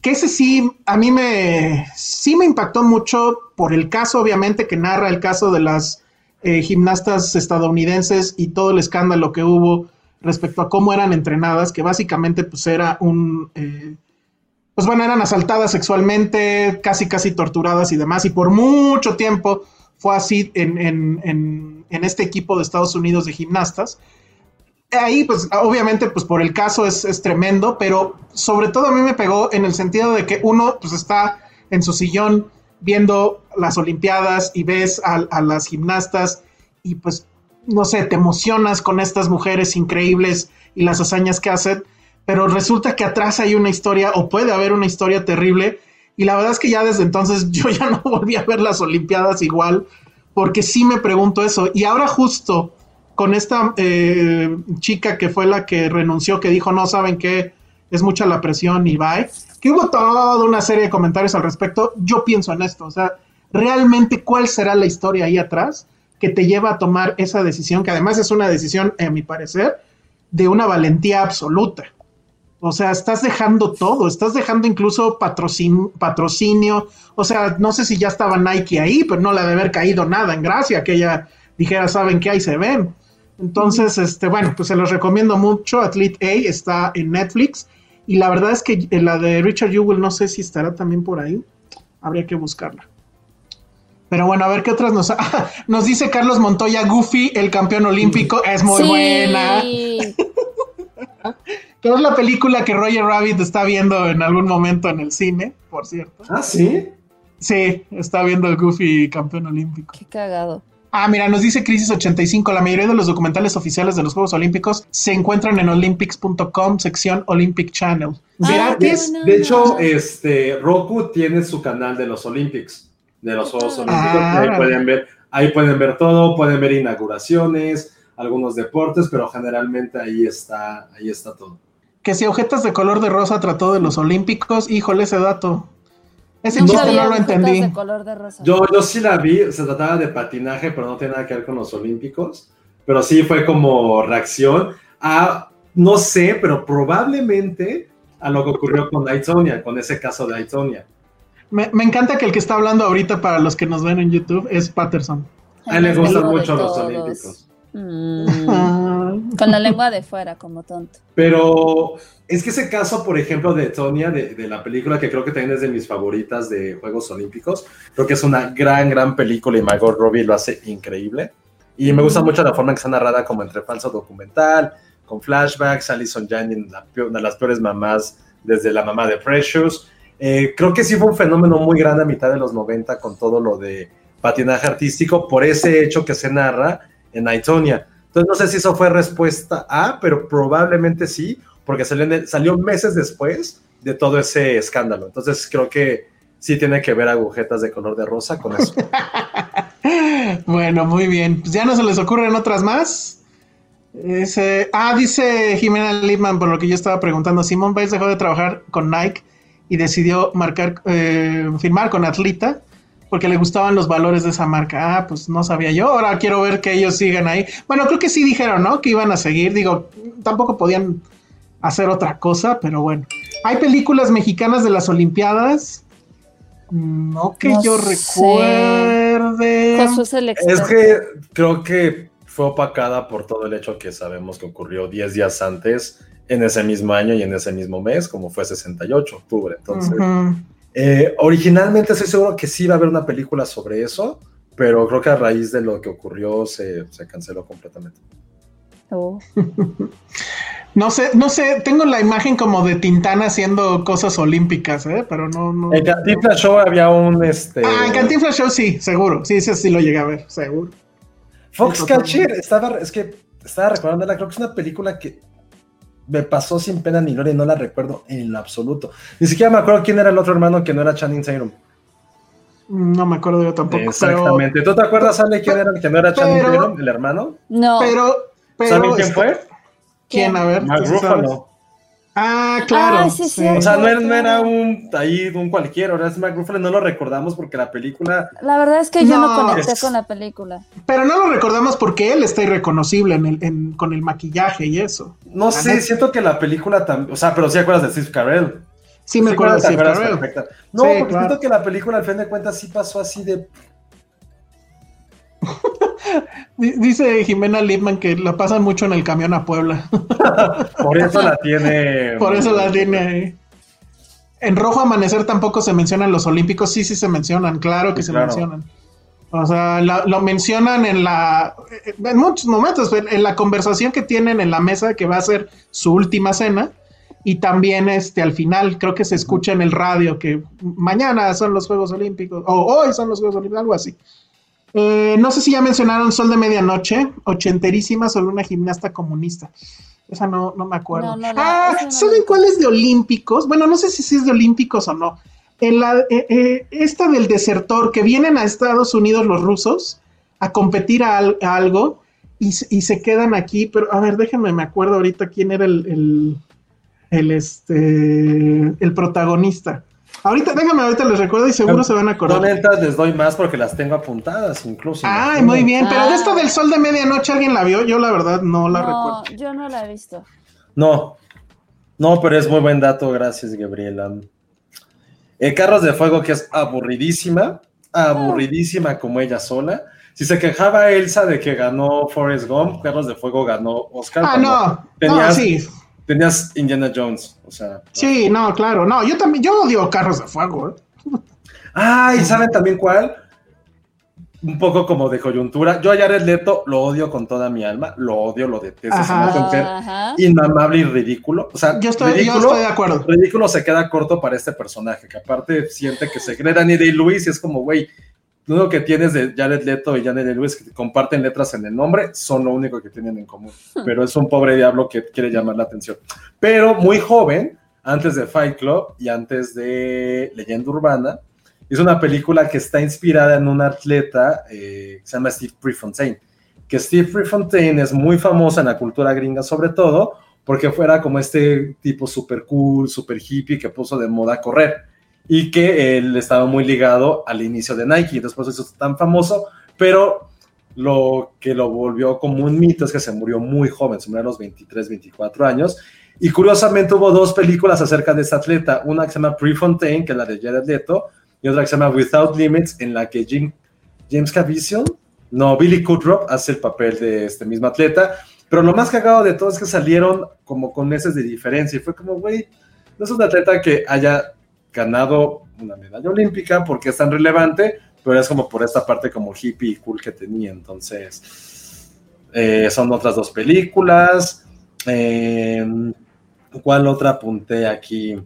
que ese sí, a mí me, sí me impactó mucho por el caso, obviamente, que narra el caso de las eh, gimnastas estadounidenses y todo el escándalo que hubo respecto a cómo eran entrenadas, que básicamente pues era un... eh, pues bueno, eran asaltadas sexualmente, casi casi torturadas y demás, y por mucho tiempo fue así en, en- en- en este equipo de Estados Unidos de gimnastas. Ahí, pues obviamente, pues por el caso es, es tremendo, pero sobre todo a mí me pegó en el sentido de que uno pues está en su sillón viendo las Olimpiadas y ves a, a las gimnastas y pues, no sé, te emocionas con estas mujeres increíbles y las hazañas que hacen, pero resulta que atrás hay una historia o puede haber una historia terrible y la verdad es que ya desde entonces yo ya no volví a ver las Olimpiadas igual porque sí me pregunto eso. Y ahora justo con esta eh, chica que fue la que renunció, que dijo, no saben qué, es mucha la presión y bye, que hubo toda una serie de comentarios al respecto, yo pienso en esto, o sea, realmente cuál será la historia ahí atrás que te lleva a tomar esa decisión, que además es una decisión, a mi parecer, de una valentía absoluta. O sea, estás dejando todo, estás dejando incluso patrocin- patrocinio. O sea, no sé si ya estaba Nike ahí, pero no le ha de haber caído nada en gracia que ella dijera, saben que ahí se ven. Entonces, este, bueno, pues se los recomiendo mucho. Athlete A está en Netflix. Y la verdad es que la de Richard Jewell no sé si estará también por ahí. Habría que buscarla. Pero bueno, a ver qué otras nos... nos dice Carlos Montoya, Goofy, el campeón olímpico, es muy Sí. buena. Que es la película que Roger Rabbit está viendo en algún momento en el cine, por cierto. Ah, sí. Sí, está viendo el Goofy campeón olímpico. Qué cagado. Ah, mira, nos dice Crisis 85. La mayoría de los documentales oficiales de los Juegos Olímpicos se encuentran en olympics.com, sección Olympic Channel. Ah, Gratis. bueno. De hecho, este Roku tiene su canal de los Olympics, de los Juegos Olímpicos. Ah, ahí pueden ver, ahí pueden ver todo, pueden ver inauguraciones, algunos deportes, pero generalmente ahí está, ahí está todo. Que si Ojetas de color de rosa trató de los Olímpicos, híjole, ese dato. Ese Nunca chiste no lo entendí. de color de rosa. Yo, yo sí la vi, se trataba de patinaje, pero no tiene nada que ver con los Olímpicos. Pero sí fue como reacción a, no sé, pero probablemente a lo que ocurrió con Aitonia, con ese caso de Aitonia. Me, me encanta que el que está hablando ahorita para los que nos ven en YouTube es Patterson. A él le gustan mucho los. Olímpicos. Mm, Con la lengua de fuera, como tonto. Pero es que ese caso, por ejemplo, de Tonya, de, de la película que creo que también es de mis favoritas de Juegos Olímpicos, creo que es una gran, gran película y Margot Robbie lo hace increíble. Y me gusta mucho la forma en que está narrada como entre falso documental, con flashbacks, Alison Janney, la peor- una de las peores mamás desde la mamá de Precious. Eh, creo que sí fue un fenómeno muy grande a mitad de los 90 con todo lo de patinaje artístico por ese hecho que se narra en Aitonia. Entonces no sé si eso fue respuesta A, pero probablemente sí, porque salió, salió meses después de todo ese escándalo. Entonces creo que sí tiene que ver agujetas de color de rosa con eso. Bueno, muy bien. Pues ya no se les ocurren otras más. Ese- ah, dice Jimena Lipman, por lo que yo estaba preguntando, Simón Biles dejó de trabajar con Nike y decidió marcar, eh, firmar con Atlita porque le gustaban los valores de esa marca. Ah, pues no sabía yo. Ahora quiero ver que ellos sigan ahí. Bueno, creo que sí dijeron, ¿no? Que iban a seguir. Digo, tampoco podían hacer otra cosa, pero bueno. Hay películas mexicanas de las Olimpiadas. No que No yo sé. recuerde. Es que creo que fue opacada por todo el hecho que sabemos que ocurrió 10 días antes, en ese mismo año y en ese mismo mes, como fue 68, octubre. Entonces. Eh, originalmente estoy seguro que sí iba a haber una película sobre eso, pero creo que a raíz de lo que ocurrió se, se canceló completamente. Oh. No sé, no sé, tengo la imagen como de Tintana haciendo cosas olímpicas, ¿eh? Pero no, no. En Cantinflas Show había un este Ah, en Cantinflas Show sí, seguro. Sí, sí, sí lo llegué a ver, seguro. Foxcatcher, estaba, es que estaba recordándola, creo que es una película que me pasó sin pena ni gloria y no la recuerdo en lo absoluto. Ni siquiera me acuerdo quién era el otro hermano que no era Channing Tatum. No me acuerdo yo tampoco. Exactamente. ¿Tú te acuerdas, Ale, quién era el que no era Channing Tatum, el hermano? No. Pero, pero. ¿Saben quién fue? ¿Quién? A ver. Mark. Ruffalo. Ah, claro. Ah, sí, sí. O sea, no era, no Claro. era un ahí un cualquiera, ahora es Mark Ruffalo, no lo recordamos porque la película La verdad es que yo no, No, conecté es- con la película. Pero no lo recordamos porque él está irreconocible en el, en- con el maquillaje y eso. No sé, neta. siento que la película también, o sea, pero sí acuerdas de Steve Carell. Sí, me acuerdo de te Steve Carell. No, Sí, porque claro. siento que la película al fin de cuentas sí pasó así de Dice Jimena Lipman que la pasan mucho en el camión a Puebla. por eso la tiene. Por eso la tiene ahí. En Rojo Amanecer tampoco se mencionan los Olímpicos. Sí, sí se mencionan, claro que Sí, se claro. mencionan. O sea, la- lo mencionan en la. En muchos momentos, en en la conversación que tienen en la mesa que va a ser su última cena. Y también este, al final, creo que se escucha en el radio que mañana son los Juegos Olímpicos, o hoy son los Juegos Olímpicos, algo así. Eh, no sé si ya mencionaron Sol de Medianoche, ochenterísima sobre una gimnasta comunista. Esa no, no me acuerdo. No, no, no, ah, ¿saben cuál es de Olímpicos? Bueno, no sé si es de Olímpicos o no. En la, eh, eh, esta del desertor, que vienen a Estados Unidos los rusos a competir a, al- a algo y, se- y se quedan aquí, pero a ver, déjenme, me acuerdo ahorita quién era el, el, el, este, el protagonista. Ahorita, déjame, ahorita les recuerdo y seguro se van a No acordar. mientras les doy más porque las tengo apuntadas incluso. Ay, muy bien, pero de Ah. esta del sol de medianoche, ¿alguien la vio? Yo la verdad no la no, recuerdo. yo no la he visto. No, no, pero es muy buen dato, gracias, Gabriela. Eh, Carros de Fuego, que es aburridísima, aburridísima como ella sola. Si se quejaba Elsa de que ganó Forrest Gump, Carros de Fuego ganó Oscar. Ah, no, no, sí, tenías Indiana Jones, o sea. sí, no, claro, no, yo también, yo odio carros de fuego, ¿eh? Ah, ¿y saben también cuál? un poco como de coyuntura. Yo a Jared Leto lo odio con toda mi alma, lo odio, lo detesto, se me hace un ser Ajá. inmamable y ridículo. O sea, Yo estoy, yo ridículo, estoy de acuerdo. ridículo se queda corto para este personaje, que aparte siente que se cree Danny Day-Lewis y es como, güey, lo único que tienes de Jared Leto y Danny Day-Lewis que comparten letras en el nombre, son lo único que tienen en común. Pero es un pobre diablo que quiere llamar la atención. Pero muy joven, antes de Fight Club y antes de Leyenda Urbana, es una película que está inspirada en un atleta eh, que se llama Steve Prefontaine. Que Steve Prefontaine es muy famosa en la cultura gringa, sobre todo porque fuera como este tipo super cool, super hippie que puso de moda correr y que él estaba muy ligado al inicio de Nike. Después hizo tan famoso, pero lo que lo volvió como un mito es que se murió muy joven, se murió a los 23, 24 años. Y curiosamente hubo dos películas acerca de este atleta, una que se llama Prefontaine, que es la de Jared Leto, y otra que se llama Without Limits, en la que Jim, James Caviezel, no, Billy Kudrop hace el papel de este mismo atleta. Pero lo más cagado de todo es que salieron como con meses de diferencia y fue como, güey, no es un atleta que haya ganado una medalla olímpica porque es tan relevante, pero es como por esta parte como hippie y cool que tenía. Entonces, eh, son otras dos películas. Eh, ¿Cuál otra apunté aquí?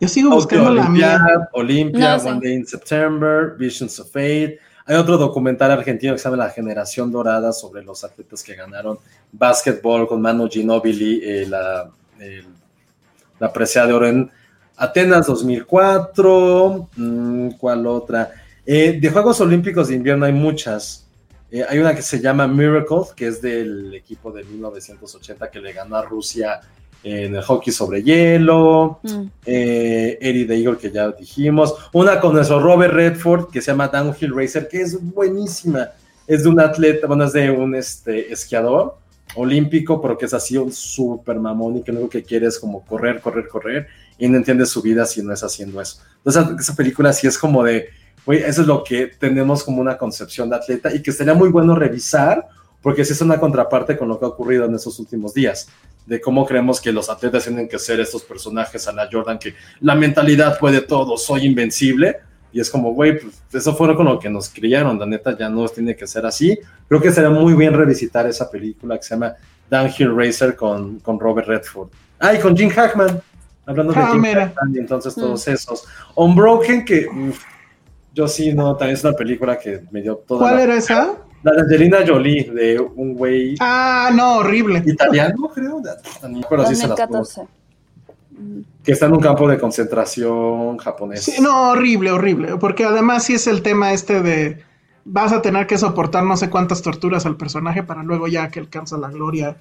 Yo sigo buscando la mía. Olympia, No sé. One Day in September, Visions of Fate. Hay otro documental argentino que se llama La Generación Dorada sobre los atletas que ganaron básquetbol con Manu Ginóbili, eh, la, el- la presea de oro en Atenas 2004. Mm, ¿Cuál otra? Eh, de Juegos Olímpicos de Invierno hay muchas. Eh, hay una que se llama Miracle, que es del equipo de 1980 que le ganó a Rusia en el hockey sobre hielo Mm. eh, Eddie the Eagle, que ya dijimos, una con nuestro Robert Redford, que se llama Downhill Racer, que es buenísima, es de un atleta, bueno, es de un este, esquiador olímpico, pero que es así un súper mamón y que lo único que quiere es como correr, correr, correr, y no entiende su vida si no es haciendo eso. Entonces, esa película sí es como de, güey, eso es lo que tenemos como una concepción de atleta y que sería muy bueno revisar, porque sí es una contraparte con lo que ha ocurrido en estos últimos días de cómo creemos que los atletas tienen que ser estos personajes a la Jordan, que la mentalidad puede todo, soy invencible. Y es como, güey, pues eso fue con lo que nos criaron, la neta ya no tiene que ser así. Creo que sería muy bien revisitar esa película que se llama Downhill Racer con, con Robert Redford. Ah, con Jim Hackman, hablando de Ah, Jim mira. Hackman, y entonces todos esos. Unbroken, que uf, yo sí, no, también es una película que me dio toda ¿Cuál la, era esa? la de Angelina Jolie, de un güey Ah, no, horrible. italiano, creo, pero sí se las puedo 2014. Mm. que está en un campo de concentración japonés. Sí, no, horrible, horrible. Porque además sí es el tema este de vas a tener que soportar no sé cuántas torturas al personaje para luego ya que alcanza la gloria.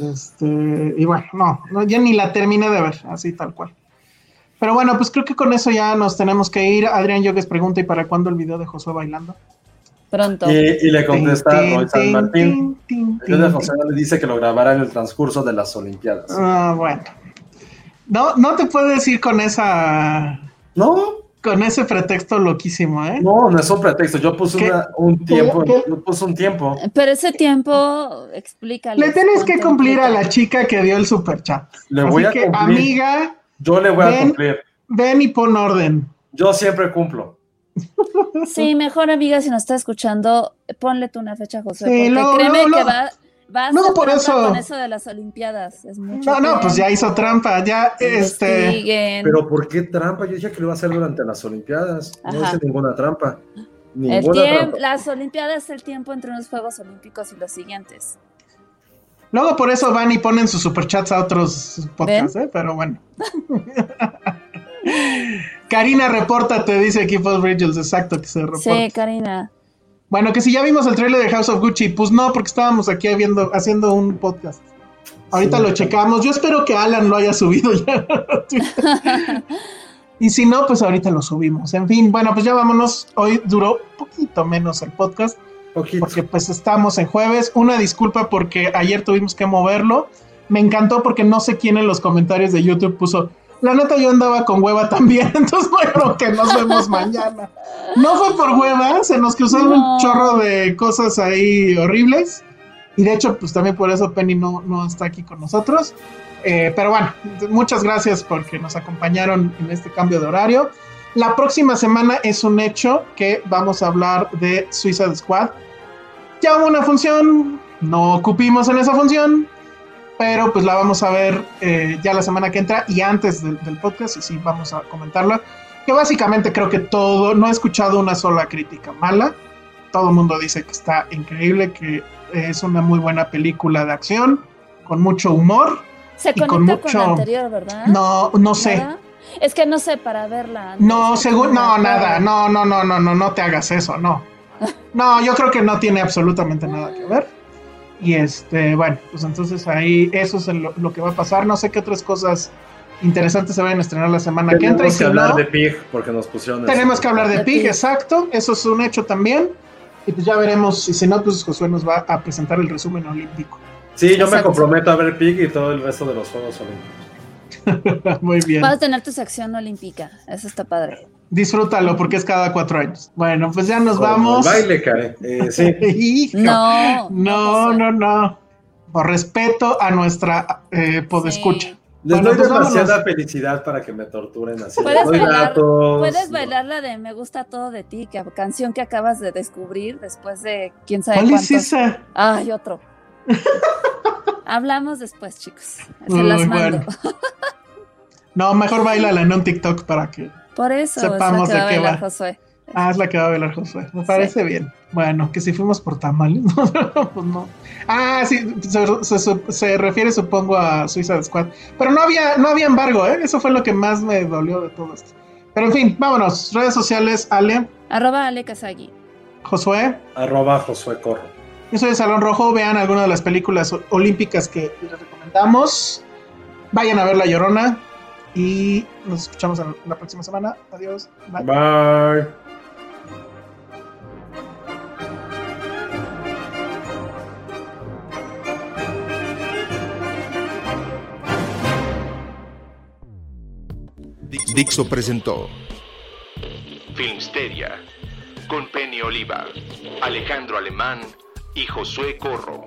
Este, y bueno, no, no, ya ni la terminé de ver, así tal cual. Pero bueno, pues creo que con eso ya nos tenemos que ir. Adrián Yogues pregunta, ¿y para cuándo el video de Josué bailando? Pronto. Y, y le contesta Tin, Roy San Martín. El de le dice que lo grabará en el transcurso de las Olimpiadas. Ah, bueno. No, no te puedes ir con esa No, con ese pretexto loquísimo, ¿eh? no, no es un pretexto. Yo puse un tiempo. ¿Qué? Yo puse un tiempo. Pero ese tiempo, explícale. Le tienes que cumplir a la chica que dio el super chat. Le Así voy a que, cumplir. amiga, Yo le voy a cumplir. ven y pon orden. Yo siempre cumplo. Sí, mejor amiga, si nos está escuchando, ponle tú una fecha, José. Sí, porque luego- créeme que va, va a luego hacer por eso- con eso de las Olimpiadas. Es mucho No, no, pues ya hizo trampa, ya este. Investiguen. Pero ¿por qué trampa? Yo dije que lo iba a hacer durante las Olimpiadas. No hice ninguna trampa. Ninguna trampa. las Olimpiadas es el tiempo entre unos Juegos Olímpicos y los siguientes. Luego por eso van y ponen sus superchats a otros podcasts, ¿eh? Pero bueno. Karina, repórtate, dice aquí Paul Bridges, exacto, que se reporta. Sí, Karina. Bueno, que si ya vimos el trailer de House of Gucci, pues no, porque estábamos aquí viendo, haciendo un podcast. Ahorita Sí. lo checamos. Yo espero que Alan lo haya subido ya. y si no, pues ahorita lo subimos. En fin, bueno, pues ya vámonos. Hoy duró poquito menos el podcast Poquito. porque pues estamos en jueves. Una disculpa porque ayer tuvimos que moverlo. Me encantó porque no sé quién en los comentarios de YouTube puso, la neta yo andaba con hueva también, entonces bueno, que nos vemos mañana. No fue por hueva, se nos cruzaron No. un chorro de cosas ahí horribles. Y de hecho, pues también por eso Penny no, no está aquí con nosotros. Eh, pero bueno, muchas gracias porque nos acompañaron en este cambio de horario. La próxima semana es un hecho que vamos a hablar de Suicide Squad. Ya hubo una función, no ocupimos en esa función, pero pues la vamos a ver eh, ya la semana que entra y antes del, del podcast, y sí, vamos a comentarla. Que básicamente creo que todo, no he escuchado una sola crítica mala. Todo el mundo dice que está increíble, que es una muy buena película de acción, con mucho humor. Se y conecta con la anterior, ¿verdad? No, no sé. ¿Nada? Es que no sé para verla. No, según, no, nada, no, no, no, no, no, no te hagas eso, no. No, yo creo que no tiene absolutamente nada que ver. Y este, bueno, pues entonces ahí eso es lo, lo que va a pasar. No sé qué otras cosas interesantes se van a estrenar la semana que entra. Y Tenemos si que hablar no, de Pig porque nos pusieron. tenemos eso. que hablar de Pig, exacto. Eso es un hecho también. Y pues ya veremos. Y si no, pues Josué nos va a presentar el resumen olímpico. Sí, yo me comprometo a ver Pig y todo el resto de los Juegos Olímpicos. Muy bien. Vas a tener tu sección olímpica. Eso está padre. Disfrútalo porque es cada cuatro años. Bueno, pues ya nos vamos. baile, Karen. Eh, sí. No. No, no, no. Por respeto a nuestra eh, podescucha. Sí. Les Bueno, doy pues demasiada vámonos. felicidad para que me torturen así. Puedes doy bailar- datos. Puedes bailar la de Me gusta todo de ti, que canción que acabas de descubrir después de quién sabe ¿Cuál cuántos. es esa? Ay, otro. Hablamos después, chicos. Se Muy las mando. bueno. No, mejor bailala en un TikTok para que. Por eso Sepamos es la de que qué va a va. Josué. Ah, es la que va a bailar Josué. Me parece bien. Bueno, que si fuimos por tamales. pues no. Ah, sí, se, se- se refiere, supongo, a Suiza Squad. Pero no había, no había embargo, ¿eh? Eso fue lo que más me dolió de todo esto. Pero en fin, vámonos. Redes sociales, Ale, Arroba Ale Kazagi. Josué. Arroba Josué Corro. Yo soy de Salón Rojo. Vean alguna de las películas olímpicas que les recomendamos. Vayan a ver La Llorona. Y nos escuchamos la próxima semana. Adiós. Bye. Bye. Dixo presentó Filmsteria con Penny Oliva, Alejandro Alemán y Josué Corro.